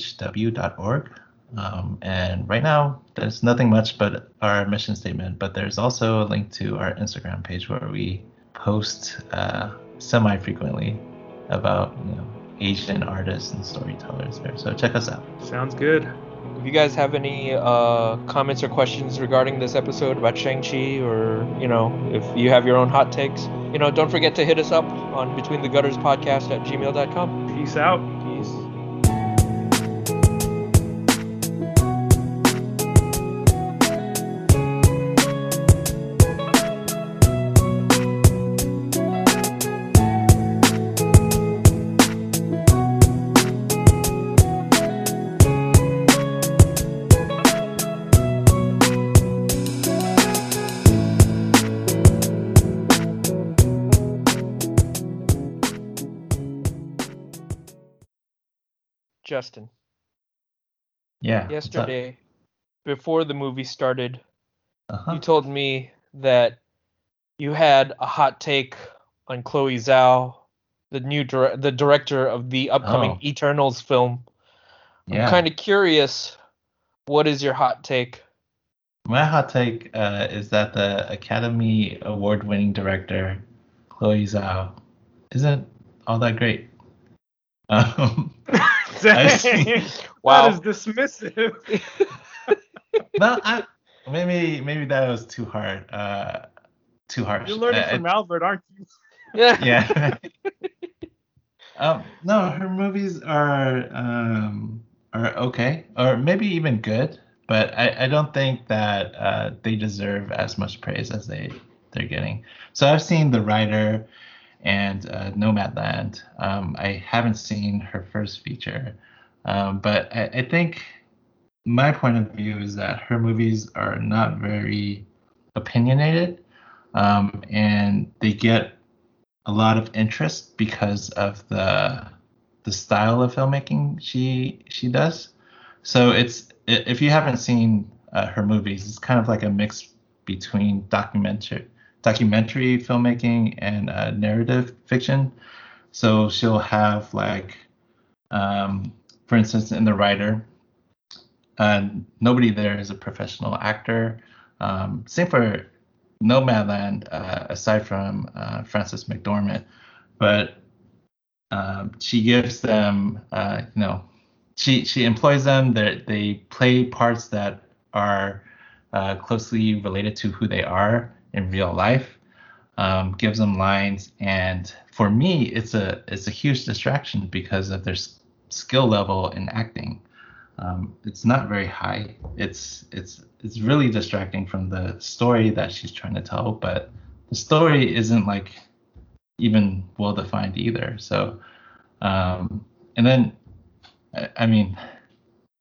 Um, and right now, there's nothing much but our mission statement, but there's also a link to our Instagram page where we post uh, semi frequently about you know Asian artists and storytellers there. So check us out. Sounds good. If you guys have any uh, comments or questions regarding this episode about Shang-Chi, or, you know, if you have your own hot takes, you know, don't forget to hit us up on Between the Gutters podcast at gmail.com. Peace out. Justin, Yeah. yesterday, before the movie started, Uh-huh. you told me that you had a hot take on Chloe Zhao, the new dir- the director of the upcoming Oh. Eternals film. Yeah. I'm kind of curious. What is your hot take? My hot take uh, is that the Academy Award winning director, Chloe Zhao, isn't all that great. [laughs] Um, Dang. [laughs] [laughs] Wow. That is dismissive. [laughs] no, I, maybe maybe that was too hard. Uh, too harsh. You're learning Uh, from Albert, aren't you? yeah. um, no, her movies are um, are okay, or maybe even good, but I, I don't think that uh, they deserve as much praise as they they're getting. So I've seen The Rider and uh, Nomadland. Um, I haven't seen her first feature, um, but I, I think my point of view is that her movies are not very opinionated, um, and they get a lot of interest because of the the style of filmmaking she she does. So it's if you haven't seen uh, her movies, it's kind of like a mix between documentary documentary filmmaking and uh, narrative fiction. So she'll have like, um, for instance, in The Rider, uh, nobody there is a professional actor. Um, same for Nomadland, uh, aside from uh, Frances McDormand, but um, she gives them, uh, you know, she she employs them. They they play parts that are uh, closely related to who they are in real life. Um, gives them lines, and for me, it's a it's a huge distraction because of their s- skill level in acting. Um, it's not very high. It's it's it's really distracting from the story that she's trying to tell, but the story isn't like even well defined either. So, um, and then I, I mean,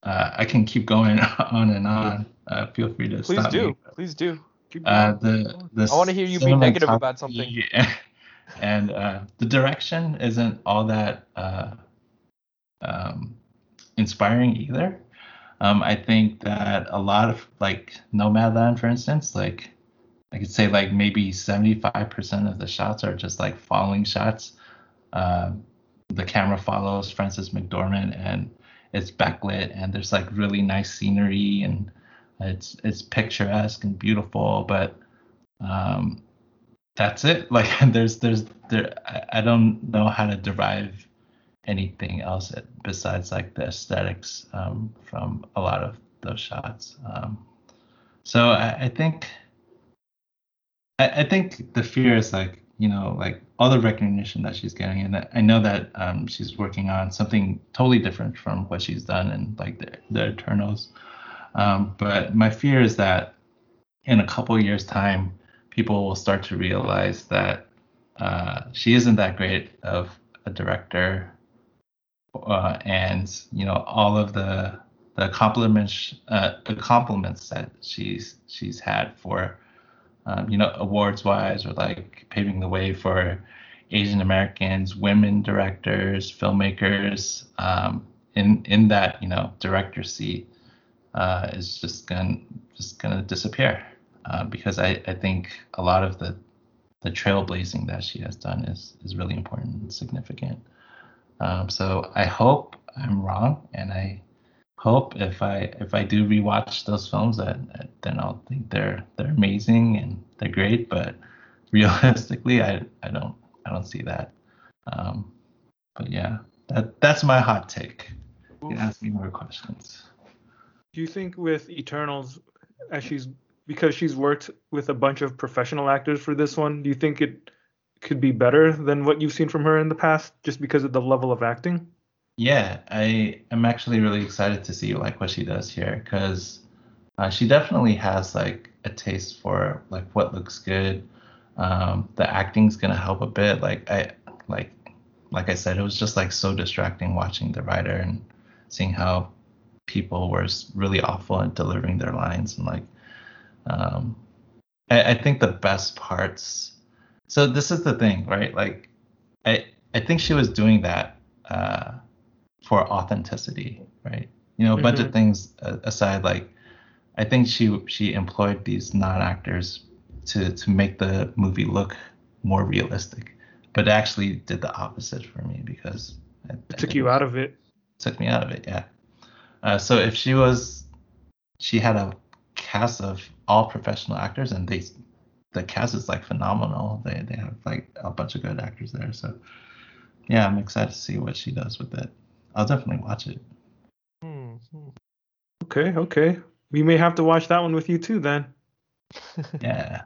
uh, I can keep going [laughs] on and on. Uh, feel free to Please stop do. me. Please do. Uh, the the I wanna hear you be negative about something. [laughs] And uh, the direction isn't all that uh, um, inspiring either. Um, I think that a lot of like Nomadland, for instance, like I could say like maybe 75% of the shots are just like following shots. Uh, the camera follows Frances McDormand and it's backlit and there's like really nice scenery and it's it's picturesque and beautiful, but um, that's it. [laughs] Like there's there's there I, don't know how to derive anything else besides like the aesthetics um, from a lot of those shots. Um, so I, I think I, I, think the fear is like you know like all the recognition that she's getting, and I know that um, she's working on something totally different from what she's done in like the, the Eternals. Um, but my fear is that in a couple years time, people will start to realize that uh, she isn't that great of a director, uh, and you know all of the the compliments uh, the compliments that she's she's had for um, you know awards wise or like paving the way for Asian Americans, women directors, filmmakers um, in in that you know director seat uh, is just gonna just gonna disappear uh, because I, I think a lot of the the trailblazing that she has done is is really important and significant. Um, so I hope I'm wrong, and I hope if I if I do rewatch those films that then I'll think they're they're amazing and they're great. But [laughs] realistically, I I don't I don't see that. Um, but yeah, that that's my hot take. You ask me more questions. Do you think with Eternals, as she's because she's worked with a bunch of professional actors for this one, do you think it could be better than what you've seen from her in the past, just because of the level of acting? Yeah, I am actually really excited to see like what she does here because uh, she definitely has like a taste for like what looks good. Um, the acting's gonna help a bit. Like I like like I said, it was just like so distracting watching the Rider and seeing how people were really awful at delivering their lines and like um, I, I think the best parts. So this is the thing, right? Like I I think she was doing that. Uh, for authenticity, right? You know, a bunch mm-hmm. of things aside, like I think she she employed these non-actors to to make the movie look more realistic, but actually did the opposite for me because I, it took you out of it. Took me out of it, yeah. Uh, so if she was, she had a cast of all professional actors, and they, the cast is like phenomenal. They they have like a bunch of good actors there. So yeah, I'm excited to see what she does with it. I'll definitely watch it. Okay, okay. We may have to watch that one with you too then. [laughs] yeah.